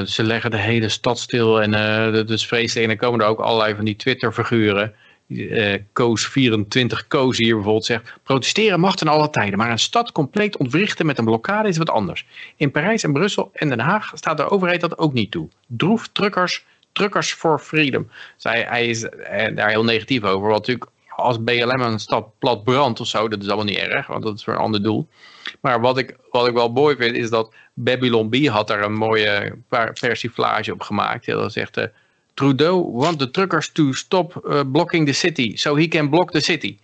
ze leggen de hele stad stil en eh dat is vreselijk. En dan komen er ook allerlei van die Twitter figuren. eh Koos24 Koos hier bijvoorbeeld zegt, protesteren mag ten alle tijden, maar een stad compleet ontwrichten met een blokkade is wat anders. In Parijs en Brussel en Den Haag staat de overheid dat ook niet toe. Droef truckers, truckers for freedom. Zij, hij is eh, daar heel negatief over, want natuurlijk als BLM een stad plat brandt of zo, dat is allemaal niet erg, want dat is voor een ander doel. Maar wat ik, wat ik wel mooi vind, is dat Babylon B had daar een mooie persiflage op gemaakt. Dat zegt, eh, Trudeau want the truckers to stop eh, blocking the city, so he can block the city.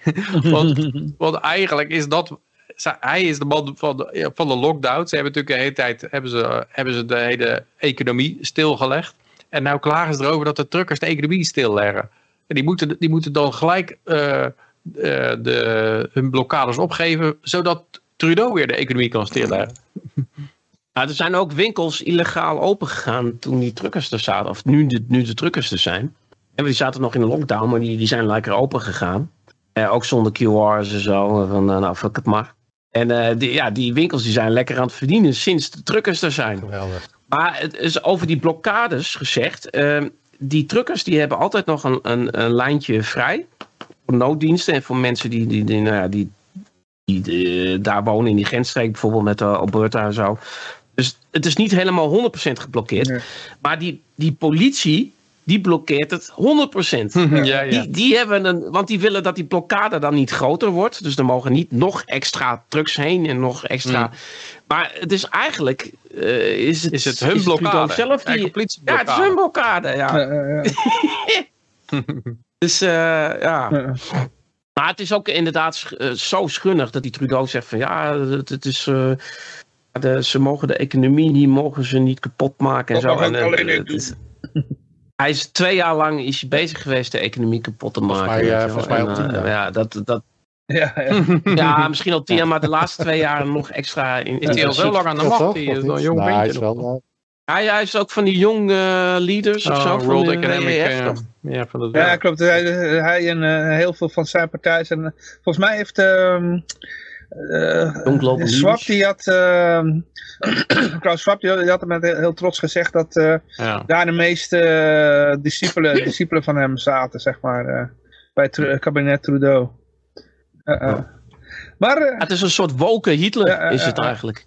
want, eigenlijk is dat, hij is de man van de, van de lockdown. Ze hebben natuurlijk de hele tijd, hebben ze, hebben ze de hele economie stilgelegd. En nou klagen ze erover dat de truckers de economie stilleggen. En die moeten, die moeten dan gelijk eh, eh, de, hun blokkades opgeven, zodat Trudeau weer de economie kan stilleggen. Nou, er zijn ook winkels illegaal opengegaan toen die truckers er zaten. Of nu de, nu de truckers er zijn. En die zaten nog in de lockdown, maar die, die zijn lekker open gegaan. Eh, ook zonder QR's en zo. Van, eh, nou, fuck het maar. En eh, die, ja, die winkels die zijn lekker aan het verdienen sinds de truckers er zijn. Geweldig. Maar het is over die blokkades gezegd. eh, die truckers die hebben altijd nog een, een, een lijntje vrij. Voor nooddiensten en voor mensen die, die, die, nou ja, die, die eh, daar wonen in die grensstreek. Bijvoorbeeld met uh, Alberta en zo. Dus het is niet helemaal 100% geblokkeerd. Nee. Maar die, die politie, die blokkeert het 100%. ja, ja. Die, die hebben een, want die willen dat die blokkade dan niet groter wordt. Dus er mogen niet nog extra trucks heen en nog extra. Maar het is eigenlijk. eh, is, het, Is het hun blokkade? zelf die. Ja, het is hun blokkade. Ja. Dus eh, ja. Maar het is ook inderdaad sch- eh, zo schunnig dat die Trudeau zegt van ja, het, het is. eh, de, ze mogen de economie die mogen ze niet kapot maken en Dat zo. mag En, ook alleen ik het doen. is- hij is twee jaar lang is bezig geweest de economie kapot te Volgens maken. mij, volgens mij En, eh, jaar. ja, dat, dat, Ja, ja. Ja, misschien al tien jaar, maar de laatste twee jaar nog extra. In, Is hij al zo lang aan de Ja, macht? Die is een jong Nou, hij is nog. wel, Hij, hij is ook van die jong eh, leaders of Oh, zo. Van World Economic, WEF, eh, ja, van dat Ja, klopt. Hij, hij en eh, heel veel van zijn partij zijn... eh, volgens mij heeft... ehm eh, Global Swap die had... ehm Klaus Schwab die had, die had hem heel, heel trots gezegd dat eh, Ja. daar de meeste eh, discipelen, discipelen van hem zaten, zeg maar. eh, bij het kabinet Trudeau. Eh, eh. Maar... eh, Het is een soort woke Hitler, is het eigenlijk.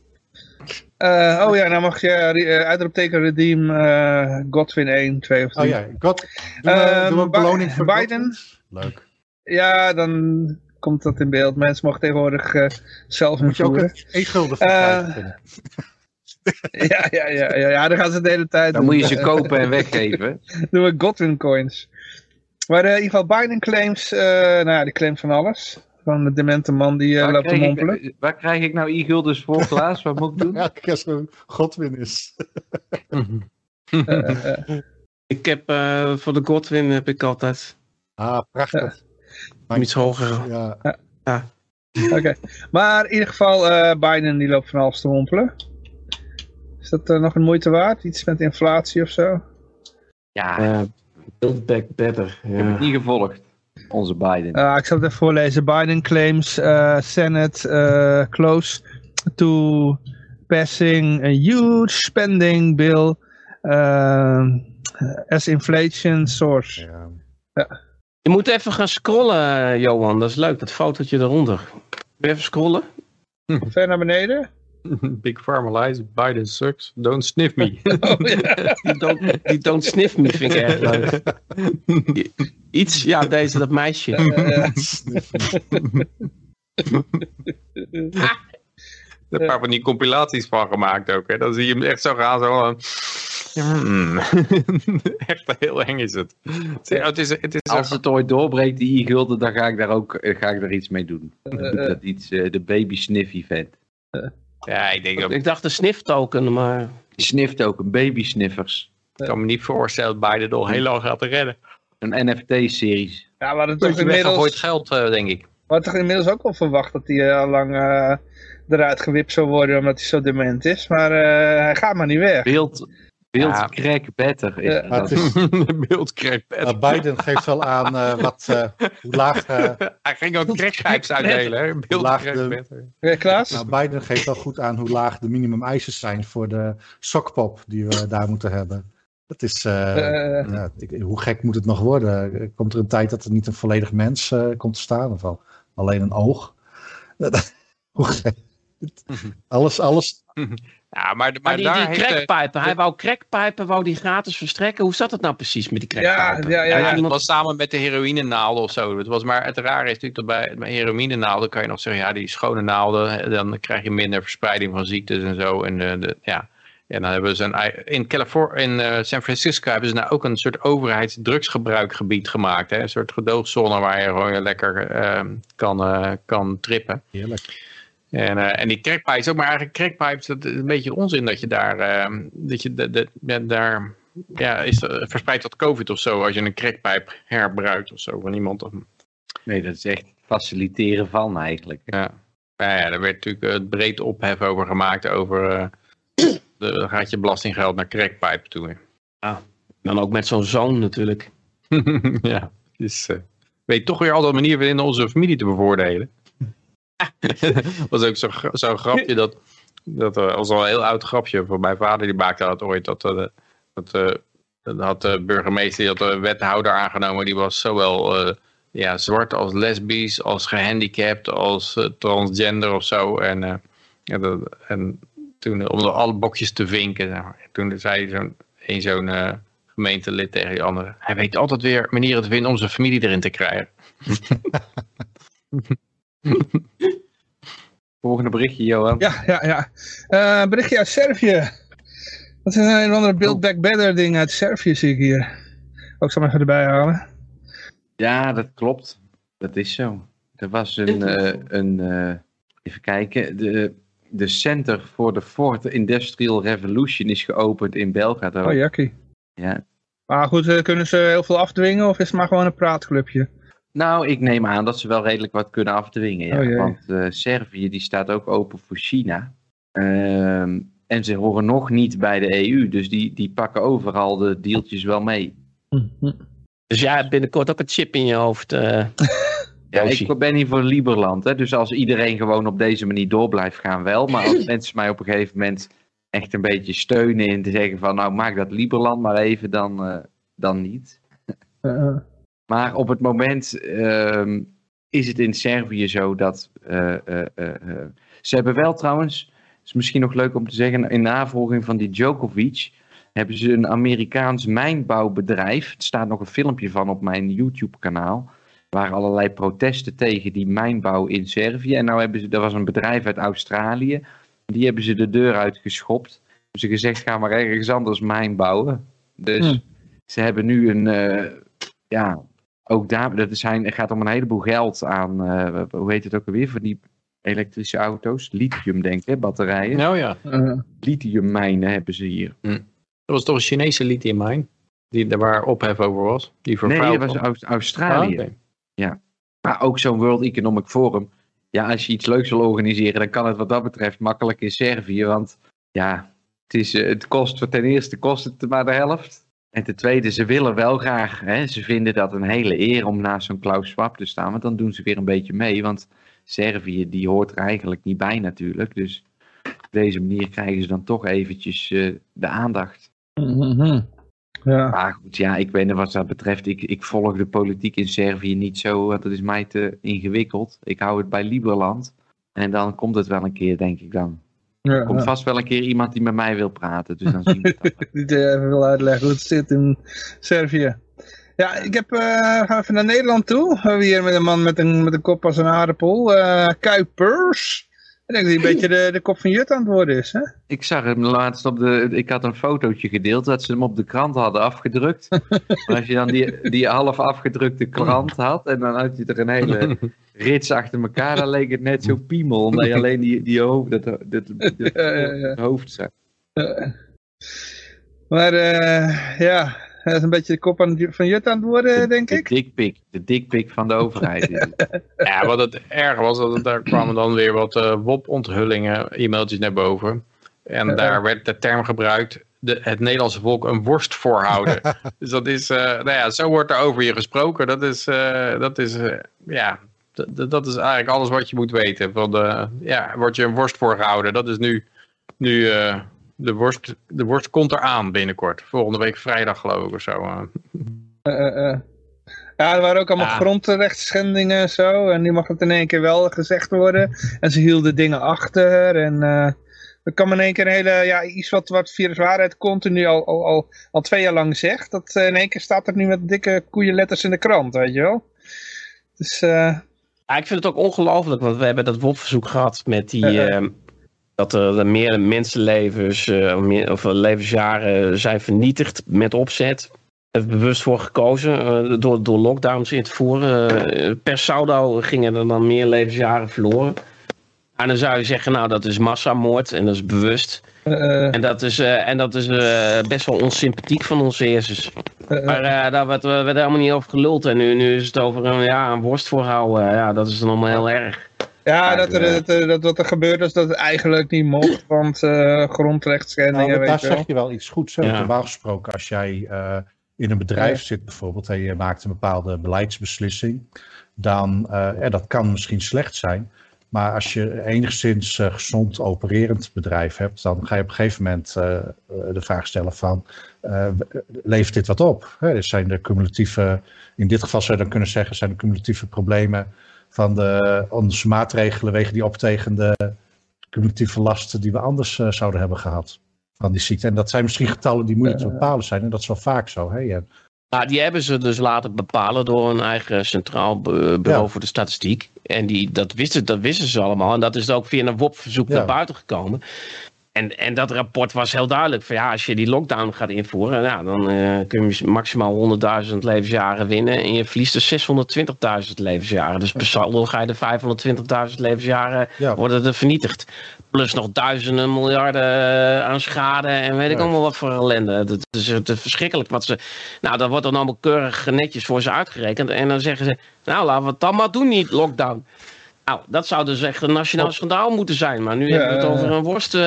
eh, oh ja, nou mag je uh, uitroepteken redeem eh, Godwin 1, 2 of 3. Oh ja, God, doe, Ehm, een Bi- beloning voor Biden. Godwin. Leuk. Ja, dan komt dat in beeld. Mensen mogen tegenwoordig eh, zelf Moet je ook gulden Eh. Ja, ja, ja, ja, ja, dan gaan ze de hele tijd Dan doen. moet je ze kopen en weggeven. doen we Godwin coins. Maar in ieder geval Biden claims, eh, nou ja, die claimt van alles. Van de demente man die eh, Waar loopt te mompelen. ik, waar krijg ik nou e-gulders voor, Klaas? Wat moet ik doen? Ja, er een Godwin is. Eh, eh, Ik heb eh, voor de Godwin heb ik altijd Ah, prachtig. Iets hoger. Ja, Oké. Maar in ieder geval, eh, Biden die loopt van alles te mompelen. Is dat eh, nog een moeite waard? Iets met inflatie of zo? Ja, eh Build Back Better. ik heb het Ja. niet gevolgd. Onze Biden. Uh, ik zal het even voorlezen. Biden claims uh, Senate uh, close to passing a huge spending bill uh, as inflation source. ja. Je moet even gaan scrollen, Johan. Dat is leuk, dat fotootje eronder. Even scrollen? Ver naar beneden. Big Pharma lies, Biden sucks, don't sniff me. Oh, ja. Die don't, die don't sniff me vind ik erg leuk. Iets, ja, deze, dat meisje. Uh, paar van die compilaties van gemaakt ook. Hè. Dan zie je hem echt zo gaan. Zo, hmm. echt heel eng is het. Het is, het is Als het ooit doorbreekt, die e-gulden, dan ga ik daar ook eh, ga ik daar iets mee doen. Eh, dat iets, eh, de baby sniff event. Ja, ik denk dat Ik dacht de sniff token, maar... Snift ook een baby sniffers. ik kan me niet voorstellen dat Biden nog heel lang gaat redden. Een NFT-series. ja, we hadden toch Beetje weggegooid inmiddels, geld, eh, denk ik. we hadden toch inmiddels ook wel verwacht dat hij uh, al lang uh, eruit gewipt zou worden omdat hij zo dement is. Maar uh, hij gaat maar niet weg. Beeld, beeld Ja. crack better. Is Ja. dat. Maar het is, Beeld krijgt maar Biden geeft wel aan eh, wat, eh, hoe laag... eh, Hij ging ook crackpipes uitdelen. hè. Beeld Laag krijgt de- beter. Uh, Klaas? nou, Biden geeft wel goed aan hoe laag de minimum eisen zijn voor de sokpop die we daar moeten hebben. Dat is, ja, ik- hoe gek moet het nog worden? Komt er een tijd dat er niet een volledig mens eh, komt te staan? Of al, alleen een oog? hoe gek? Alles, alles. Ja, maar, maar, Maar die, daar die eh, crackpijpen, hij wou crackpijpen, wou die gratis verstrekken. Hoe zat het nou precies met die crackpijpen? ja, ja. Ja, ja. het was samen met de heroïnenaalden of zo. Het was maar het rare is natuurlijk dat bij, bij heroïnenaalden kan je nog zeggen, ja, die schone naalden, dan krijg je minder verspreiding van ziektes en zo. En de, de, ja. ja, dan hebben ze een, in, Californië, in eh, San Francisco hebben ze nou ook een soort overheidsdrugsgebruikgebied gemaakt. Hè? Een soort gedoogzone waar je gewoon lekker eh, kan, eh, kan trippen. Heerlijk. En, eh, en die crackpipes ook, maar eigenlijk crackpipes, dat is een beetje onzin dat je daar, eh, dat je de, de, ja, daar, ja, is eh, verspreid tot covid of zo, als je een crackpijp herbruikt of zo van iemand. Of, Nee, dat is echt faciliteren van eigenlijk. ja. Ja, daar werd natuurlijk uh, breed ophef over gemaakt, over, uh, de, dan gaat je belastinggeld naar crackpijpen toe. Dan ook met zo'n zoon natuurlijk. ja, dus uh, weet toch weer altijd een manier vinden onze familie te bevoordelen. was ook zo'n zo grapje dat, dat uh, was al een heel oud grapje van mijn vader, die maakte dat ooit, dat, uh, dat, uh, dat had de burgemeester, die had de wethouder aangenomen, die was zowel ja, zwart als lesbisch, als gehandicapt, als transgender of zo. En, uh, ja, dat, en toen, om alle bokjes te vinken, toen zei zo'n een zo'n gemeentelid tegen die andere, hij weet altijd weer manieren te vinden om zijn familie erin te krijgen. Volgende berichtje, Johan. Ja, ja, ja. Uh, berichtje uit Servië. Dat is een, een andere Build Back Better ding uit Servië, zie ik hier. Ook zal maar even erbij halen. Ja, dat klopt. Dat is zo. Er was een, uh, een uh, even kijken, de, de Center for the Fourth Industrial Revolution is geopend in Belgrado. Oh, jakkie. Ja. Maar goed, kunnen ze heel veel afdwingen of is het maar gewoon een praatclubje? Nou, ik neem aan dat ze wel redelijk wat kunnen afdwingen. Ja. Oh. Want eh, Servië die staat ook open voor China. Ehm, en ze horen nog niet bij de EU. Dus die, die pakken overal de deeltjes wel mee. Dus jij hebt binnenkort ook een chip in je hoofd. eh. Ja, ik ben hier voor Liberland. Hè? Dus als iedereen gewoon op deze manier door blijft gaan, wel. Maar als mensen mij op een gegeven moment echt een beetje steunen in te zeggen van... nou, maak dat Liberland maar even, dan, eh, dan niet. Maar op het moment ehm, is het in Servië zo dat... eh, eh, eh, ze hebben wel trouwens, is misschien nog leuk om te zeggen... in navolging van die Djokovic... hebben ze een Amerikaans mijnbouwbedrijf... er staat nog een filmpje van op mijn YouTube-kanaal... Waren allerlei protesten tegen die mijnbouw in Servië. En nou hebben ze, er was een bedrijf uit Australië. Die hebben ze de deur uitgeschopt. Hebben ze gezegd, ga maar ergens anders mijn bouwen. Dus Hmm. ze hebben nu een, ja, ook daar, dat zijn, het gaat om een heleboel geld aan, eh, hoe heet het ook alweer, voor die elektrische auto's? Lithium, denk ik, hè, batterijen. Nou ja, eh, Lithiummijnen hebben ze hier. dat was toch een Chinese lithiummijn? Die, daar waar ophef over was? Die Nee, dat was Australië. Ah, oké. Maar ook zo'n World Economic Forum. Ja, als je iets leuks wil organiseren, dan kan het wat dat betreft makkelijk in Servië. Want ja, het, is, eh, het kost voor ten eerste kost het maar de helft. En ten tweede, ze willen wel graag. Hè, ze vinden dat een hele eer om naast zo'n Klaus Schwab te staan. Want dan doen ze weer een beetje mee. Want Servië, die hoort er eigenlijk niet bij natuurlijk. Dus op deze manier krijgen ze dan toch eventjes eh, de aandacht. mhm. Ja. Maar goed, ja, ik weet niet wat dat betreft. Ik, ik volg de politiek in Servië niet zo, want dat is mij te ingewikkeld. Ik hou het bij Liberland. En dan komt het wel een keer, denk ik dan. Ja, Er komt ja. vast wel een keer iemand die met mij wil praten. Dus dan zien we het eh, even wil uitleggen hoe het zit in Servië. Ja, ik heb, eh, gaan even naar Nederland toe. We hebben hier met een man met een, met een kop als een aardappel. eh Kuipers. Ik denk dat hij een beetje de, de kop van Jut aan het worden is. Hè? Ik zag hem laatst op de. Ik had een fotootje gedeeld dat ze hem op de krant hadden afgedrukt. maar als je dan die, die half afgedrukte krant had. en dan had je er een hele rits achter elkaar. dan leek het net zo piemel. omdat je alleen die, die hoofd, dat, dat, dat, dat Ja, ja, ja. hoofd zag. Maar eh, ja, hij is een beetje de kop aan, van Jut aan het worden, denk De ik. dikpik. De dikpik van de overheid. Ja, wat het erg was, dat het- daar kwamen dan weer wat eh WOP-onthullingen, e-mailtjes naar boven. En daar werd de term gebruikt, de, het Nederlandse volk een worst voorhouden. dus dat is, eh, nou ja, zo wordt er over je gesproken. Dat is, eh, dat is ja, dat is eigenlijk alles wat je moet weten. Van de, ja, wordt je een worst voorgehouden. Dat is nu, nu eh, de, worst, de worst komt eraan binnenkort. Volgende week vrijdag geloof ik of zo. eh. Eh. Ja, er waren ook allemaal Ja. grondrechtsschendingen en zo. En nu mag het in één keer wel gezegd worden. En ze hielden dingen achter. En er kwam in één keer een hele, ja, iets wat, wat Virus Waarheid continu al, al, al, al twee jaar lang zegt. Dat in één keer staat er nu met dikke koeienletters in de krant, weet je wel. Dus, Ja, ik vind het ook ongelooflijk, want we hebben dat WOP-verzoek gehad met die. Ja, ja. ehm, dat er meer mensenlevens eh, meer, of levensjaren zijn vernietigd met opzet. Er bewust voor gekozen eh, door, door lockdowns in te voeren. Eh, per saldo gingen er dan meer levensjaren verloren. En dan zou je zeggen, nou dat is massamoord en dat is bewust. Eh, En dat is, eh, en dat is eh, best wel onsympathiek van onze heersers. Maar eh, daar werd, werd helemaal niet over geluld. En nu, nu is het over een, ja, een worst voorhouden. Ja, dat is dan allemaal heel erg. ja, dat, er, dat, er- dat wat er gebeurd is, dat het eigenlijk niet mocht. Want eh grondrechtsschendingen, Nou, daar weet je wel. zeg je wel iets goeds. Hè? Ja. Normaal gesproken, als jij eh, in een bedrijf zit bijvoorbeeld en je maakt een bepaalde beleidsbeslissing, dan, eh, en dat kan misschien slecht zijn, maar als je enigszins eh, gezond opererend bedrijf hebt, dan ga je op een gegeven moment eh, de vraag stellen van, eh, levert dit wat op? Hè, dus zijn de cumulatieve, in dit geval zou je dan kunnen zeggen, zijn de cumulatieve problemen van de, onze maatregelen wegen die op tegen de cumulatieve lasten die we anders zouden hebben gehad van die ziekte. En dat zijn misschien getallen die moeilijk te bepalen zijn. En dat is wel vaak zo. Hè? Je- Nou, die hebben ze dus laten bepalen door een eigen centraal bu- bureau Ja. voor de statistiek. En die, dat, wisten, dat wisten ze allemaal. En dat is ook via een WOP-verzoek Ja. naar buiten gekomen. En, en dat rapport was heel duidelijk. Van ja, als je die lockdown gaat invoeren, nou, dan uh, kun je maximaal 100.000 levensjaren winnen. En je verliest dus 620.000 levensjaren. Dus per saldo ga je de 520.000 levensjaren ja. worden er vernietigd. Plus nog duizenden miljarden eh, aan schade en weet ik allemaal wat voor ellende. Het is, het is verschrikkelijk wat ze. Nou, dat wordt dan allemaal keurig netjes voor ze uitgerekend. En dan zeggen ze, nou laten we het dan maar doen, niet lockdown. Nou, dat zou dus echt een nationaal schandaal moeten zijn. Maar nu hebben we het over een worst. Uh,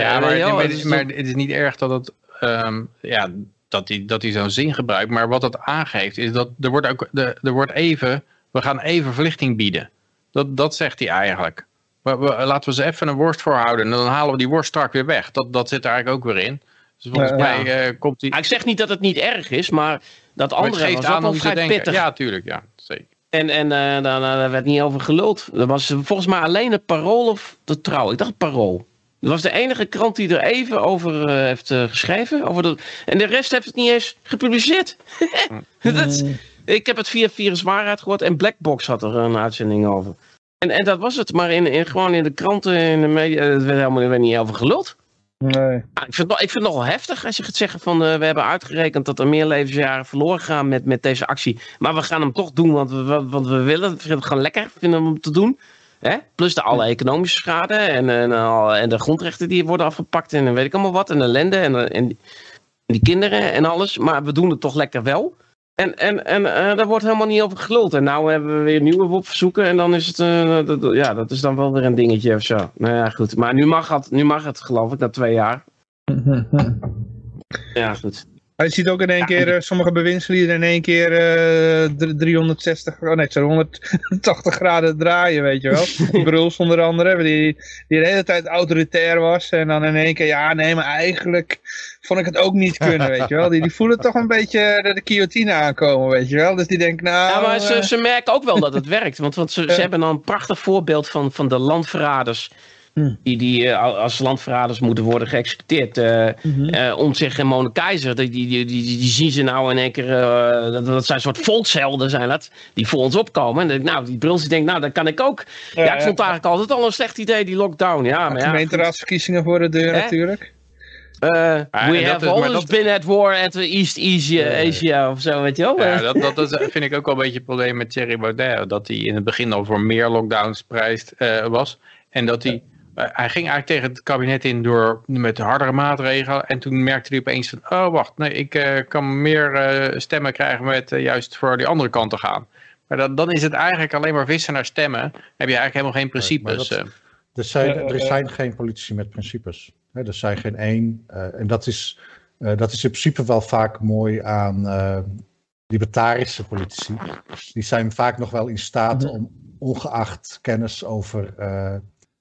ja, maar, het is, maar het is niet erg dat het. Um, ja, dat hij dat zo'n zin gebruikt. Maar wat dat aangeeft is dat er wordt ook. De, er wordt even. We gaan even verlichting bieden. Dat, dat zegt hij eigenlijk. We, we, laten we ze even een worst voorhouden. En dan halen we die worst strak weer weg. Dat, dat zit er eigenlijk ook weer in. Dus volgens mij uh, komt die. Ik zeg niet dat het niet erg is, maar dat andere was ook wel vrij pittig. Ja, tuurlijk. Ja, zeker. En, en uh, daar, werd niet over geluld. Er was volgens mij alleen het Parool of de Trouw. Ik dacht Parool. Dat was de enige krant die er even over uh, heeft uh, geschreven. Over de, en de rest heeft het niet eens gepubliceerd. dat, ik heb het via Virus Waarheid gehoord. En Blackbox had er een uitzending over. En, en dat was het. Maar in, in, gewoon in de kranten, in de media, het werd helemaal werd niet over geluld. Nee. ik, vind, ik vind het nogal heftig als je gaat zeggen van uh, we hebben uitgerekend dat er meer levensjaren verloren gaan met, met deze actie. Maar we gaan hem toch doen, want we, want we willen. Het gewoon lekker vinden om te doen. Hè? Plus de alle economische schade en, en, en de grondrechten die worden afgepakt en weet ik allemaal wat. En ellende en, en die kinderen en alles. Maar we doen het toch lekker wel. En, en, en uh, daar wordt helemaal niet over geluld. En nou hebben we weer nieuwe verzoeken En dan is het, uh, dat, ja, dat is dan wel weer een dingetje of zo. Nou ja, goed. Maar nu mag het, nu mag het geloof ik, na twee jaar. ja, goed. Je ziet ook in één keer uh, sommige bewindslieden in één keer uh, 360, oh nee, 180 graden draaien, weet je wel. Bruls onder andere, die, die de hele tijd autoritair was. En dan in één keer, ja nee, maar eigenlijk vond ik het ook niet kunnen, weet je wel. Die, die voelen toch een beetje de, de guillotine aankomen, weet je wel. Dus die denken, nou... Ja, maar ze, ze merken ook wel dat het werkt. Want, want ze, ze hebben dan een prachtig voorbeeld van, van de landverraders Hm. Die, die uh, als landverraders moeten worden geëxecuteerd. Uh, mm -hmm. en Mona Keizer, die, die, die, die, die, zien ze nou in één keer, dat, dat zijn een soort volkshelden zijn dat, die voor ons opkomen. En nou, die Bruls die denkt, nou, dat kan ik ook. Ja, ja ik vond het eigenlijk altijd al een slecht idee, die lockdown. Ja, maar ja, gemeenteraadsverkiezingen voor de deur natuurlijk. Uh, we have always dat... been at war at the East Asia, Asia of zo, weet je wel. Ja, dat, dat, dat, vind ik ook wel een beetje het probleem met Thierry Baudet. Dat hij in het begin al voor meer lockdowns prijs uh, was. En dat hij eh, hij ging eigenlijk tegen het kabinet in door met hardere maatregelen. En toen merkte hij opeens van, oh wacht, nee, ik uh, kan meer uh, stemmen krijgen met juist voor die andere kant te gaan. Maar dan, dan is het eigenlijk alleen maar vissen naar stemmen. heb je eigenlijk helemaal geen principes. Nee, er, zijn, er zijn geen politici met principes. er zijn geen één. en dat is, dat is in principe wel vaak mooi aan libertarische politici. Die zijn vaak nog wel in staat om ongeacht kennis over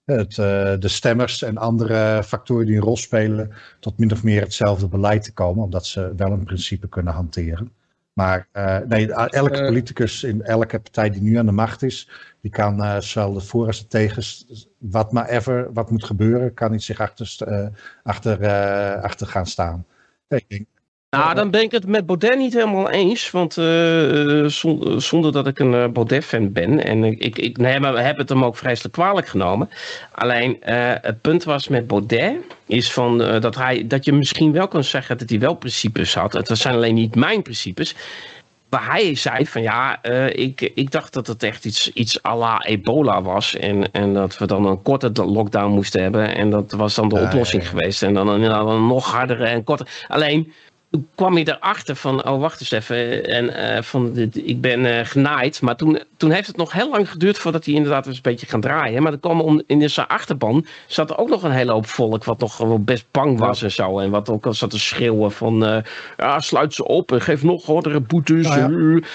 het, uh, de stemmers en andere factoren die een rol spelen, tot min of meer hetzelfde beleid te komen, omdat ze wel een principe kunnen hanteren. Maar uh, nee, elke uh, politicus in elke partij die nu aan de macht is, die kan uh, zowel de voor als de tegen, wat maar ever, wat moet gebeuren, kan niet zich achter, achter, achter gaan staan. Ik denk, nou, dan ben ik het met Baudet niet helemaal eens. Want uh, zonder dat ik een Baudet-fan ben. En ik, ik nee, maar we hebben het hem ook vreselijk kwalijk genomen. Alleen uh, het punt was met Baudet. Is van, dat, hij, dat je misschien wel kan zeggen dat hij wel principes had. Het zijn alleen niet mijn principes. Maar hij zei van ja, ik, ik dacht dat het echt iets, iets à la ebola was. En, en dat we dan een korte lockdown moesten hebben. En dat was dan de oplossing geweest. En dan een, een nog hardere en korter. Alleen toen kwam hij erachter van, oh wacht eens even, en, uh, van, ik ben uh, genaaid. Maar toen, toen heeft het nog heel lang geduurd voordat hij inderdaad eens een beetje gaan draaien. Maar er kwam om, in zijn achterban zat er ook nog een hele hoop volk wat nog wel best bang was ja. en zo. En wat ook al zat te schreeuwen van, uh, ja, sluit ze op en geef nog hardere boetes. Ja,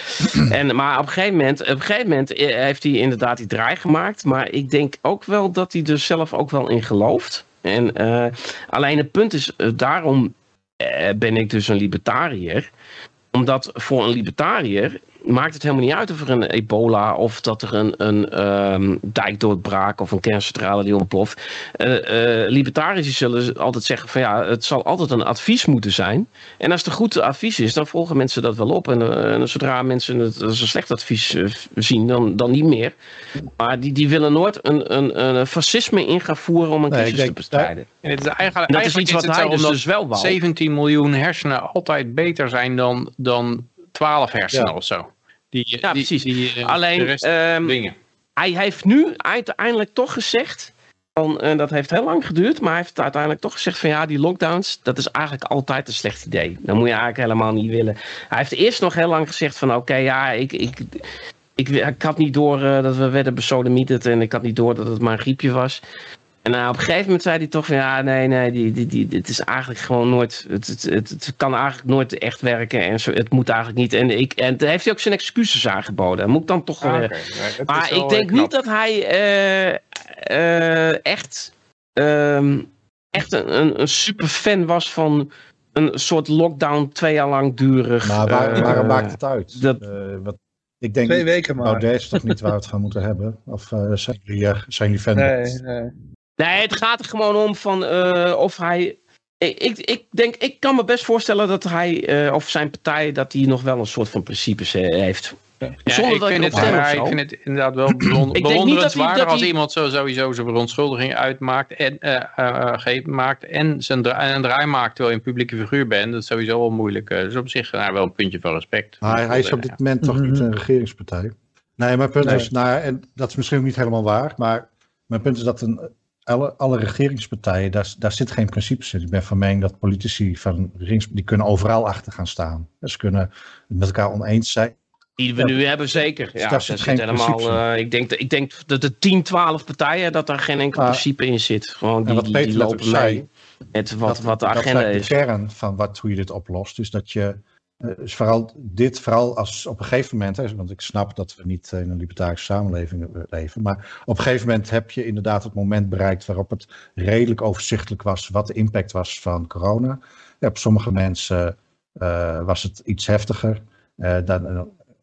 en, maar op een gegeven moment, op een gegeven moment heeft hij inderdaad die draai gemaakt. Maar ik denk ook wel dat hij er zelf ook wel in gelooft. En alleen het punt is, daarom eh, ben ik dus een libertariër. Omdat voor een libertariër maakt het helemaal niet uit of er een ebola of dat er een, een ehm, dijk doorbraak of een kerncentrale die ontploft. Uh, uh, libertariërs zullen altijd zeggen van ja, het zal altijd een advies moeten zijn. En als het een goed advies is, dan volgen mensen dat wel op. En, en zodra mensen het als een slecht advies zien, dan, dan niet meer. Maar die, die willen nooit een, een, een fascisme in gaan voeren om een nee, crisis te bestrijden. En het is eigenlijk, dat is iets wat hij dus, dus wel wou. 17 miljoen hersenen altijd beter zijn dan, dan 12 hersenen of zo. Die, ja, precies. Die, uh, Alleen, um, hij heeft nu uiteindelijk toch gezegd, van, uh, dat heeft heel lang geduurd, maar hij heeft uiteindelijk toch gezegd van ja, die lockdowns, dat is eigenlijk altijd een slecht idee. Dat moet je eigenlijk helemaal niet willen. Hij heeft eerst nog heel lang gezegd van oké, ja, ik, ik, ik, ik, had niet door uh, dat we werden besodemieterd en ik had niet door dat het maar een griepje was. En uh, op een gegeven moment zei hij toch van ja, nee, nee, die, die, die, het is eigenlijk gewoon nooit, het, het, het, het kan eigenlijk nooit echt werken en zo, het moet eigenlijk niet. En, ik, en daar heeft hij ook zijn excuses aangeboden. Moet ik dan toch. Ah, maar ik denk niet dat hij uh, uh, echt, um, echt een, een, een super fan was van een soort lockdown twee jaar lang durig. Maar waar, waarom maakt het uit? Dat, wat, ik denk, Twee weken maar. Baudet is toch niet waar we het gaan moeten hebben? Of zijn jullie, zijn jullie fan? Nee, nee. Nee, het gaat er gewoon om van uh, of hij. Ik, ik, ik, denk, ik kan me best voorstellen dat hij uh, of zijn partij dat hij nog wel een soort van principes uh, heeft. Ja, Zonder ik, dat vind ik, het, ja, ik vind het inderdaad wel bewonderenswaardig als iemand zo sowieso zijn verontschuldiging uitmaakt en, uh, maakt en zijn draai, een draai maakt terwijl je een publieke figuur bent. Dat is sowieso wel moeilijk. Dat is op zich nou, wel een puntje van respect. Maar hij is op dit moment toch niet een regeringspartij? Nee, mijn punt nee. is, nou, en dat is misschien ook niet helemaal waar, maar mijn punt is dat een alle, alle regeringspartijen, daar, daar zit geen principes in. Ik ben van mening dat politici van regerings, die kunnen overal achter gaan staan. Ze kunnen het met elkaar oneens zijn. Die we nu hebben, zeker. Ja, daar zit geen helemaal, uh, ik, denk, ik denk dat de 10, 12 partijen, dat daar geen enkel principe in zit. Gewoon die, die, die lopen mee met wat, dat, wat de agenda dat is. de kern van wat, hoe je dit oplost. Dus dat je dus vooral dit, vooral als op een gegeven moment, hè, want ik snap dat we niet in een libertarische samenleving leven, maar op een gegeven moment heb je inderdaad het moment bereikt waarop het redelijk overzichtelijk was wat de impact was van corona. Ja, op sommige mensen uh, was het iets heftiger, dan,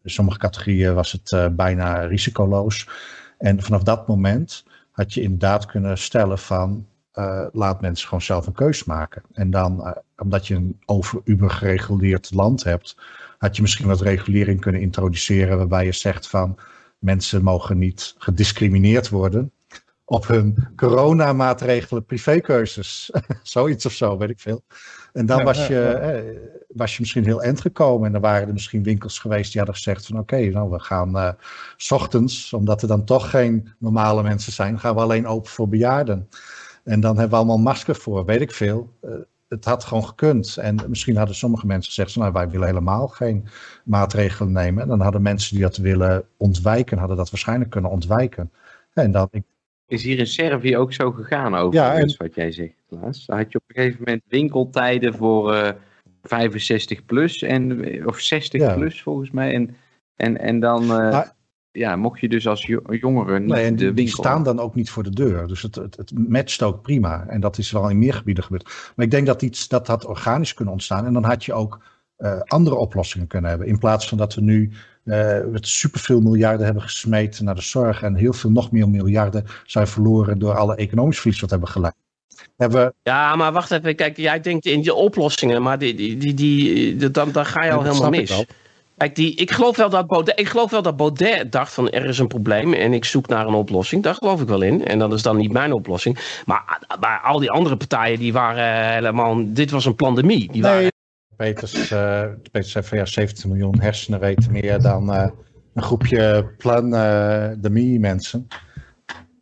in sommige categorieën was het bijna risicoloos. En vanaf dat moment had je inderdaad kunnen stellen van uh, laat mensen gewoon zelf een keus maken. En dan, uh, omdat je een over Uber gereguleerd land hebt, had je misschien wat regulering kunnen introduceren waarbij je zegt van mensen mogen niet gediscrimineerd worden op hun coronamaatregelen, privékeuzes. Zoiets of zo, weet ik veel. En dan ja, was, je, ja, ja. Eh, was je misschien heel eind gekomen. En dan waren er misschien winkels geweest die hadden gezegd van oké, okay, nou we gaan uh, s ochtends, omdat er dan toch geen normale mensen zijn, gaan we alleen open voor bejaarden. En dan hebben we allemaal masker voor, weet ik veel. Uh, het had gewoon gekund. En misschien hadden sommige mensen gezegd, nou wij willen helemaal geen maatregelen nemen. En dan hadden mensen die dat willen ontwijken, hadden dat waarschijnlijk kunnen ontwijken. En ik... Is hier in Servië ook zo gegaan over ja, en... wat jij zegt, Klaas? Dan had je op een gegeven moment winkeltijden voor uh, 65 plus, en, of 60 ja. plus volgens mij. En, en, en dan... Uh... Maar ja, mocht je dus als jongere niet nee, en de die staan dan ook niet voor de deur. Dus het, het, het matcht ook prima. En dat is wel in meer gebieden gebeurd. Maar ik denk dat iets, dat had organisch kunnen ontstaan. En dan had je ook uh, andere oplossingen kunnen hebben. In plaats van dat we nu uh, superveel miljarden hebben gesmeten naar de zorg. En heel veel nog meer miljarden zijn verloren door alle economisch verlies wat hebben geleid. Hebben... Ja, maar wacht even. Kijk, jij denkt in je oplossingen. Maar die, die, die, die, dan, dan ga je al helemaal mis. Kijk, die, ik, geloof wel dat Baudet, ik geloof wel dat Baudet dacht van er is een probleem en ik zoek naar een oplossing. Daar geloof ik wel in. En dat is dan niet mijn oplossing. Maar, maar al die andere partijen die waren helemaal... Dit was een pandemie. Die nee. waren... Peters, uh, Peters zei van ja, 17 miljoen hersenen weten meer dan uh, een groepje plan uh, de mensen.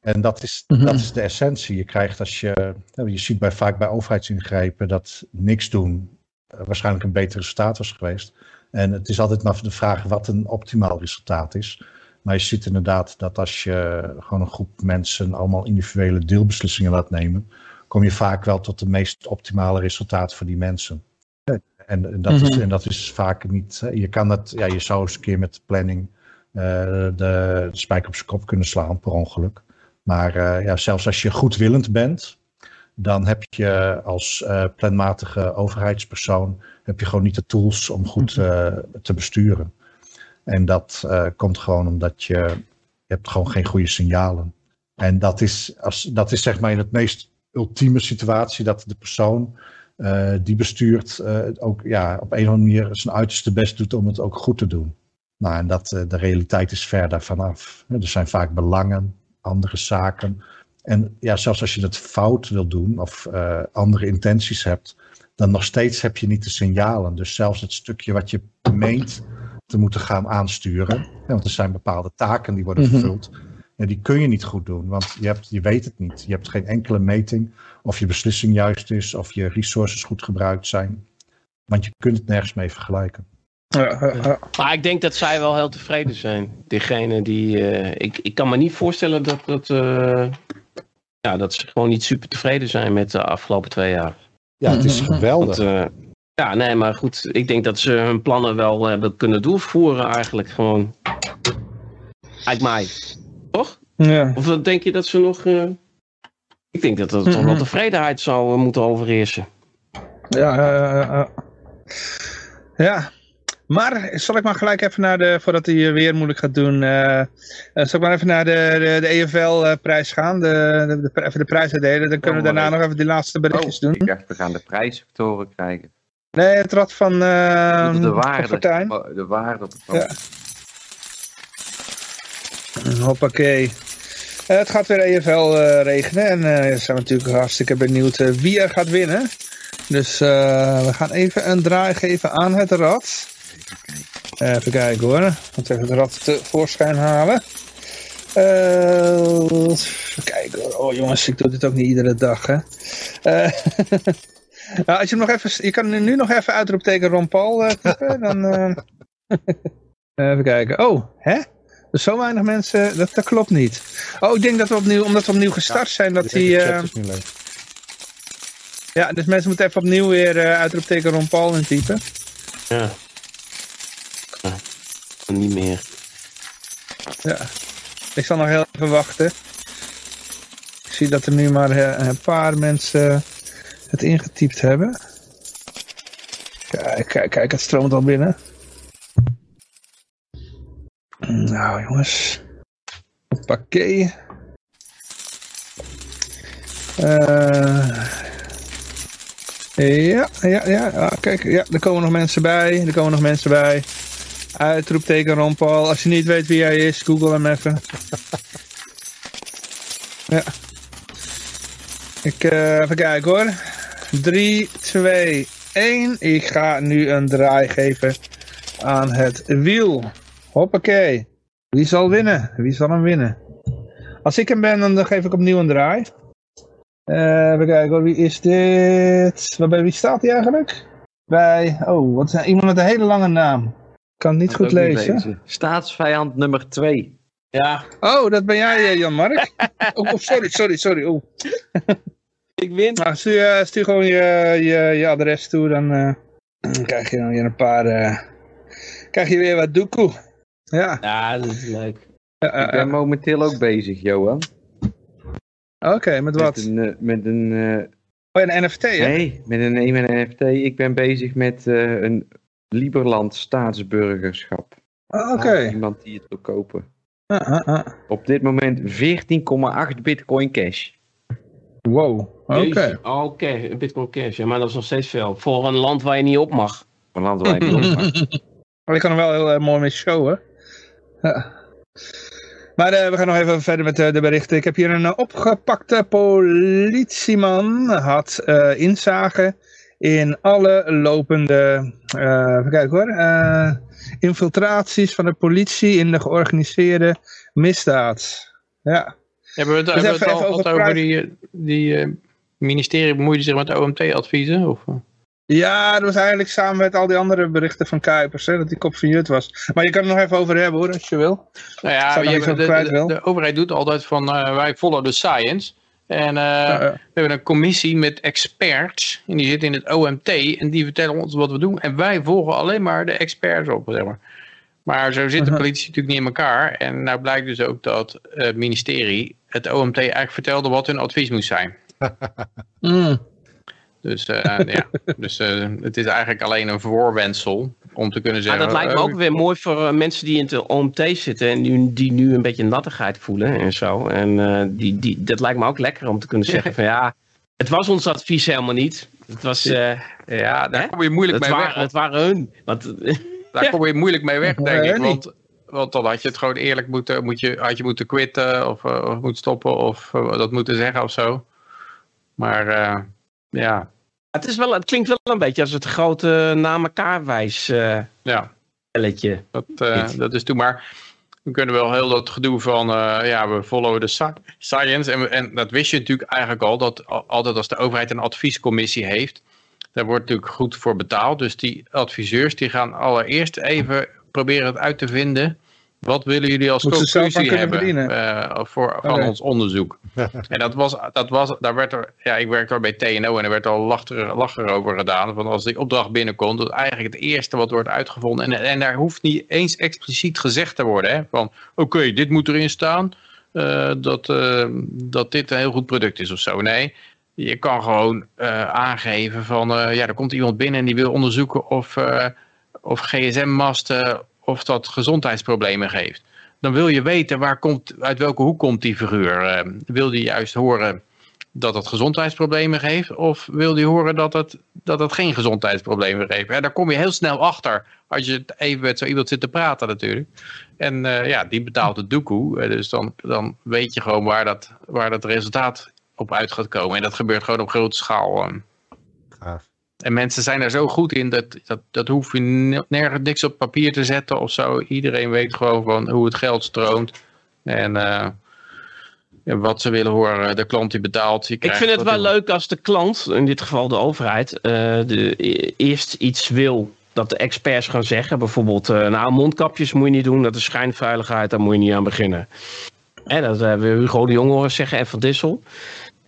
En dat is, mm -hmm. dat is de essentie. Je krijgt als je... Je ziet bij, vaak bij overheidsingrijpen dat niks doen waarschijnlijk een beter resultaat was geweest. En het is altijd maar de vraag wat een optimaal resultaat is. Maar je ziet inderdaad dat als je gewoon een groep mensen allemaal individuele deelbeslissingen laat nemen, kom je vaak wel tot de meest optimale resultaat voor die mensen. En, en, dat, is, en dat is vaak niet. Je kan het, ja, je zou eens een keer met planning uh, de, de spijker op zijn kop kunnen slaan per ongeluk. Maar uh, ja, zelfs als je goedwillend bent, dan heb je als uh, planmatige overheidspersoon heb je gewoon niet de tools om goed uh, te besturen. En dat uh, komt gewoon omdat je, je hebt gewoon geen goede signalen. En dat is, als, dat is zeg maar in het meest ultieme situatie dat de persoon uh, die bestuurt ook ja, op een of andere manier zijn uiterste best doet om het ook goed te doen. Nou, en dat, de realiteit is ver daarvan af. Er zijn vaak belangen, andere zaken. En ja, zelfs als je het fout wil doen of andere intenties hebt, dan nog steeds heb je niet de signalen. Dus zelfs het stukje wat je meent te moeten gaan aansturen. want er zijn bepaalde taken die worden mhm. vervuld. En die kun je niet goed doen, want je, hebt, je weet het niet. Je hebt geen enkele meting of je beslissing juist is, of je resources goed gebruikt zijn. Want je kunt het nergens mee vergelijken. Maar ik denk dat zij wel heel tevreden zijn. Diegene die. Uh, ik, ik kan me niet voorstellen dat, dat, uh, ja, dat ze gewoon niet super tevreden zijn met de afgelopen twee jaar. Ja, het is geweldig. Want, uh, ja, nee, maar goed. Ik denk dat ze hun plannen wel hebben kunnen doorvoeren eigenlijk gewoon. Uit mij. Toch? Ja. Of denk je dat ze nog... Uh... Ik denk dat er toch wel tevredenheid zou moeten overheersen. Ja, ja. Maar zal ik maar gelijk even naar de, voordat hij weer moeilijk gaat doen, uh, zal ik maar even naar de, de, de EFL-prijs gaan, de, de, de, even de prijs uitdelen. Dan kunnen we daarna nog even die laatste berichtjes oh, doen. Ik dacht, we gaan de prijssectoren krijgen. Nee, het rad van uh, de waarde, de waarde op het ja. Hoppakee. Uh, het gaat weer EFL uh, regenen en uh, zijn we natuurlijk hartstikke benieuwd wie er gaat winnen. Dus we gaan even een draai geven aan het rad. Even kijken hoor. Want even het rad tevoorschijn halen. even kijken hoor. Oh jongens, ik doe dit ook niet iedere dag hè. Nou, als je hem nog even, je kan nu nog even uitroepteken Ron Paul uh, typen, dan... Even kijken. Oh, hè? Dus zo weinig mensen, dat, dat klopt niet. Oh, ik denk dat we opnieuw, omdat we opnieuw gestart ja, zijn, dat die... Ja, dus mensen moeten even opnieuw weer uitroepteken Ron Paul intypen. Ja. Niet meer. Ja. Ik zal nog heel even wachten. Ik zie dat er nu maar een paar mensen het ingetypt hebben. Kijk, kijk, kijk, het stroomt al binnen. Nou jongens. Hoppakee. Uh, ja, ja, ja, ah, kijk, ja, er komen nog mensen bij, er komen nog mensen bij. Uitroepteken Ron Paul. Als je niet weet wie hij is, google hem even. ja. Ik, uh, even kijken hoor. 3, 2, 1. Ik ga nu een draai geven aan het wiel. Hoppakee. Wie zal winnen? Wie zal hem winnen? Als ik hem ben, dan geef ik opnieuw een draai. Uh, even kijken hoor, wie is dit? Bij wie staat hij eigenlijk? Bij, oh, wat is iemand met een hele lange naam. Kan niet goed lezen. lezen. Staatsvijand nummer 2. Ja. Oh, dat ben jij, eh, Jan-Mark. oh, oh, sorry, sorry, sorry. Oh. Ik win. Nou, stuur, eh, stuur gewoon je, je, je adres toe, dan, uh, dan krijg je dan weer een paar... Uh, krijg je weer wat doekoe. Ja. Ja, dat is leuk. ik ben momenteel ook bezig, Johan. Oké, met wat? Met een... met een oh, een NFT, hè? Nee, met een, met een NFT. Ik ben bezig met een Liberland staatsburgerschap. Ah, oké. iemand die het wil kopen. Ah, ah, ah. Op dit moment 14,8 bitcoin cash. Wow, oké. Oké, een bitcoin cash. Ja, maar dat is nog steeds veel. Voor een land waar je niet op mag. Een land waar je niet op mag. maar ik kan er wel heel uh, mooi mee showen. Ja. Maar uh, we gaan nog even verder met uh, de berichten. Ik heb hier een opgepakte politieman. Had inzage in alle lopende even kijken hoor, infiltraties van de politie in de georganiseerde misdaad. Ja. Hebben we het, hebben we het al over, over die, die uh, ministerie bemoeide zich met OMT-adviezen? Of? Ja, dat was eigenlijk samen met al die andere berichten van Kuipers, hè, dat die kop van Jut was. Maar je kan het nog even over hebben hoor, als je wil. Nou ja, je de, de, de, overheid doet altijd van uh, wij follow the science. En uh, ja, ja. we hebben een commissie met experts. En die zitten in het OMT. En die vertellen ons wat we doen. En wij volgen alleen maar de experts op. Zeg maar. Maar zo zit de politie natuurlijk niet in elkaar. En nou blijkt dus ook dat het ministerie het OMT eigenlijk vertelde wat hun advies moest zijn. mm. Dus, uh, ja, dus uh, het is eigenlijk alleen een voorwensel Om te kunnen Maar zeggen... dat lijkt me oh, ook weer mooi voor eh, mensen die in het OMT zitten en nu, die nu een beetje nattigheid voelen en zo. En eh, die, die, dat lijkt me ook lekker om te kunnen zeggen van ja, het was ons advies helemaal niet. Het was, eh, Ja, daar Hè? kom je moeilijk het, mee weg. waren, het waren hun. Want, Daar kom je moeilijk mee weg, denk ik. Want, want dan had je het gewoon eerlijk moeten, moet je, had je moeten quitten of, eh, of moeten stoppen of eh, dat moeten zeggen of zo. Maar eh, ja, het, is wel, het klinkt wel een beetje als het grote na elkaar wijs eh ja spelletje. dat, eh, dat is toen maar. We kunnen wel heel dat gedoe van, eh, ja, we followen de sci- science. En, we- en dat wist je natuurlijk eigenlijk al, dat al- altijd als de overheid een adviescommissie heeft, daar wordt natuurlijk goed voor betaald. Dus die adviseurs die gaan allereerst even proberen het uit te vinden. Wat willen jullie als conclusie hebben verdienen. eh, voor, van ons onderzoek? en dat was, dat was, daar werd er, ja, ik werkte al bij TNO en er werd al lacher, lacher over gedaan. Van als die opdracht binnenkomt, dat is eigenlijk het eerste wat wordt uitgevonden. En, en daar hoeft niet eens expliciet gezegd te worden. Hè, van oké, dit moet erin staan. eh, dat, eh, dat dit een heel goed product is of zo. Nee, je kan gewoon eh, aangeven van, eh, ja, er komt iemand binnen en die wil onderzoeken of, eh, of gsm-masten, of dat gezondheidsproblemen geeft. Dan wil je weten, waar komt, uit welke hoek komt die figuur? Eh, wil die juist horen dat het gezondheidsproblemen geeft, of wil die horen dat het, dat het geen gezondheidsproblemen geeft? Ja, daar kom je heel snel achter, als je even met zo iemand zit te praten natuurlijk. En eh, ja, die betaalt de doekoe, eh, dus dan, dan weet je gewoon waar dat, waar dat resultaat op uit gaat komen. En dat gebeurt gewoon op grote schaal. Gaaf. En mensen zijn er zo goed in, dat, dat, dat hoef je ne- nergens niks op papier te zetten of zo. Iedereen weet gewoon van hoe het geld stroomt. En eh, wat ze willen horen, de klant die betaalt. die Ik vind het wel leuk als de klant, in dit geval de overheid, eh, de, e- eerst iets wil dat de experts gaan zeggen. Bijvoorbeeld, eh, nou mondkapjes moet je niet doen, dat is schijnveiligheid, daar moet je niet aan beginnen. Hè, dat hebben we Hugo de Jong horen zeggen en Van Dissel.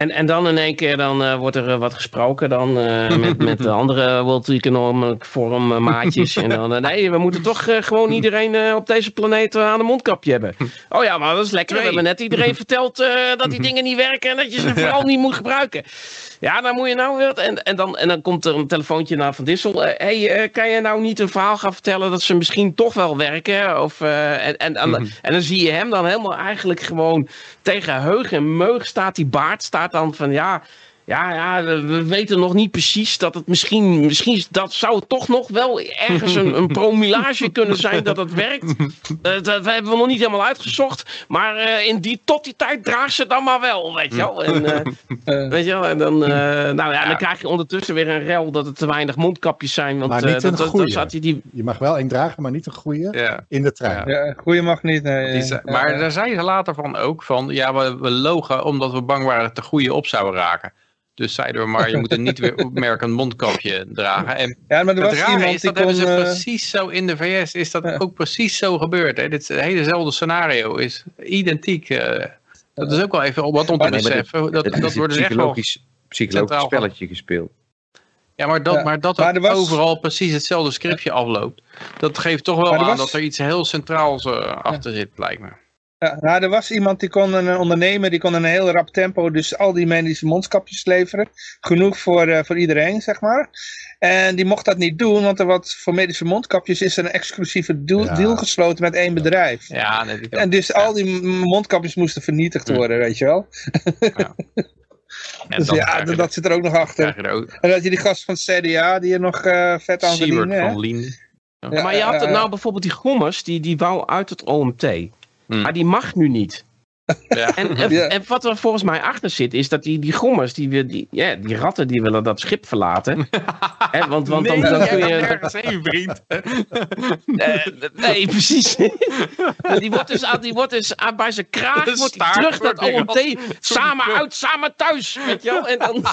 En, en dan in één keer dan, eh, wordt er eh, wat gesproken dan, eh, met, met de andere World Economic Forum maatjes. En dan, nee, we moeten toch gewoon iedereen op deze planeet aan een mondkapje hebben. Oh ja, maar dat is lekker. We hebben net iedereen verteld dat die dingen niet werken en dat je ze vooral niet moet gebruiken. Ja, dan moet je nou weer. En, en, dan, en dan komt er een telefoontje naar Van Dissel. Hey, kan je nou niet een verhaal gaan vertellen dat ze misschien toch wel werken? Of, en, en, en, en dan zie je hem dan helemaal eigenlijk gewoon tegen heug en meug staat die baard. Staat dan van ja. Ja, ja, we weten nog niet precies dat het misschien, misschien dat zou het toch nog wel ergens een, een promillage kunnen zijn dat het werkt. Eh, dat hebben we nog niet helemaal uitgezocht. Maar eh, in die, tot die tijd draagt ze het dan maar wel, weet je wel. En, eh, Weet je wel, en dan, eh, nou ja, dan krijg je ondertussen weer een rel dat het te weinig mondkapjes zijn. Want Maar niet dat, een goeie. zat hij die. Je mag wel één dragen, maar niet een goede Ja. in de trein. ja, goeie mag niet. Nee, Die maar Ja, daar zei ze later van ook van, ja, we, we logen omdat we bang waren dat de goede op zouden raken. Dus zeiden we maar, je moet een niet weer opmerkend mondkapje dragen. En ja, maar er het was rare iemand is, die dat kon... hebben ze eh, precies zo in de VS, is dat Ja. ook precies zo gebeurd. Hè? Dit is het helezelfde scenario, is identiek. eh, dat is ook wel even wat om te Nee, maar dit- beseffen. Dat, dat wordt een dus echt wel... psychologisch, spelletje gespeeld. Ja, maar dat, Ja. maar dat Maar het er was- overal precies hetzelfde scriptje afloopt. Dat geeft toch wel aan was- dat er iets heel centraals eh, achter zit, lijkt me. Ja, nou, er was iemand die kon een ondernemer, die kon een heel rap tempo, dus al die medische mondkapjes leveren. Genoeg voor, eh, voor iedereen, zeg maar. En die mocht dat niet doen, want er wat, voor medische mondkapjes is er een exclusieve deal, Ja. deal gesloten met één bedrijf. Ja, ik En dus al die mondkapjes moesten vernietigd Hm. worden, weet je wel. En Dus ja, je dat, de- zit er ook nog achter. er ook En dat je die gast van het CDA, die er nog eh, vet aan verdienen. van Lien. Ja, maar je had het nou bijvoorbeeld die gommers, die, die wou uit het OMT. Hmm. Maar die mag nu niet. Ja. En, en, Ja. en wat er volgens mij achter zit, is dat die, die gommers, die, die, ja, die ratten, die willen dat schip verlaten. Hè, want want dan, nee, dan kun je. nergens heen, vriend. Eh, nee, precies. die wordt dus, aan- die wordt dus aan, bij zijn kraag De wordt terug naar wordt het weer OMT. Samen uit, samen thuis. Weet je wel? En dan,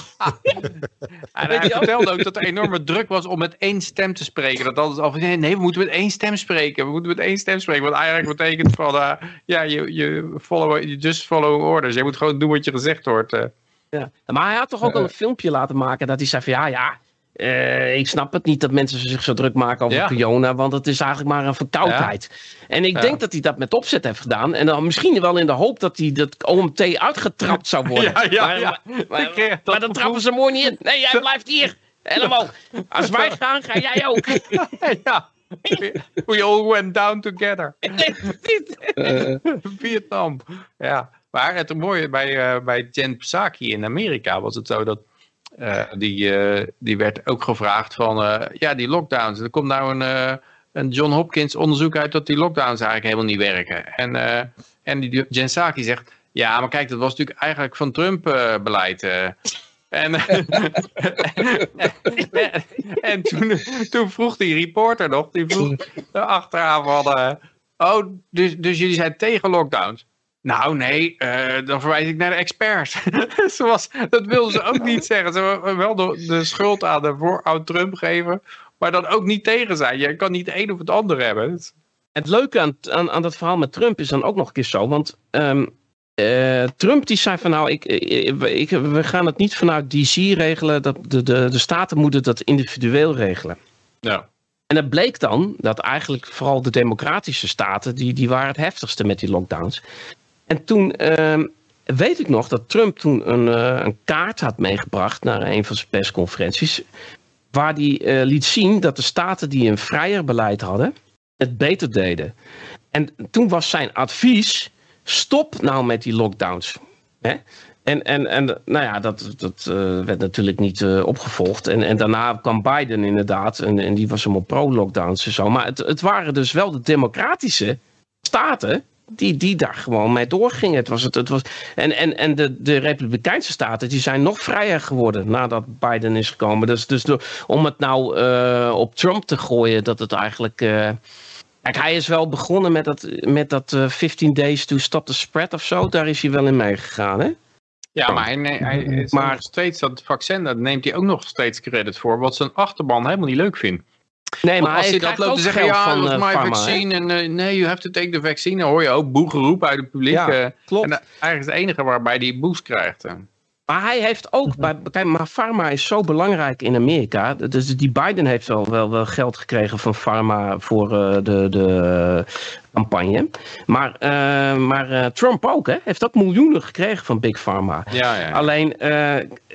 En hij vertelde ook dat er enorme druk was om met één stem te spreken. Dat altijd al van, nee, nee, we moeten met één stem spreken. We moeten met één stem spreken. Wat eigenlijk betekent van, eh, ja, je, je follow, just follow orders. Je moet gewoon doen wat je gezegd wordt. eh. ja. Maar hij had toch ook al een filmpje laten maken dat hij zei van ja, ja. eh, ik snap het niet dat mensen zich zo druk maken over Ja. corona, want het is eigenlijk maar een verkoudheid. En ik Ja. denk dat hij dat met opzet heeft gedaan. En dan misschien wel in de hoop dat hij dat OMT uitgetrapt zou worden. Ja, ja, maar, ja. maar- maar- dat maar dan trappen ze mooi niet in. Nee, jij blijft hier. Helemaal. Als wij gaan, ga jij ook. ja. We all went down together. Vietnam. Ja, maar het mooie bij, uh, bij Jen Psaki in Amerika was het zo dat uh, die, uh, die werd ook gevraagd van, ja die lockdowns, er komt nou een, een John Hopkins onderzoek uit dat die lockdowns eigenlijk helemaal niet werken. En, en die Jen Psaki zegt, ja maar kijk dat was natuurlijk eigenlijk van Trump beleid. En, en toen, toen, vroeg die reporter nog, die vroeg achteraan van, uh, oh, dus, dus jullie zijn tegen lockdowns? Nou nee, uh, dan verwijs ik naar de experts. Zoals, dat wilden ze ook niet zeggen. Ze wilden wel de, de schuld aan de vooroud Trump geven, maar dan ook niet tegen zijn. Je kan niet het een of het ander hebben. Het leuke aan, aan, aan dat verhaal met Trump is dan ook nog een keer zo, want... Um, uh, Trump die zei van nou, ik, ik, we gaan het niet vanuit DC regelen. Dat de, de, de staten moeten dat individueel regelen. Ja. En het bleek dan dat eigenlijk vooral de democratische staten, die, die waren het heftigste met die lockdowns. En toen uh, weet ik nog dat Trump toen een, uh, een kaart had meegebracht naar een van zijn persconferenties. Waar hij uh, liet zien dat de staten die een vrijer beleid hadden, het beter deden. En toen was zijn advies stop nou met die lockdowns. Hè? En, en, en nou ja, dat, dat uh, werd natuurlijk niet uh, opgevolgd. En, en daarna kwam Biden inderdaad. En, en die was helemaal pro-lockdowns en zo. Maar het, het waren dus wel de democratische staten die, die daar gewoon mee doorgingen. Het was het, het was, en en, en de, de Republikeinse staten die zijn nog vrijer geworden nadat Biden is gekomen. Dus, dus door, om het nou uh, op Trump te gooien, dat het eigenlijk. Kijk, hij is wel begonnen met dat, met dat uh, 15 days to stop the spread of zo. Daar is hij wel in meegegaan, hè? Ja, maar hij, hij maar nog steeds dat vaccin, daar neemt hij ook nog steeds credit voor. Wat zijn achterban helemaal niet leuk vindt. Nee, maar als hij, hij dat loopt te zeggen, ja, van, my pharma, vaccine. En uh, nee, you have to take the vaccine. Dan hoor je ook boegeroep uit het publiek. Ja, klopt. En eigenlijk is het enige waarbij hij boost krijgt. Maar hij heeft ook, bij, kijk, maar pharma is zo belangrijk in Amerika. Dus die Biden heeft wel, wel, wel geld gekregen van pharma voor uh, de, de campagne. Maar, uh, maar uh, Trump ook, hè? Heeft ook miljoenen gekregen van Big Pharma. Ja, ja, ja. Alleen,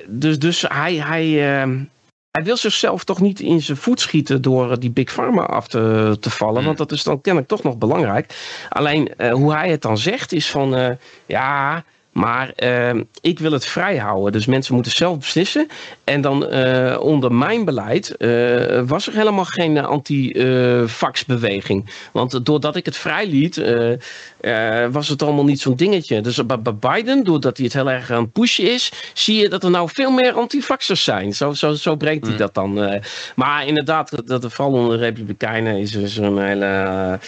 dus, dus hij, hij, ehm, hij wil zichzelf toch niet in zijn voet schieten door die Big Pharma af te, te vallen. Hmm. Want dat is dan kennelijk toch nog belangrijk. Alleen, hoe hij het dan zegt is van, ja... Maar uh, ik wil het vrij houden. Dus mensen moeten zelf beslissen. En dan uh, onder mijn beleid uh, was er helemaal geen anti-vax-beweging. Want doordat ik het vrij liet, was het allemaal niet zo'n dingetje. Dus bij Biden, doordat hij het heel erg aan het pushen is, zie je dat er nou veel meer antivaxers zijn. Zo, zo, zo brengt hij mm. dat dan. maar inderdaad, dat, vooral onder de Republikeinen is er een hele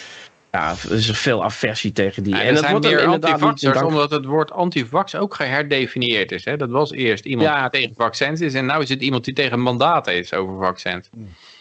ja, er is veel aversie tegen die. Ja, en, dat wordt meer antivaxers, omdat het woord antivax ook geherdefinieerd is. Hè? Dat was eerst iemand ja, die tegen vaccins is en nu is het iemand die tegen mandaten is over vaccins.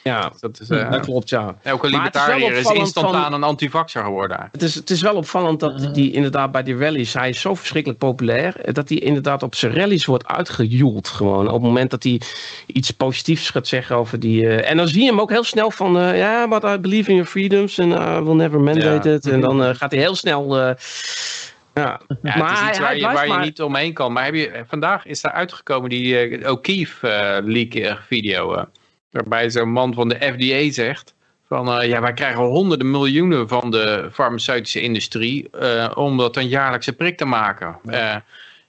Ja, dat, is, uh, dat klopt, ja. Elke libertariër is, is instantaan van, een antivaxer geworden. Het is, het is wel opvallend dat die inderdaad bij die rallies, hij is zo verschrikkelijk populair, dat hij inderdaad op zijn rallies wordt uitgejoeld gewoon. Op het moment dat hij iets positiefs gaat zeggen over die... Uh, en dan zie je hem ook heel snel van, ja, uh, yeah, but I believe in your freedoms and I will never mandate ja. it. En dan gaat hij heel snel... ja. ja, maar het is iets waar, je, waar maar... je niet omheen kan. Maar heb je, vandaag is daar uitgekomen die uh, O'Keefe leak video. Waarbij zo'n man van de FDA zegt van uh, ja, wij krijgen honderden miljoenen van de farmaceutische industrie uh, om dat een jaarlijkse prik te maken. Uh,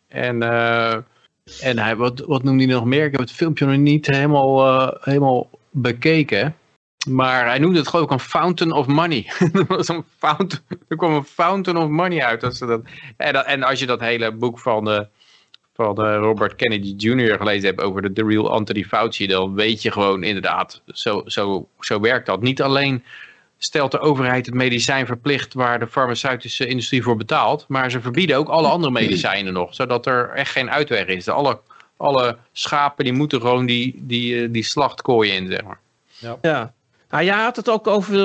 en en hij, wat, wat noemde hij nog meer? Ik heb het filmpje nog niet helemaal, helemaal bekeken. Maar hij noemde het gewoon ook een fountain of money. er, was een fountain, er kwam een fountain of money uit. Als dat, en, dat, en als je dat hele boek van de van uh, Robert Kennedy Jr. gelezen heb over de The Real Anthony Fauci, dan weet je gewoon inderdaad, zo, zo, zo werkt dat. Niet alleen stelt de overheid het medicijn verplicht waar de farmaceutische industrie voor betaalt, maar ze verbieden ook alle andere medicijnen nog, zodat er echt geen uitweg is. Alle, alle schapen die moeten gewoon die, die, die slachtkooien in, zeg maar. Ja. ja. Nou, jij had het ook over,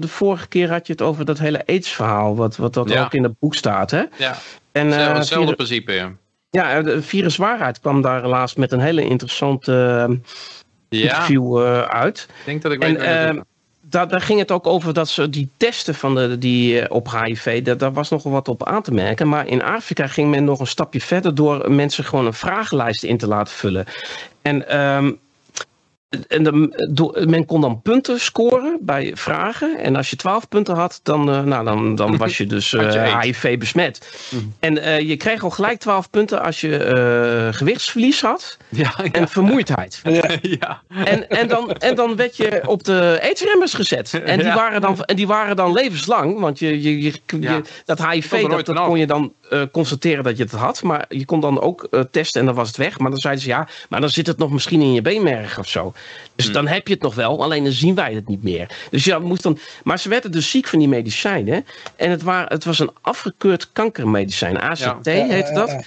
de vorige keer had je het over dat hele AIDS-verhaal, wat, wat dat ja. ook in het boek staat, hè? Ja, en, hetzelfde, uh, hetzelfde principe, ja. Ja, de viruswaarheid kwam daar helaas met een hele interessante ja. interview uh, uit. Ik denk dat ik weet en, uh, daar, daar ging het ook over dat ze die testen van de, die, op HIV, dat, daar was nogal wat op aan te merken. Maar in Afrika ging men nog een stapje verder door mensen gewoon een vragenlijst in te laten vullen. En um, en de, do, men kon dan punten scoren bij vragen. En als je 12 punten had, dan, uh, nou, dan, dan was je dus uh, HIV besmet. Mm. En uh, je kreeg al gelijk 12 punten als je gewichtsverlies had ja, ja. en vermoeidheid. Ja. En, en, dan, en dan werd je op de aidsremmers gezet. En die, waren dan, en die waren dan levenslang. Want je, je, je, je dat HIV, dat, dat kon je dan constateren dat je het had. Maar je kon dan ook testen en dan was het weg. Maar dan zeiden ze ja, maar dan zit het nog misschien in je beenmerg of zo. Dus mm. dan heb je het nog wel, alleen dan zien wij het niet meer. Dus ja, moest dan. Maar ze werden dus ziek van die medicijnen. En het, waren, het was een afgekeurd kankermedicijn. ACT heette dat.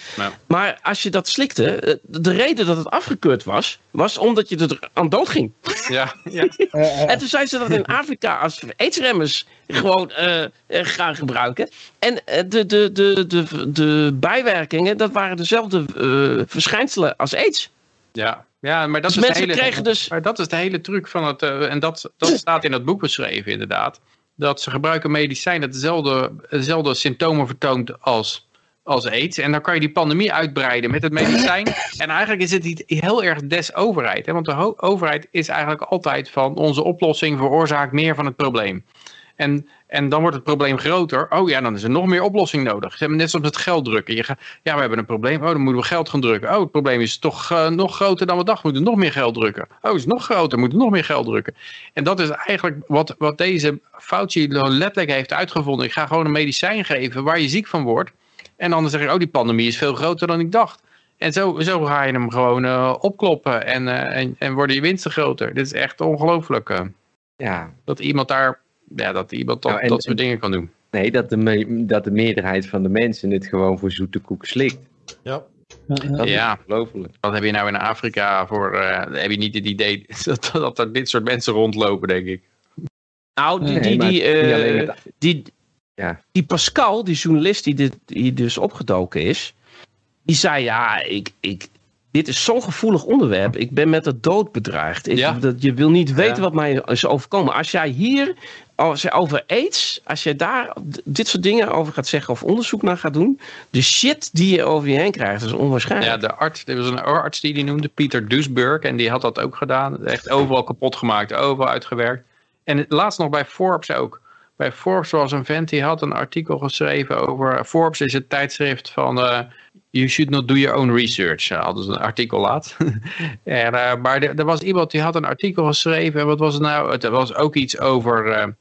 Maar als je dat slikte, eh, de reden dat het afgekeurd was, was omdat je er aan dood ging. Ja, ja. en toen zeiden ze dat in Afrika als aidsremmers gewoon uh, gaan gebruiken. En de, de, de, de, de bijwerkingen, dat waren dezelfde uh, verschijnselen als aids. Ja, ja, maar dat, dus is de hele, dus... maar dat is de hele truc van het. Uh, en dat, dat staat in het boek beschreven, inderdaad. Dat ze gebruiken medicijn dat dezelfde, dezelfde symptomen vertoont als, als aids. En dan kan je die pandemie uitbreiden met het medicijn. en eigenlijk is het niet heel erg des overheid. Hè? Want de overheid is eigenlijk altijd van onze oplossing veroorzaakt meer van het probleem. En, en dan wordt het probleem groter. Oh ja, dan is er nog meer oplossing nodig. Ze hebben net zoals het geld drukken. Je gaat, ja, we hebben een probleem. Oh, dan moeten we geld gaan drukken. Oh, het probleem is toch uh, nog groter dan we dachten. We moeten nog meer geld drukken. Oh, het is nog groter. We moeten nog meer geld drukken. En dat is eigenlijk wat, wat deze Fauci letterlijk heeft uitgevonden. Ik ga gewoon een medicijn geven waar je ziek van wordt. En dan zeg ik, oh, die pandemie is veel groter dan ik dacht. En zo, zo ga je hem gewoon uh, opkloppen en, uh, en, en worden je winsten groter. Dit is echt ongelooflijk. ja. Dat iemand daar ja, dat iemand dat, nou, dat soort dingen kan doen. Nee, dat de, dat de meerderheid van de mensen het gewoon voor zoete koek slikt. Ja. Dat ja, ongelooflijk. Wat heb je nou in Afrika voor, uh, heb je niet het idee dat, dat er dit soort mensen rondlopen, denk ik. Nou, die, die, die, uh, die, ja. die Pascal, die journalist die, dit, die dus opgedoken is, die zei ja, ik, ik, dit is zo'n gevoelig onderwerp. Ik ben met de dood bedreigd. Ik, dat, je wil niet weten wat mij is overkomen. Als jij hier als je over aids, als je daar dit soort dingen over gaat zeggen of onderzoek naar gaat doen, de shit die je over je heen krijgt, is onwaarschijnlijk. Ja, de arts, er was een arts die die noemde, Pieter Duisburg, en die had dat ook gedaan. Echt overal kapot gemaakt, overal uitgewerkt. En laatst nog bij Forbes ook. Bij Forbes was een vent die had een artikel geschreven over. Forbes is het tijdschrift van. Uh, you should not do your own research. Uh, hadden ze een artikel laat. en, uh, maar er, er, was iemand die had een artikel geschreven. En wat was het nou? Het was ook iets over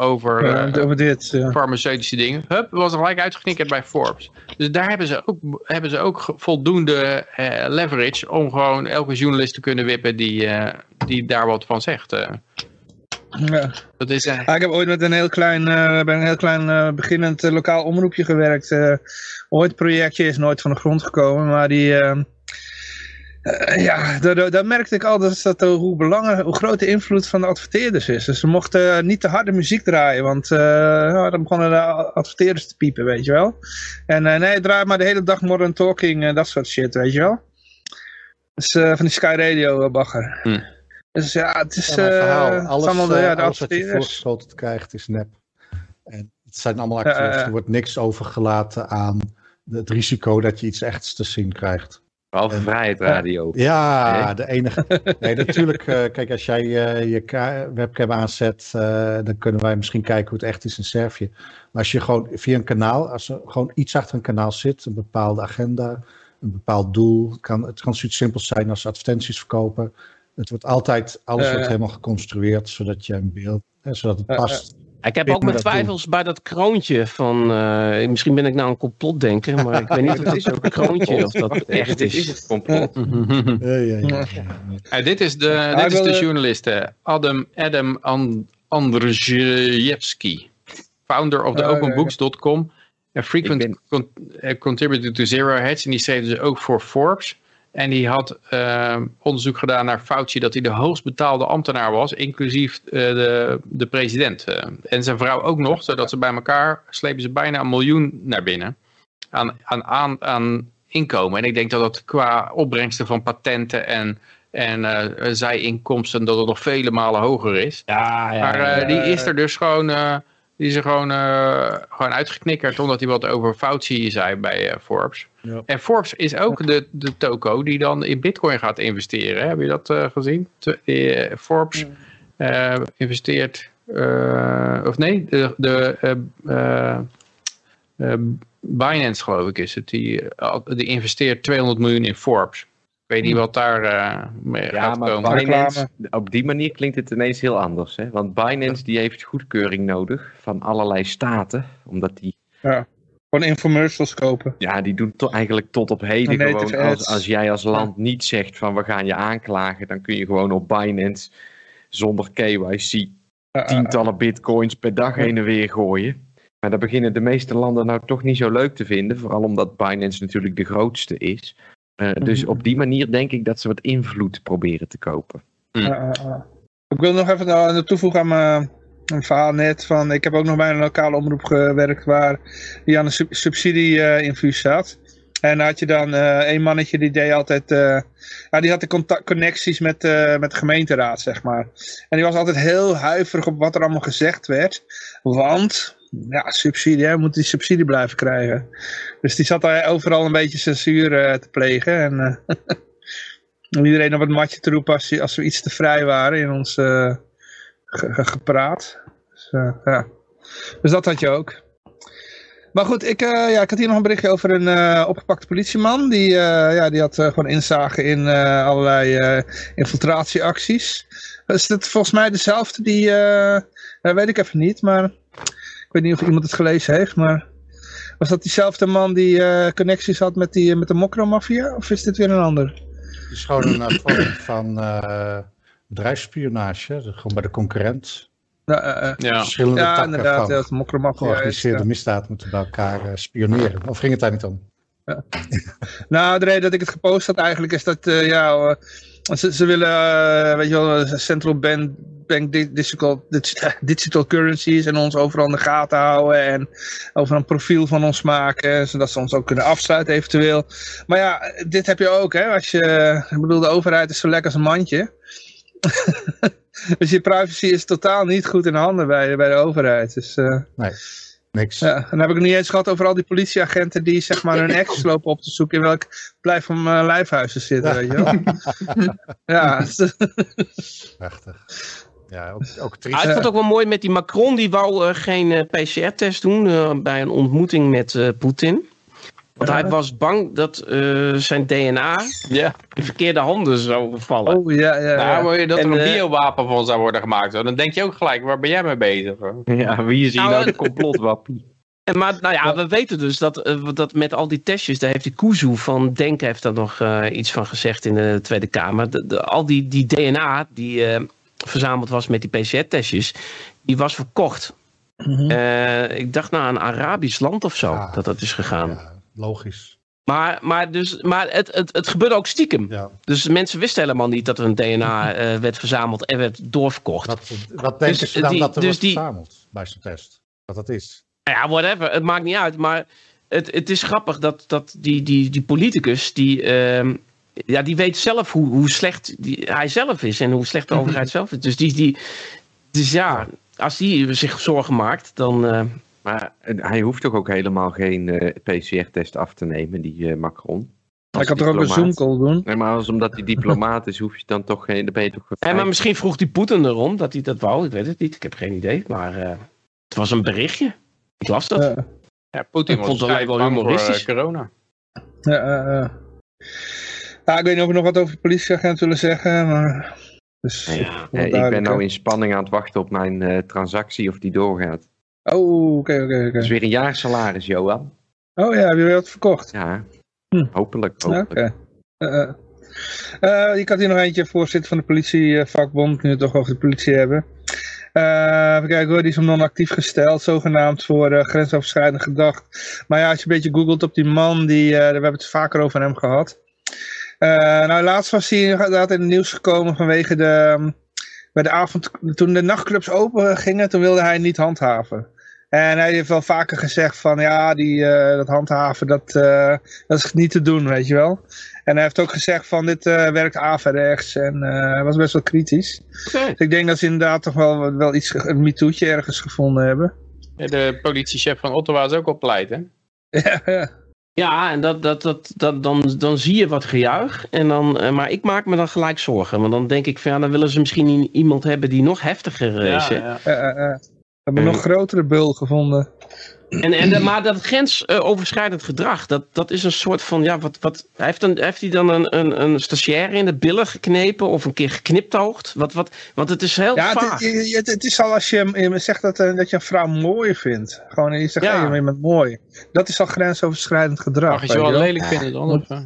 over, uh, over dit, farmaceutische dingen. Hup, was er gelijk uitgeknikkerd bij Forbes. Dus daar hebben ze ook, hebben ze ook voldoende uh, leverage om gewoon elke journalist te kunnen wippen die, uh, die daar wat van zegt. Ja. Dat is, ah, ik heb ooit met een heel klein, bij een heel klein beginnend lokaal omroepje gewerkt. ooit projectje is nooit van de grond gekomen, maar die uh, ja, daar, daar, merkte ik al dat, dat hoe, belangrijk, hoe groot de invloed van de adverteerders is. Dus ze mochten niet te harde muziek draaien, want uh, nou, dan begonnen de adverteerders te piepen, weet je wel. En uh, nee, draai maar de hele dag modern talking en dat soort shit, weet je wel. Dus van die Sky Radio bagger. Hm. Dus ja, het is, ja, verhaal. Alles, allemaal de, ja, de alles wat je voorgeschoten krijgt is nep. En het zijn allemaal acteurs, er wordt niks overgelaten aan het risico dat je iets echts te zien krijgt. Behalve Vrijheid Radio. Ja, de enige. Nee, natuurlijk. Uh, kijk, als jij uh, je webcam aanzet, uh, dan kunnen wij misschien kijken hoe het echt is in Servië. Maar als je gewoon via een kanaal, als er gewoon iets achter een kanaal zit, een bepaalde agenda, een bepaald doel, het kan, het kan zoiets simpels zijn als advertenties verkopen. Het wordt altijd, alles wordt helemaal geconstrueerd zodat je een beeld, zodat het past ik heb ook mijn twijfels bij dat kroontje van, uh, misschien ben ik nou een complotdenker, maar ik weet niet of dat is ook een kroontje of dat echt is. is het complot. ja, ja, ja. ja. dit is de, dit is de journalist, Adam, Adam Andrzejewski, founder of the oh, openbooks.com, a frequent contributor to Zero Hedge, en die schreef dus ook voor Forbes. En die had uh, onderzoek gedaan naar Fauci dat hij de hoogst betaalde ambtenaar was, inclusief uh, de, de president. Uh, en zijn vrouw ook nog, zodat ze bij elkaar slepen ze bijna een miljoen naar binnen aan, aan, aan, aan inkomen. En ik denk dat dat qua opbrengsten van patenten en, en zijinkomsten dat het nog vele malen hoger is. Ja, ja, maar die is er dus gewoon die is er gewoon, uh, gewoon uitgeknikkerd omdat hij wat over Fauci zei bij uh, Forbes. Ja. En Forbes is ook de, de toko die dan in bitcoin gaat investeren. Heb je dat uh, gezien? Forbes investeert eh, of nee, de, de eh, eh, eh, Binance geloof ik is het, die, eh, die investeert 200 miljoen in Forbes. Ik weet niet wat daar eh, mee Ja, gaat maar komen. Binance, op die manier klinkt het ineens heel anders. Hè? Want Binance die heeft goedkeuring nodig van allerlei staten. Omdat die, Ja. Gewoon infomercials kopen. ja, die doen to- eigenlijk tot op heden gewoon, als, als jij als land niet zegt van we gaan je aanklagen, dan kun je gewoon op Binance zonder KYC tientallen bitcoins per dag heen en weer gooien. Maar dat beginnen de meeste landen nou toch niet zo leuk te vinden. Vooral omdat Binance natuurlijk de grootste is. Eh, dus Mhm. op die manier denk ik dat ze wat invloed proberen te kopen. Ja. Ik wil nog even nou, toevoegen aan mijn, mijn verhaal net. Van, ik heb ook nog bij een lokale omroep gewerkt waar die aan een sub subsidieinfuus zat. En dan had je dan eh een mannetje die deed altijd, eh, ja, die had de contact, connecties met, eh, met de gemeenteraad, zeg maar. En die was altijd heel huiverig op wat er allemaal gezegd werd. Want, ja, subsidie, hè, we moeten die subsidie blijven krijgen. Dus die zat daar overal een beetje censuur eh, te plegen. En eh, om iedereen op het matje te roepen als, als we iets te vrij waren in ons eh, ge- ge- gepraat. Dus, ja. dus dat had je ook. Maar goed, ik, ja, ik had hier nog een berichtje over een eh, opgepakte politieman. Die, ja, die had gewoon inzage in allerlei infiltratieacties. Is dat volgens mij dezelfde die, weet ik even niet, maar ik weet niet of iemand het gelezen heeft, maar was dat diezelfde man die eh, connecties had met, die, met de Mokro-maffia? Of is dit weer een ander? Het is gewoon een eh, vorm van eh bedrijfsspionage. Gewoon bij de concurrent. Ja, eh, eh. Ja. Verschillende Ja, takken inderdaad, van ja, het mokromafia is, georganiseerde ja. misdaad moeten bij elkaar eh, spioneren. Of ging het daar niet om? Nou, de reden dat ik het gepost had eigenlijk is dat, eh, ja, eh, ze, ze willen, eh, weet je wel, central bank, bank di- digital, digital, digital currencies en ons overal in de gaten houden en over een profiel van ons maken, zodat ze ons ook kunnen afsluiten eventueel. Maar ja, dit heb je ook, hè, als je, ik bedoel, de overheid is zo lekker als een mandje. dus je privacy is totaal niet goed in handen bij, bij de overheid. Dus, eh, Nee, niks. ja, en dan heb ik het niet eens gehad over al die politieagenten die zeg maar hun ex lopen op te zoeken in welk blijf van uh, lijfhuizen zitten, weet je wel. ja. Prachtig. Ja, ook, ook Ah, triest. ik vond het ook wel mooi met die Macron, die wou eh, geen eh, PCR-test doen eh, bij een ontmoeting met eh, Poetin. Want hij was bang dat eh, zijn DNA Ja. in verkeerde handen zou vallen. Oh ja, ja. Nou, ja. dat En, er een eh, biowapen van zou worden gemaakt? Dan denk je ook gelijk, waar ben jij mee bezig? Ja, wie is hier Nou, nou de complotwappie? En maar nou ja, we weten dus dat, eh, dat met al die testjes, daar heeft die Kuzu van Denk heeft daar nog eh, iets van gezegd in de Tweede Kamer. De, de- al die, die DNA die eh, verzameld was met die PCR-testjes, die was verkocht. Mhm. Eh, ik dacht naar een Arabisch land of zo, Ah. dat dat is gegaan. Logisch. Maar, maar, dus, maar het, het, het gebeurde ook stiekem. Ja. Dus mensen wisten helemaal niet dat er een DNA eh, werd verzameld en werd doorverkocht. Wat, wat denken Dus ze dan die- dat er dus wordt die- verzameld bij zo'n test? Wat dat is? Nou ja, whatever. Het maakt niet uit. Maar het, het is grappig dat, dat die, die, die politicus, die, ehm, ja, die weet zelf hoe, hoe slecht die, hij zelf is en hoe slecht de overheid zelf is. Dus, die, die, dus ja, als die zich zorgen maakt, dan. eh, Maar eh, hij hoeft toch ook helemaal geen eh, PCR-test af te nemen, die eh, Macron? Als Ik had toch ook een. Zoom-call doen? Nee, maar als, omdat hij diplomaat is, hoef je dan toch geen... Dan ben je toch en gevrijd? maar misschien vroeg die Poetin erom dat hij dat wou. Ik weet het niet. Ik heb geen idee. Maar eh, het was een berichtje. Ik las dat. Ja, Ja, Poetin was vond het vrij wel voor, humoristisch. eh, corona. ja, ja, ja. Ja, ik weet niet of we nog wat over de politieagent willen zeggen, maar... Dus, Ja, wel Eh, ik ben nou in spanning aan het wachten op mijn eh, transactie of die doorgaat. Oh, oké, oké, Dat is weer een jaarsalaris, Johan. Oh ja, heb je weer wat verkocht? Ja, Hm. hopelijk. Hopelijk. Oké. Eh, ik had hier nog eentje, voorzitter van de politievakbond, nu we het toch over de politie hebben. Eh even kijken hoor, die is om non-actief gesteld, zogenaamd voor eh, grensoverschrijdend gedrag. Maar ja, als je een beetje googelt op die man, die, we hebben het vaker over hem gehad. Eh, nou, laatst was hij inderdaad in het nieuws gekomen vanwege de, ehm, bij de avond, toen de nachtclubs open gingen, toen wilde hij niet handhaven. En hij heeft wel vaker gezegd van ja, die, eh, dat handhaven, dat, eh, dat is niet te doen, weet je wel. En hij heeft ook gezegd van dit eh, werkt averechts en eh, hij was best wel kritisch. Oké. Dus ik denk dat ze inderdaad toch wel, wel iets, een MeToo'tje ergens gevonden hebben. Ja, De politiechef van Ottawa is ook op pleit, hè? ja, ja. Ja, en dat, dat, dat, dat, dan, dan zie je wat gejuich. En dan, maar ik maak me dan gelijk zorgen. Want dan denk ik van ja, dan willen ze misschien iemand hebben die nog heftiger is. Ja, hè. ja. We hebben een nog grotere bul gevonden. En, en, de- maar dat grensoverschrijdend gedrag, dat, dat is een soort van, ja, wat, wat, heeft, een, heeft hij dan een, een, een stagiaire in de billen geknepen of een keer gekniptoogd? Wat, wat, want het is heel Ja, het, vaag. het, het- het is al als je je zegt dat, eh, dat je een vrouw mooi vindt. Gewoon, je zegt, Ja. hey, je bent mooi. Dat is al grensoverschrijdend gedrag. Mag je wel je wel. lelijk vinden dan? Of, eh?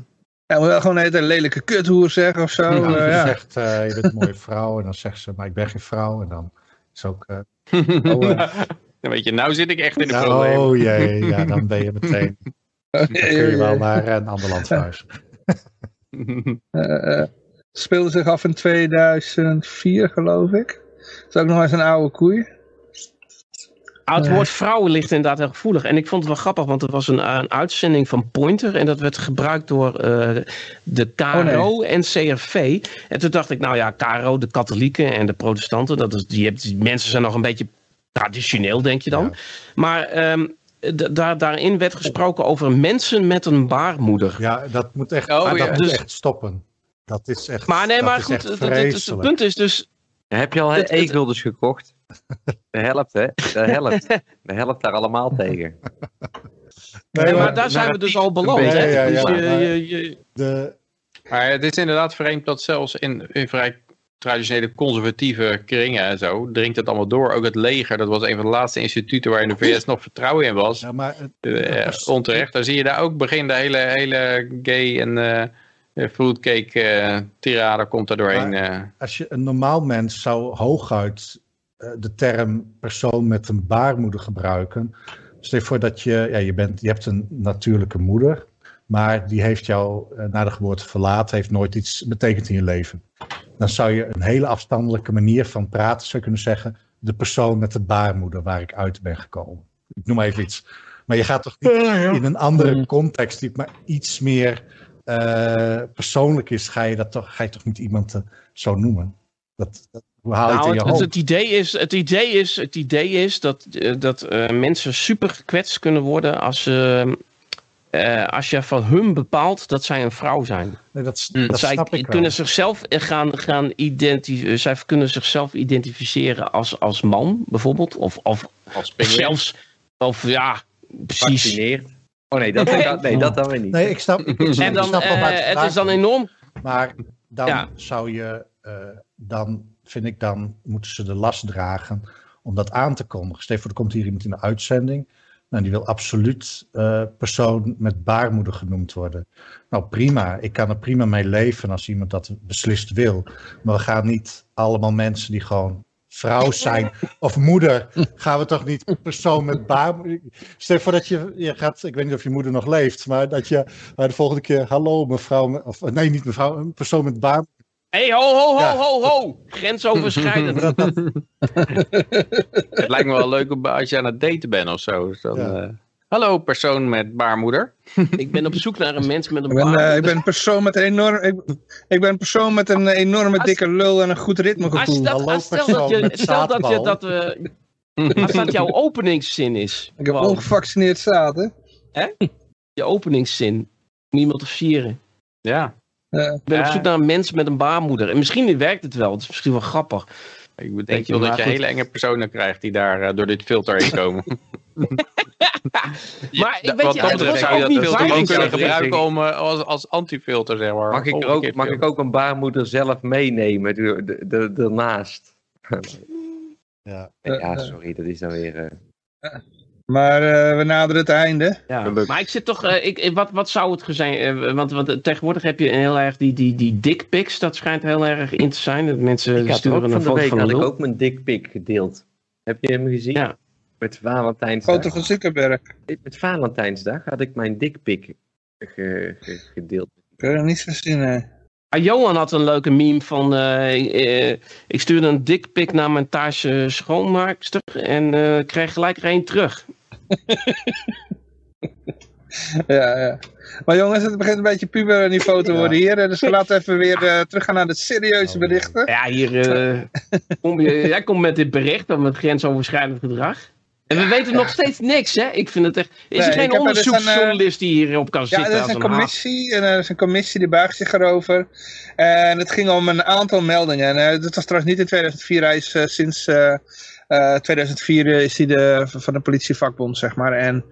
Ja, moet wel gewoon een hele lelijke kuthoer zeggen of zo. Ja, eh, je ja. zegt, eh, je bent een mooie vrouw. En dan zegt ze, maar ik ben geen vrouw. En dan is ook... eh, Oh, weet je, nou zit ik echt in de ja, problemen. oh jee, ja, dan ben je meteen... Dan kun je wel naar een ander land verhuizen. Eh, eh, speelde zich af in 2004, geloof ik. Dat is ook nog eens een oude koei. Ah, het woord vrouwen ligt inderdaad heel gevoelig. En ik vond het wel grappig, want er was een, een uitzending van Pointer. En dat werd gebruikt door eh, de KRO en CRV. En toen dacht ik, nou ja, KRO, de katholieken en de protestanten. Dat is, die, hebt- die mensen zijn nog een beetje traditioneel, denk je dan. Ja. Maar ehm, daar, daarin werd gesproken over mensen met een baarmoeder. Ja, dat moet echt, Oh, dat moet Dus- echt stoppen. Dat is echt Maar nee, maar goed, het, punt is dus... Heb je al e-guldens gekocht? De helft, hè? De helft. De helft daar allemaal tegen. Nee, Nee, maar maar daar zijn we dus al beland. Ja, ja, Dus je- maar- je- je- de, Maar het is inderdaad vreemd dat zelfs in, in vrij traditionele conservatieve kringen en zo, dringt het allemaal door. Ook het leger, dat was een van de laatste instituten waar in de VS nog vertrouwen in was. ja, maar het- Eh, dat onterecht. Dan zie je daar ook begin de hele, hele gay en eh fruitcake eh tirade komt er doorheen. eh. als je een normaal mens zou hooguit eh, de term persoon met een baarmoeder gebruiken. Stel je voor dat je, ja, je, bent, je hebt een natuurlijke moeder, maar die heeft jou na de geboorte verlaten, heeft nooit iets betekend in je leven. Dan zou je een hele afstandelijke manier van praten zou kunnen zeggen, de persoon met de baarmoeder waar ik uit ben gekomen. Ik noem even iets. Maar je gaat toch niet in een andere context, die maar iets meer eh, persoonlijk is, ga je, dat toch, ga je toch niet iemand eh, zo noemen? Dat, dat, hoe haal je het Nou, in je het, hoofd? het, idee is, het idee is, het idee is dat, eh, dat eh, mensen super gekwetst kunnen worden als, ze, eh, als je van hun bepaalt dat zij een vrouw zijn. Nee, dat, Mm. dat zij snap ik wel. kunnen zichzelf eh, gaan, gaan identificeren. Zij kunnen zichzelf identificeren als, als man, bijvoorbeeld. Of, of, als zelfs, of ja, precies. Vaccineerd. Oh nee, dat, dat, nee, dat dan weer niet. Nee, ik snap, ik, ik En dan, snap wel waar eh, het is dan enorm. Maar dan Ja. zou je, eh, dan vind ik, dan moeten ze de last dragen om dat aan te kondigen. Voor, er komt hier iemand in de uitzending. Nou, die wil absoluut eh, persoon met baarmoeder genoemd worden. Nou, prima. Ik kan er prima mee leven als iemand dat beslist wil. Maar we gaan niet allemaal mensen die gewoon vrouw zijn of moeder, gaan we toch niet persoon met baarmoeder. Stel je voor dat je, je gaat, ik weet niet of je moeder nog leeft, maar dat je maar de volgende keer, hallo mevrouw, of nee, niet mevrouw, een persoon met baarmoeder. Hé, hey, ho, ho, ho, Ja. ho, ho. Grensoverschrijdend. Het lijkt me wel leuk om- als je aan het daten bent of zo. Dus dan, Ja. eh, Hallo persoon met baarmoeder. ik ben op zoek naar een mens met een Ik ben, eh, ik ben een persoon met een enorm, ik, ik ben een persoon met een enorme Als- dikke lul en een goed Als ritmegevoel. dat, Hallo, als stel dat je, stel dat je zaadbal. dat we, als dat jouw openingszin is. Ik heb Gewoon, ongevaccineerd zaad, hè? je openingszin. Om iemand te versieren. Ja, Ja. Ik ben op zoek naar een mens met een baarmoeder. En misschien werkt het wel. Het is misschien wel grappig. ik denk Denk je, wel dat je goed. hele enge personen krijgt die daar eh, door dit filter heen komen. Maar ik weet Wat je, dat het ook dat niet filter ook kunnen gebruiken om, eh, als, als antifilter, zeg maar. Mag ik, er ook, mag ik ook een baarmoeder zelf meenemen er- er- er- ernaast? ja. Ja, sorry, dat is dan weer... eh, Maar eh, we naderen het einde. Ja. Gelukkig. Maar ik zit toch, eh, ik, wat, wat zou het zijn? want, want tegenwoordig heb je heel erg die, die, die dickpics. Dat schijnt heel erg in te zijn. Dat mensen ik had sturen ook een van de foto week van had een ik ook mijn dickpic gedeeld. Heb je hem gezien? Ja. Met Valentijnsdag. Foto van Zuckerberg. Met Valentijnsdag had ik mijn ge, ge- gedeeld. Ik heb er niets gezien, hè. Ah, Johan had een leuke meme van... eh, eh, ik stuurde een dickpic naar mijn Thaise schoonmaakster... en eh, kreeg gelijk er één terug. Ja, ja. Maar jongens, het begint een beetje puber niveau te worden hier. Dus we laten even weer eh, teruggaan naar de serieuze berichten. Ja, hier... eh, kom je, jij komt met dit bericht... met grensoverschrijdend gedrag. En we weten nog steeds niks, hè? Ik vind het echt... Is Nee, er geen onderzoeksjournalist die hierop kan Ja, zitten? er is een commissie en er is een commissie die buigt zich erover. En het ging om een aantal meldingen. En eh, dat was trouwens niet in 2004, hij is eh, sinds eh, eh, 2004 is hij de, van de politievakbond, zeg maar. En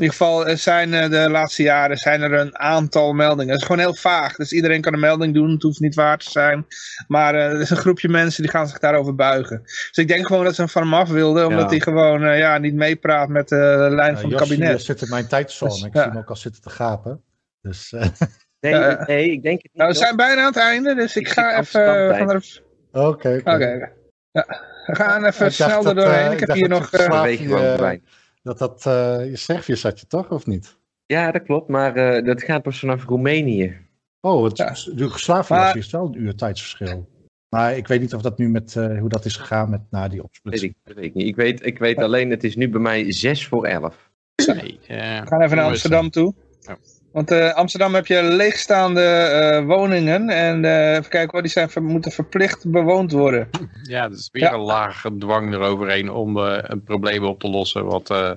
ieder geval eh, zijn eh, de laatste jaren zijn er een aantal meldingen. Het is gewoon heel vaag, dus iedereen kan een melding doen, het hoeft niet waar te zijn. Maar eh, er is een groepje mensen die gaan zich daarover buigen. Dus ik denk gewoon dat ze hem van hem af wilden, omdat Ja. hij gewoon eh, ja, niet meepraat met de lijn Ja, van het Jos, kabinet. zit in mijn tijdzone. Dus, ik ja. zie hem ook al zitten te gapen. Dus, eh, Nee, nee, ik denk het niet. Nou, we zijn bijna aan het einde, dus ik Ik ga even... Oké, Oké, we gaan even snel er doorheen. ik heb hier nog... je eh, verslaafd- Beweeg gewoon. Dat dat uh, je Servië zat je toch, of niet? Ja, dat klopt, maar eh, dat gaat pas vanaf Roemenië. Oh, het Ja. Joegoslavië Maar- is wel een uur tijdsverschil. Maar ik weet niet of dat nu met eh, hoe dat is gegaan met na die Weet opsplitsing. ik, dat weet ik niet. Ik weet, ik weet alleen, het is nu bij mij 6 voor 11. Nee, eh, we gaan even naar Amsterdam toe. Ja. Want eh, Amsterdam heb je leegstaande eh, woningen. En eh, even kijken, die zijn ver- moeten verplicht bewoond worden. Ja, dat is weer Ja. een lage dwang eroverheen om eh, een probleem op te lossen wat eh,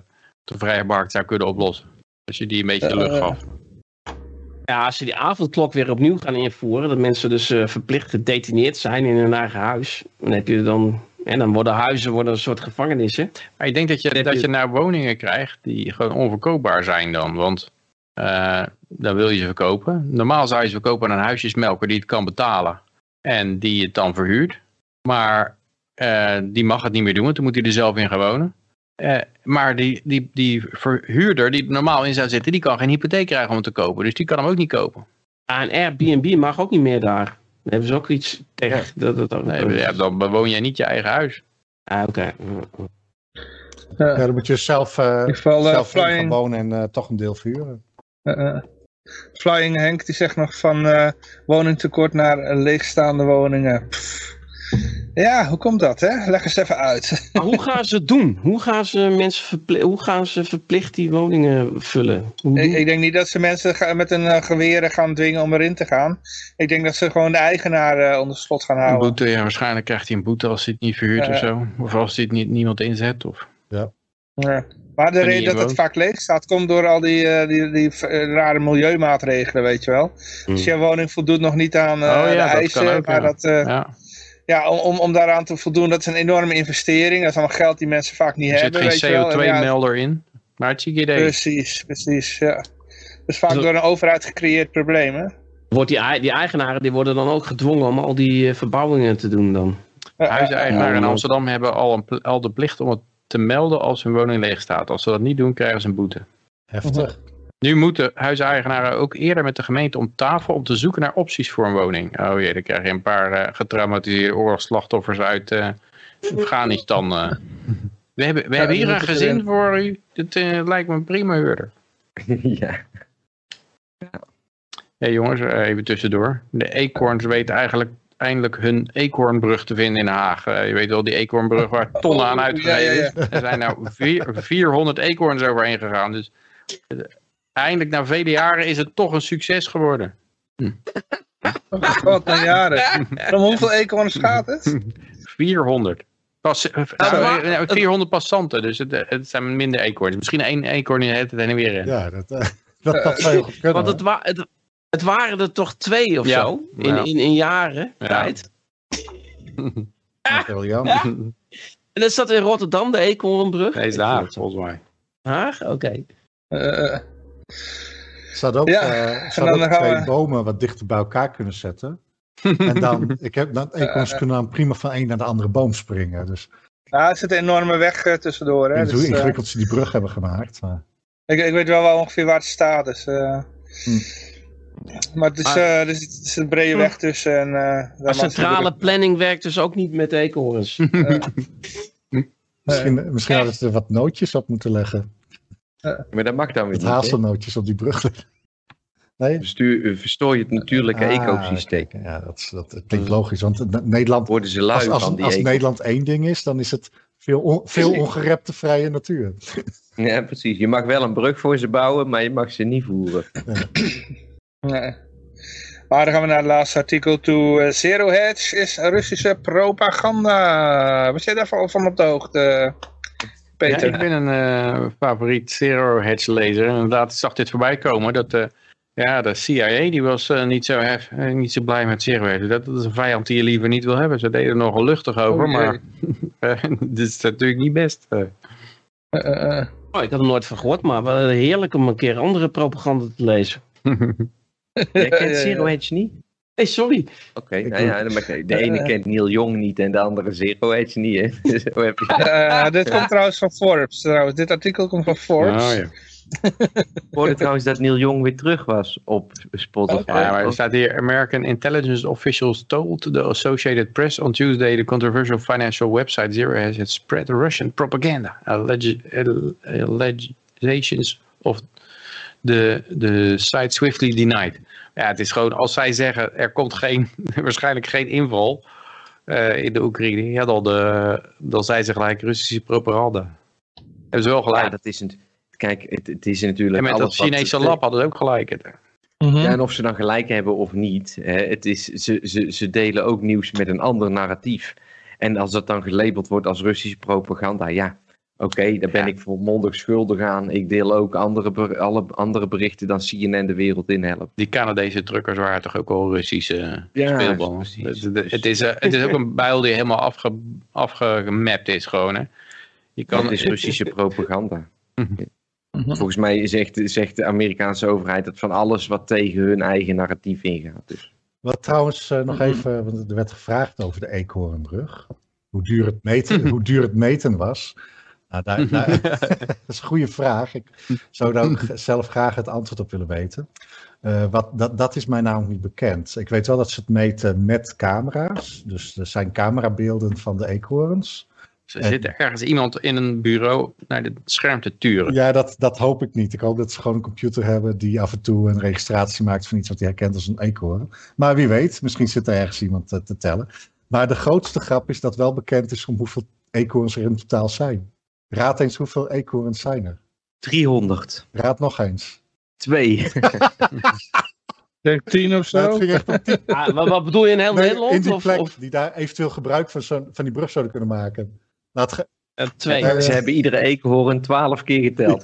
de vrije markt zou kunnen oplossen. Als je die een beetje Eh, lucht gaf. Ja, als ze die avondklok weer opnieuw gaan invoeren, dat mensen dus eh, verplicht gedetineerd zijn in hun eigen huis, dan heb je dan, en dan worden huizen worden een soort gevangenissen. Maar ik denk dat je, dat je- je nou woningen krijgt die gewoon onverkoopbaar zijn dan. Want eh, dan wil je ze verkopen. Normaal zou je ze verkopen aan een huisjesmelker die het kan betalen. En die het dan verhuurt. Maar eh, die mag het niet meer doen, want dan moet hij er zelf in gaan wonen. Eh, maar die, die, die verhuurder die er normaal in zou zitten, die kan geen hypotheek krijgen om het te kopen. Dus die kan hem ook niet kopen. Ah, een Airbnb mag ook niet meer daar. Dan hebben ze ook iets tegen. Dat, dat, dat, Nee, ja, dan bewoon jij niet je eigen huis. Ah, oké. Ja. Ja, dan moet je zelf, ieder geval, zelf in gaan wonen en eh, toch een deel verhuren. Eh, eh. Flying Henk die zegt nog van eh, woningtekort naar leegstaande woningen. Pff. Ja, hoe komt dat hè? Leg eens even uit. Maar hoe gaan ze het doen? Hoe gaan ze mensen verpli- hoe gaan ze verplicht die woningen vullen? Ik, ik denk niet dat ze mensen met een geweren gaan dwingen om erin te gaan. Ik denk dat ze gewoon de eigenaar eh, onder slot gaan Een houden. boete, ja, waarschijnlijk krijgt hij een boete als hij het niet verhuurt of zo. Of als hij het niet, niemand inzet. Of... Ja. Maar de reden dat het vaak leeg staat, komt door al die, eh, die, die eh, rare milieumaatregelen, weet je wel. Dus je woning voldoet nog niet aan eh. Oh ja, de eisen, kan ook, maar ja. dat, eh, Ja. ja, om, om, om daaraan te voldoen, dat is een enorme investering. Dat is allemaal geld die mensen vaak niet Er zit hebben, weet je wel. geen En ja, CO2-melder in. Maar het zie idee. Precies, precies, ja. Dat is vaak door een overheid gecreëerd probleem, hè. Wordt die, die eigenaren die worden dan ook gedwongen om al die verbouwingen te doen dan? Ja, Huiseigenaren Ja, in. Amsterdam hebben al, een, al de plicht om het te melden als hun woning leeg staat. Als ze dat niet doen, krijgen ze een boete. Heftig. Nu moeten huiseigenaren ook eerder met de gemeente om tafel om te zoeken naar opties voor een woning. Oh jee, dan krijg je een paar eh, getraumatiseerde oorlogsslachtoffers uit eh, Afghanistan. eh. We hebben, we Ja, hebben hier een gezin erin. voor u. Dit eh, lijkt me een prima huurder. ja. Ja jongens, eh, even tussendoor. De eekhoorns weten eigenlijk eindelijk hun eekhoornbrug te vinden in Den Haag. Eh, je weet wel, die eekhoornbrug waar tonnen aan Oh, ja, is. Er zijn nou vier- 400 eekhoorns overheen gegaan. Dus eh, eindelijk na vele jaren is het toch een succes geworden. God, na jaren. Om hoeveel eekhoorns gaat het? 400. Pas, eh, maar- nou, eh, 400 passanten, dus het, eh, het zijn minder eekhoorns. Misschien één eekhoorn die het heen en weer. Ja, dat, eh, dat, dat zou heel goed kunnen. Want het, wa het, het waren er toch twee of Ja. zo in, Ja. in, in jaren Ja. tijd. En dat zat in Rotterdam, de Eekhoornbrug. Nee, is de Haag, volgens mij. Haag? Oké. Eh, Er staat ook, Ja, eh, staat ook twee we- bomen wat dichter bij elkaar kunnen zetten. en dan, ik heb, dan, eekhoorns kunnen dan prima van een naar de andere boom springen. Dus ja, er zit een enorme weg eh, tussendoor. ik Hè? weet niet Dus, hoe eh, ingewikkeld ze die brug hebben gemaakt. Maar, ik, ik weet wel, wel ongeveer waar het staat. Dus, eh. Hm. Maar het is, eh, er, zit, er zit een brede weg tussen. En, eh, Maar het centrale planning werkt dus ook niet met eekhoorns. misschien misschien hadden ze er wat nootjes op moeten leggen. Maar dat mag dan weer niet. hazelnootjes op die brug. Nee? Bestuur, eh, verstoor je het natuurlijke Ah, ecosysteem. Ja, dat, dat, dat klinkt logisch. Want eh, Nederland, Worden ze lui als, als, van die als. Nederland één ding is, dan is het veel, on- veel ongerepte vrije natuur. Ja, precies. Je mag wel een brug voor ze bouwen, maar je mag ze niet voeren. Nee. Maar dan gaan we naar het laatste artikel toe. Eh, Zero Hedge is Russische propaganda. Was jij daarvan van op de hoogte? Peter? Ja, ik ben een uh, favoriet zero hedge lezer. En inderdaad, ik zag dit voorbij komen. Dat uh, ja, de CIA die was uh, niet, zo hef, niet zo blij met zero hedge. Dat, dat, is een vijand die je liever niet wil hebben. Ze deden er nogal luchtig over. Oh, maar dit is natuurlijk niet best. Oh, ik had er nooit van gehoord. Maar wel heerlijk om een keer andere propaganda te lezen. Jij kent zero hedge niet? Nee, sorry. Oké, okay, nou ja, de ene kent Neil Young niet en de andere Zero Edge niet, hè? Zo heb je... uh, dit komt trouwens van Forbes, trouwens. Dit artikel komt van Forbes. Oh, ja. Ik hoorde trouwens dat Neil Young weer terug was op Spotify. Okay. Ja, maar er staat hier... American intelligence officials told the Associated Press on Tuesday the controversial financial website Zero has had spread Russian propaganda. Allegations of the, the site swiftly denied. Ja, het is gewoon, als zij zeggen, er komt geen, waarschijnlijk geen inval uh, in de Oekraïne, ja, dan, de, dan zijn ze gelijk Russische propaganda. Hebben ze wel gelijk. Ja, dat is een, kijk, het, het is natuurlijk... En met dat Chinese lab hadden ze ook gelijk. -hmm. Ja, en of ze dan gelijk hebben of niet, hè, het is, ze, ze, ze delen ook nieuws met een ander narratief. En als dat dan gelabeld wordt als Russische propaganda, ja, Oké, okay, daar ben ja. ik volmondig schuldig aan. Ik deel ook andere, alle andere berichten dan CNN de wereld in helpt. Die Canadese truckers waren toch ook al Russische ja, speelballen. Het, het, is, uh, het is ook een bijl die helemaal afge, afgemapt is gewoon. Hè. Je kan, het is Russische propaganda. Volgens mij zegt, zegt de Amerikaanse overheid dat van alles wat tegen hun eigen narratief ingaat. Dus. Wat trouwens uh, nog even, want er werd gevraagd over de Eekhoornbrug. Hoe duur het meten, hoe duur het meten was. Nou, daar, daar, dat is een goede vraag. Ik zou daar ook zelf graag het antwoord op willen weten. Uh, wat, dat, dat is mij namelijk niet bekend. Ik weet wel dat ze het meten met camera's. Dus er zijn camerabeelden van de eekhoorns. Er zit ergens iemand in een bureau naar het scherm te turen. Ja, dat, dat hoop ik niet. Ik hoop dat ze gewoon een computer hebben die af en toe een registratie maakt van iets wat hij herkent als een eekhoorn. Maar wie weet, misschien zit er ergens iemand te, te tellen. Maar de grootste grap is dat wel bekend is om hoeveel eekhoorns er in totaal zijn. Raad eens hoeveel eekhoorns zijn er? 300. Raad nog eens. Twee. Denk tien of zo? Ja, tien. Ah, wat, wat, bedoel je in heel nee, Nederland? In die of, plek of? die daar eventueel gebruik van, zo van die brug zouden kunnen maken. Laat ge uh, twee. Uh, Ze hebben iedere eekhoorn twaalf keer geteld.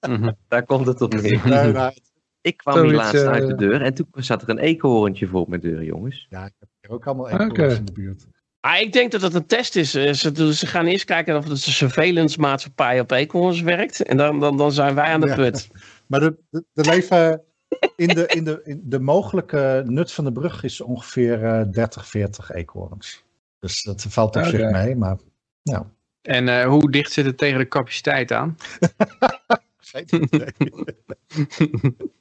daar komt het op neer. Nee, nou, ik kwam hier laatst uit de deur en toen zat er een eekhoorntje voor mijn deur, jongens. Ja, ik heb hier ook allemaal eekhoorns okay. in de buurt. Ah, ik denk dat het een test is. Ze, ze gaan eerst kijken of de surveillance maatschappij op eekhoorns werkt. En dan, dan, dan zijn wij aan de ja. put. Maar de, de, de leven in de, in de, in de mogelijke nut van de brug is ongeveer uh, 30, 40 eekhoorns. Dus dat valt op okay. zich mee. Maar, ja. En uh, hoe dicht zit het tegen de capaciteit aan?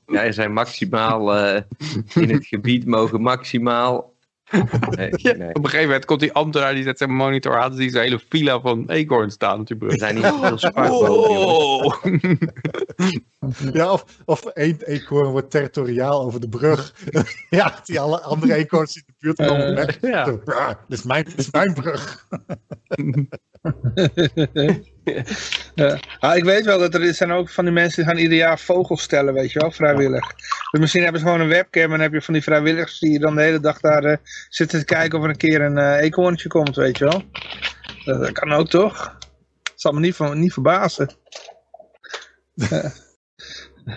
ja, er zijn maximaal uh, in het gebied mogen maximaal Nee, ja, nee. Op een gegeven moment komt die ambtenaar die zet zijn monitor aan. Die zijn hele fila van eekhoorns staan op die brug. Er zijn niet veel sparkboten. ja, of, of één eekhoorn wordt territoriaal over de brug. ja, die alle andere eekhoorns in de buurt komen uh, weg. Ja. Zo, dit, is mijn, dit is mijn brug. Ja. Ah, ik weet wel dat er zijn ook van die mensen die gaan ieder jaar vogels stellen, weet je wel, vrijwillig. Dus misschien hebben ze gewoon een webcam en dan heb je van die vrijwilligers die dan de hele dag daar uh, zitten te kijken of er een keer een uh, eekhoorntje komt, weet je wel. Dat, dat kan ook toch? Dat zal me niet, van, niet verbazen.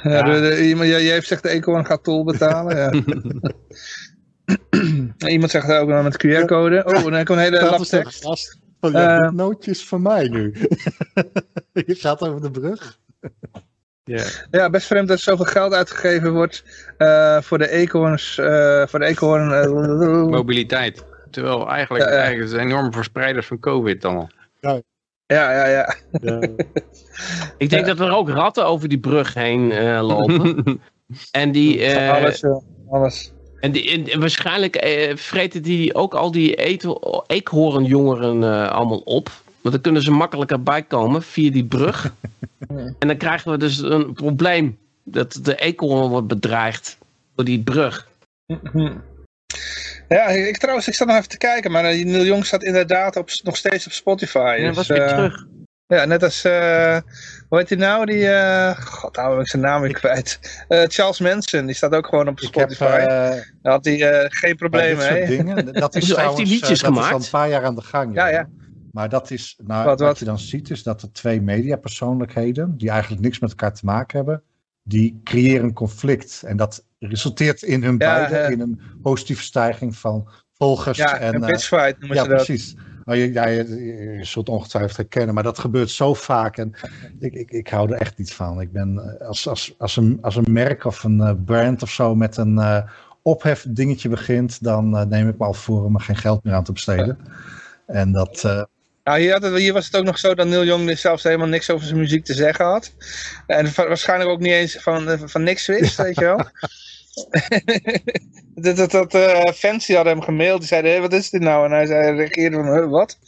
ja. Iemand, jij heeft gezegd de eekhoorn gaat tol betalen. Ja. iemand zegt ook met QR-code. Oh, dan komt een hele lap tekst. Oh, ja, uh, nootjes van mij nu. Je gaat over de brug. Yeah. Ja, best vreemd dat er zoveel geld uitgegeven wordt uh, voor de eekhoorns, uh, voor de eekhoorn... Uh, Mobiliteit. Terwijl eigenlijk, eigenlijk zijn enorme verspreiders van COVID allemaal. Ja, ja, ja. ja. ja. Ik denk dat er ook ratten over die brug heen lopen. en die... alles, alles. En, die, en waarschijnlijk eh, vreten die ook al die eekhoornjongeren uh, allemaal op. Want dan kunnen ze makkelijker bijkomen via die brug. en dan krijgen we dus een probleem. Dat de eekhoorn wordt bedreigd door die brug. Ja, ik trouwens, ik zat nog even te kijken. Maar uh, Neil Jong staat inderdaad op, nog steeds op Spotify. Ja, dus, was weer terug. Ja, net als, uh, hoe heet hij nou? Die, uh, god, ben ik zijn naam weer kwijt. Uh, Charles Manson, die staat ook gewoon op Spotify. Heb, Daar had hij geen problemen mee. Dat is trouwens, heeft hij liedjes dat gemaakt? is al een paar jaar aan de gang. Ja, ja. Maar dat is, nou, Wat, wat, wat? je dan ziet, is dat er twee mediapersoonlijkheden, die eigenlijk niks met elkaar te maken hebben, die creëren een conflict. En dat resulteert in hun Ja, beiden eh. in een positieve stijging van volgers. Ja, en, een eh, bitchfight noemen ja, ze dat. precies. Nou, je, ja, je, je- zult ongetwijfeld herkennen, maar dat gebeurt zo vaak. En ik, ik, ik hou er echt niet van. Ik ben eh, als, als, als, een, als een merk of een eh, brand of zo met een eh ophef dingetje begint, dan neem ik me al voor om er geen geld meer aan te besteden. En dat, Nou, hier, had het- hier was het ook nog zo dat Neil Young zelfs helemaal niks over zijn muziek te zeggen had. En waarschijnlijk ook niet eens van, van niks wist, weet je wel. dat dat, dat eh, fans die hadden hem gemaild, die zeiden, hé, wat is dit nou? En hij zei, reageerde van, huh, wat?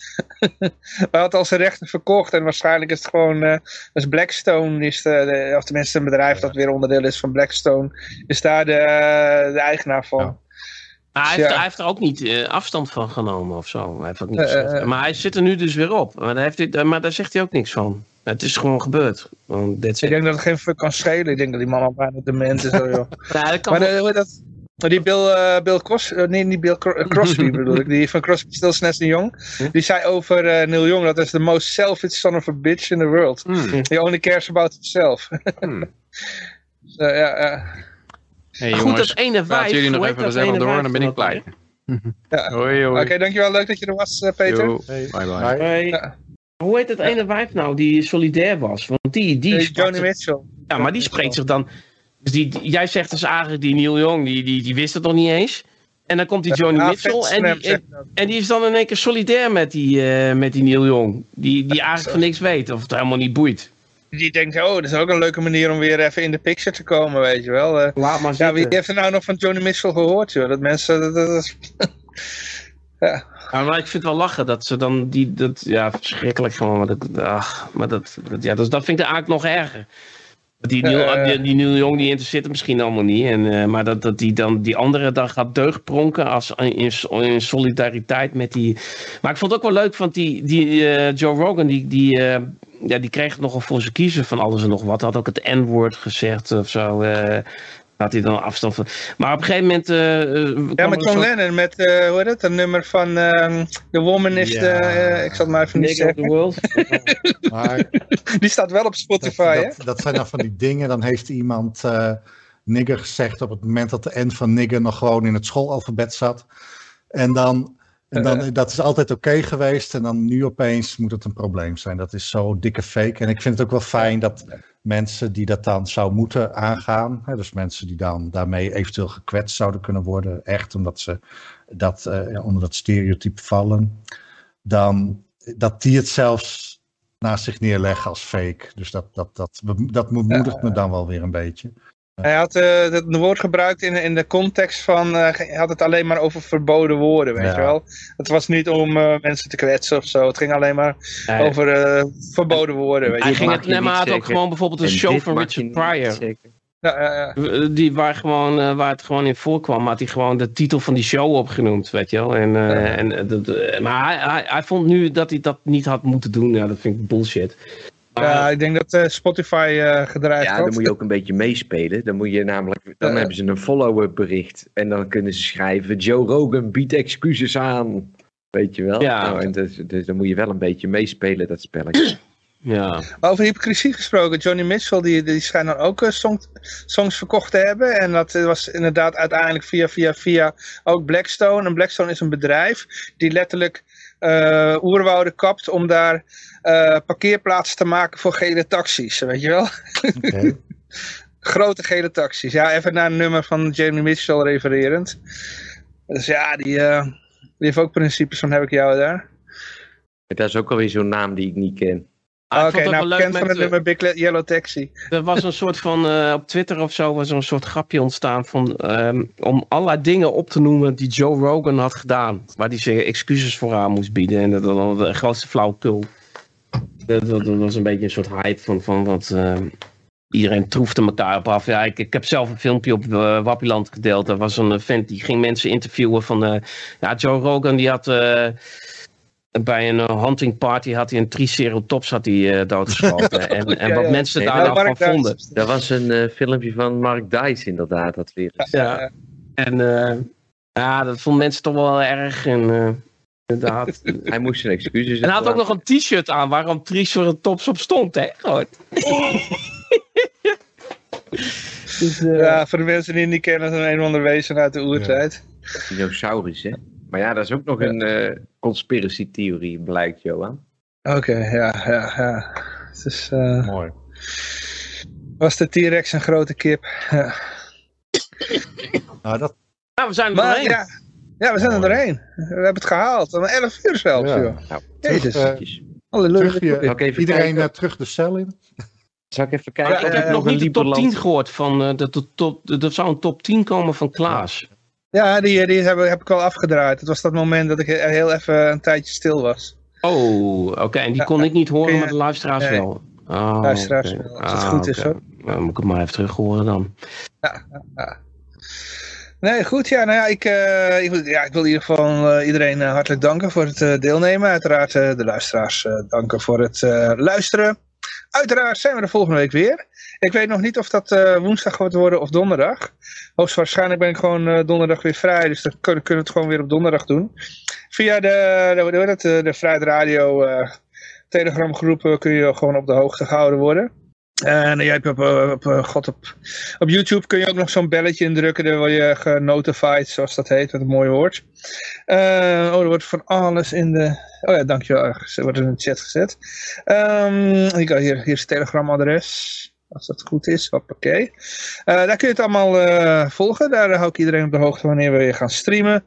hij had al zijn rechten verkocht en waarschijnlijk is het gewoon, dus Blackstone, is de, de- of tenminste een bedrijf dat weer onderdeel is van Blackstone, is daar de, de eigenaar van. Ja. Maar hij, Ja. heeft, hij heeft er ook niet eh, afstand van genomen of zo. Hij heeft ook niet maar hij zit er nu dus weer op. Maar daar, heeft hij, maar daar zegt hij ook niks van. Het is gewoon gebeurd. That's Ik denk dat het geen fuck kan schelen. Ik denk dat die man al bijna dement is. hoor, joh. Ja, dat kan Maar wel- de, hoe heet dat? Die Bill, eh, Bill Cros, eh, nee, niet Bill Cro- eh, Crosby bedoel ik, die van Crosby, Stills, Nash Young. Die zei over eh, Neil Young, dat is the most selfish son of a bitch in the world. Hmm. He only cares about himself. Hmm. Dus, eh, ja, ja. Hey, jongens, goed, dat ene wijf. jullie nog even gezellig door en dan ben ik blij. Ja. Hoi, hoi. Oké, dankjewel. Leuk dat je er was, eh, Peter. Yo. Hey. Bye bye. Ja. Hoe heet dat ene wijf nou die solidair was? Want die, die Eh, zich- Mitchell. Ja, maar die spreekt zich dan. Dus die, die- jij zegt dus eigenlijk die Neil Young, die, die, die wist het nog niet eens. En dan komt die Ja, Mitchell en die, en, die is dan in één keer solidair met die, eh, met die Neil Young. Die, die eigenlijk van niks weet of het helemaal niet boeit. Die denkt, oh, dat is ook een leuke manier om weer even in de picture te komen, weet je wel. Eh, Laat maar ja, wie heeft er nou nog van Joni Mitchell gehoord, joh? Dat mensen, dat, ja. Ja, maar ik vind het wel lachen dat ze dan die, dat, ja, verschrikkelijk gewoon. Maar dat, ach, maar dat, dat, ja, dus dat vind ik eigenlijk nog erger. Die Neil, die, die Neil Young die interesseert hem misschien allemaal niet. En, eh, maar dat, dat die dan die andere dan gaat deugdpronken als in, in solidariteit met die. Maar ik vond het ook wel leuk, want die, die eh, Joe Rogan die, die, eh, ja, die kreeg nogal voor zijn kiezen van alles en nog wat. Had ook het N-woord gezegd of zo. Had hij dan afstand van. Maar op een gegeven moment. eh, eh, Ja, met John soort Lennon, met, eh, hoe heet het, een nummer van ehm, The Woman is Ja. the, ik zal het maar even niet Nigger of zeggen. the World. maar Die staat wel op dat, Spotify, hè? dat, dat zijn dan van die dingen. Dan heeft iemand eh, nigger gezegd op het moment dat de N van nigger nog gewoon in het schoolalfabet zat. En dan, en dan dat is altijd oké geweest. En dan nu opeens moet het een probleem zijn. Dat is zo dikke fake. En ik vind het ook wel fijn dat mensen die dat dan zou moeten aangaan. Hè, dus mensen die dan daarmee eventueel gekwetst zouden kunnen worden. Echt omdat ze dat, eh, onder dat stereotype vallen. Dan dat die het zelfs naast zich neerleggen als fake. Dus dat, dat, dat, dat bemoedigt me dan wel weer een beetje. Hij had eh, het woord gebruikt in, in de context van, eh, hij had het alleen maar over verboden woorden, weet Ja. je wel. Het was niet om eh, mensen te kwetsen of zo. Het ging alleen maar Nee. over eh, verboden woorden, weet je Hij wel. ging het, nee, maar had ook gewoon bijvoorbeeld een En show van Richard Pryor. Ja, ja, ja. Eh, Die waar, gewoon, eh, waar het gewoon in voorkwam, had hij gewoon de titel van die show opgenoemd, weet je wel. En, eh, en, dat, maar hij, hij, hij vond nu dat hij dat niet had moeten doen. Ja, dat vind ik bullshit. Ja, ik denk dat eh, Spotify eh gedreigd Ja, dan moet je ook een beetje meespelen. Dan moet je namelijk, dan hebben ze een follow-up bericht. En dan kunnen ze schrijven, Joe Rogan biedt excuses aan. Weet je wel? Ja. Nou, en dus, dus dan moet je wel een beetje meespelen, dat spelletje. ja. Over hypocrisie gesproken, Johnny Mitchell die, die schijnt dan ook eh, song- songs verkocht te hebben. En dat was inderdaad uiteindelijk via, via, via ook Blackstone. En Blackstone is een bedrijf die letterlijk eh oerwouden kapt om daar eh, parkeerplaatsen te maken voor gele taxis, weet je wel? Oké. Grote gele taxis. Ja, even naar een nummer van Johnny Mitchell refererend. Dus ja, die, eh, die heeft ook principes van heb ik jou daar. Dat is ook alweer zo'n naam die ik niet ken. Ah, ik Oké, ook nou wel leuk bekend van het nummer Big Yellow Taxi. Er was een soort van, eh, op Twitter of zo, was er een soort grapje ontstaan van, ehm, om allerlei dingen op te noemen die Joe Rogan had gedaan. Waar hij zich excuses voor aan moest bieden. En dat was de grootste flauwekul. Dat, dat, dat was een beetje een soort hype van, van wat... ehm, iedereen troefde elkaar op af. Ja, ik, ik heb zelf een filmpje op uh, Wappieland gedeeld. Er was een vent die ging mensen interviewen van... eh, ja, Joe Rogan die had... eh, bij een hunting party had hij een triceratops had hij, uh, doodgeschoten. en, en wat ja. mensen Nee, daar nou Mark van vonden. Dat was een eh, filmpje van Mark Dice inderdaad, dat weer. Ja. En uh, ja, dat vonden mensen toch wel erg. En, Inderdaad. Hij moest zijn excuses En hij had ook nog een t-shirt aan waar een Triceratops op stond, hè? Gewoon. dus, uh... Ja, voor de mensen die het niet kennen, is een een of ander wezen uit de oertijd. Dinosaurus, hè? Maar ja, dat is ook nog een uh, conspiracy theorie, blijkt, Johan. Oké, okay, ja, ja, ja. Het is, uh... Mooi. Was de T-Rex een grote kip? Ja. nou, dat... Nou, we zijn er maar, doorheen. Ja, ja, we zijn er doorheen. We hebben het gehaald. Om 11 uur zelfs, ja. joh. Nou, Jezus. Terug, uh, Halleluja. terug je, Zal ik even iedereen kijken? uh, terug de cel in? Zal ik even kijken? Ja, ik ja, heb ja, nog een niet de top 10 Lieberland- gehoord van uh, top, er zou een top 10 komen van Klaas. Ja, die, die heb, heb ik al afgedraaid. Het was dat moment dat ik he- heel even een tijdje stil was. Oh, oké. En die Ja, kon ik niet horen, je- maar de luisteraars nee. wel. Oh, Luisteraars wel, als het Ah, goed is, hoor. Nou, dan moet ik het maar even terug horen dan. Nee, goed. Ja, nou ja, ik, eh, ik, wil- ja, ik wil in ieder geval eh, iedereen eh, hartelijk danken voor het deelnemen. Uiteraard de luisteraars danken voor het luisteren. Uiteraard zijn we er volgende week weer. Ik weet nog niet of dat woensdag gaat worden of donderdag. Hoogstwaarschijnlijk ben ik gewoon donderdag weer vrij. Dus dan kunnen, we het gewoon weer op donderdag doen. Via de, de, eh, de Vrijheid Radio Telegram groepen kun je gewoon op de hoogte gehouden worden. En jij hebt op, eh, op, eh, op, op YouTube kun je ook nog zo'n belletje indrukken. Dan word je genotified, zoals dat heet, met een mooi woord. Eh, oh, er wordt van alles in de... Oh ja, dankjewel. Er wordt in de chat gezet. Ehm, hier, hier, is het telegramadres. Als dat goed is, hoppakee. Eh daar kun je het allemaal eh, volgen. Daar hou ik iedereen op de hoogte wanneer we gaan streamen. En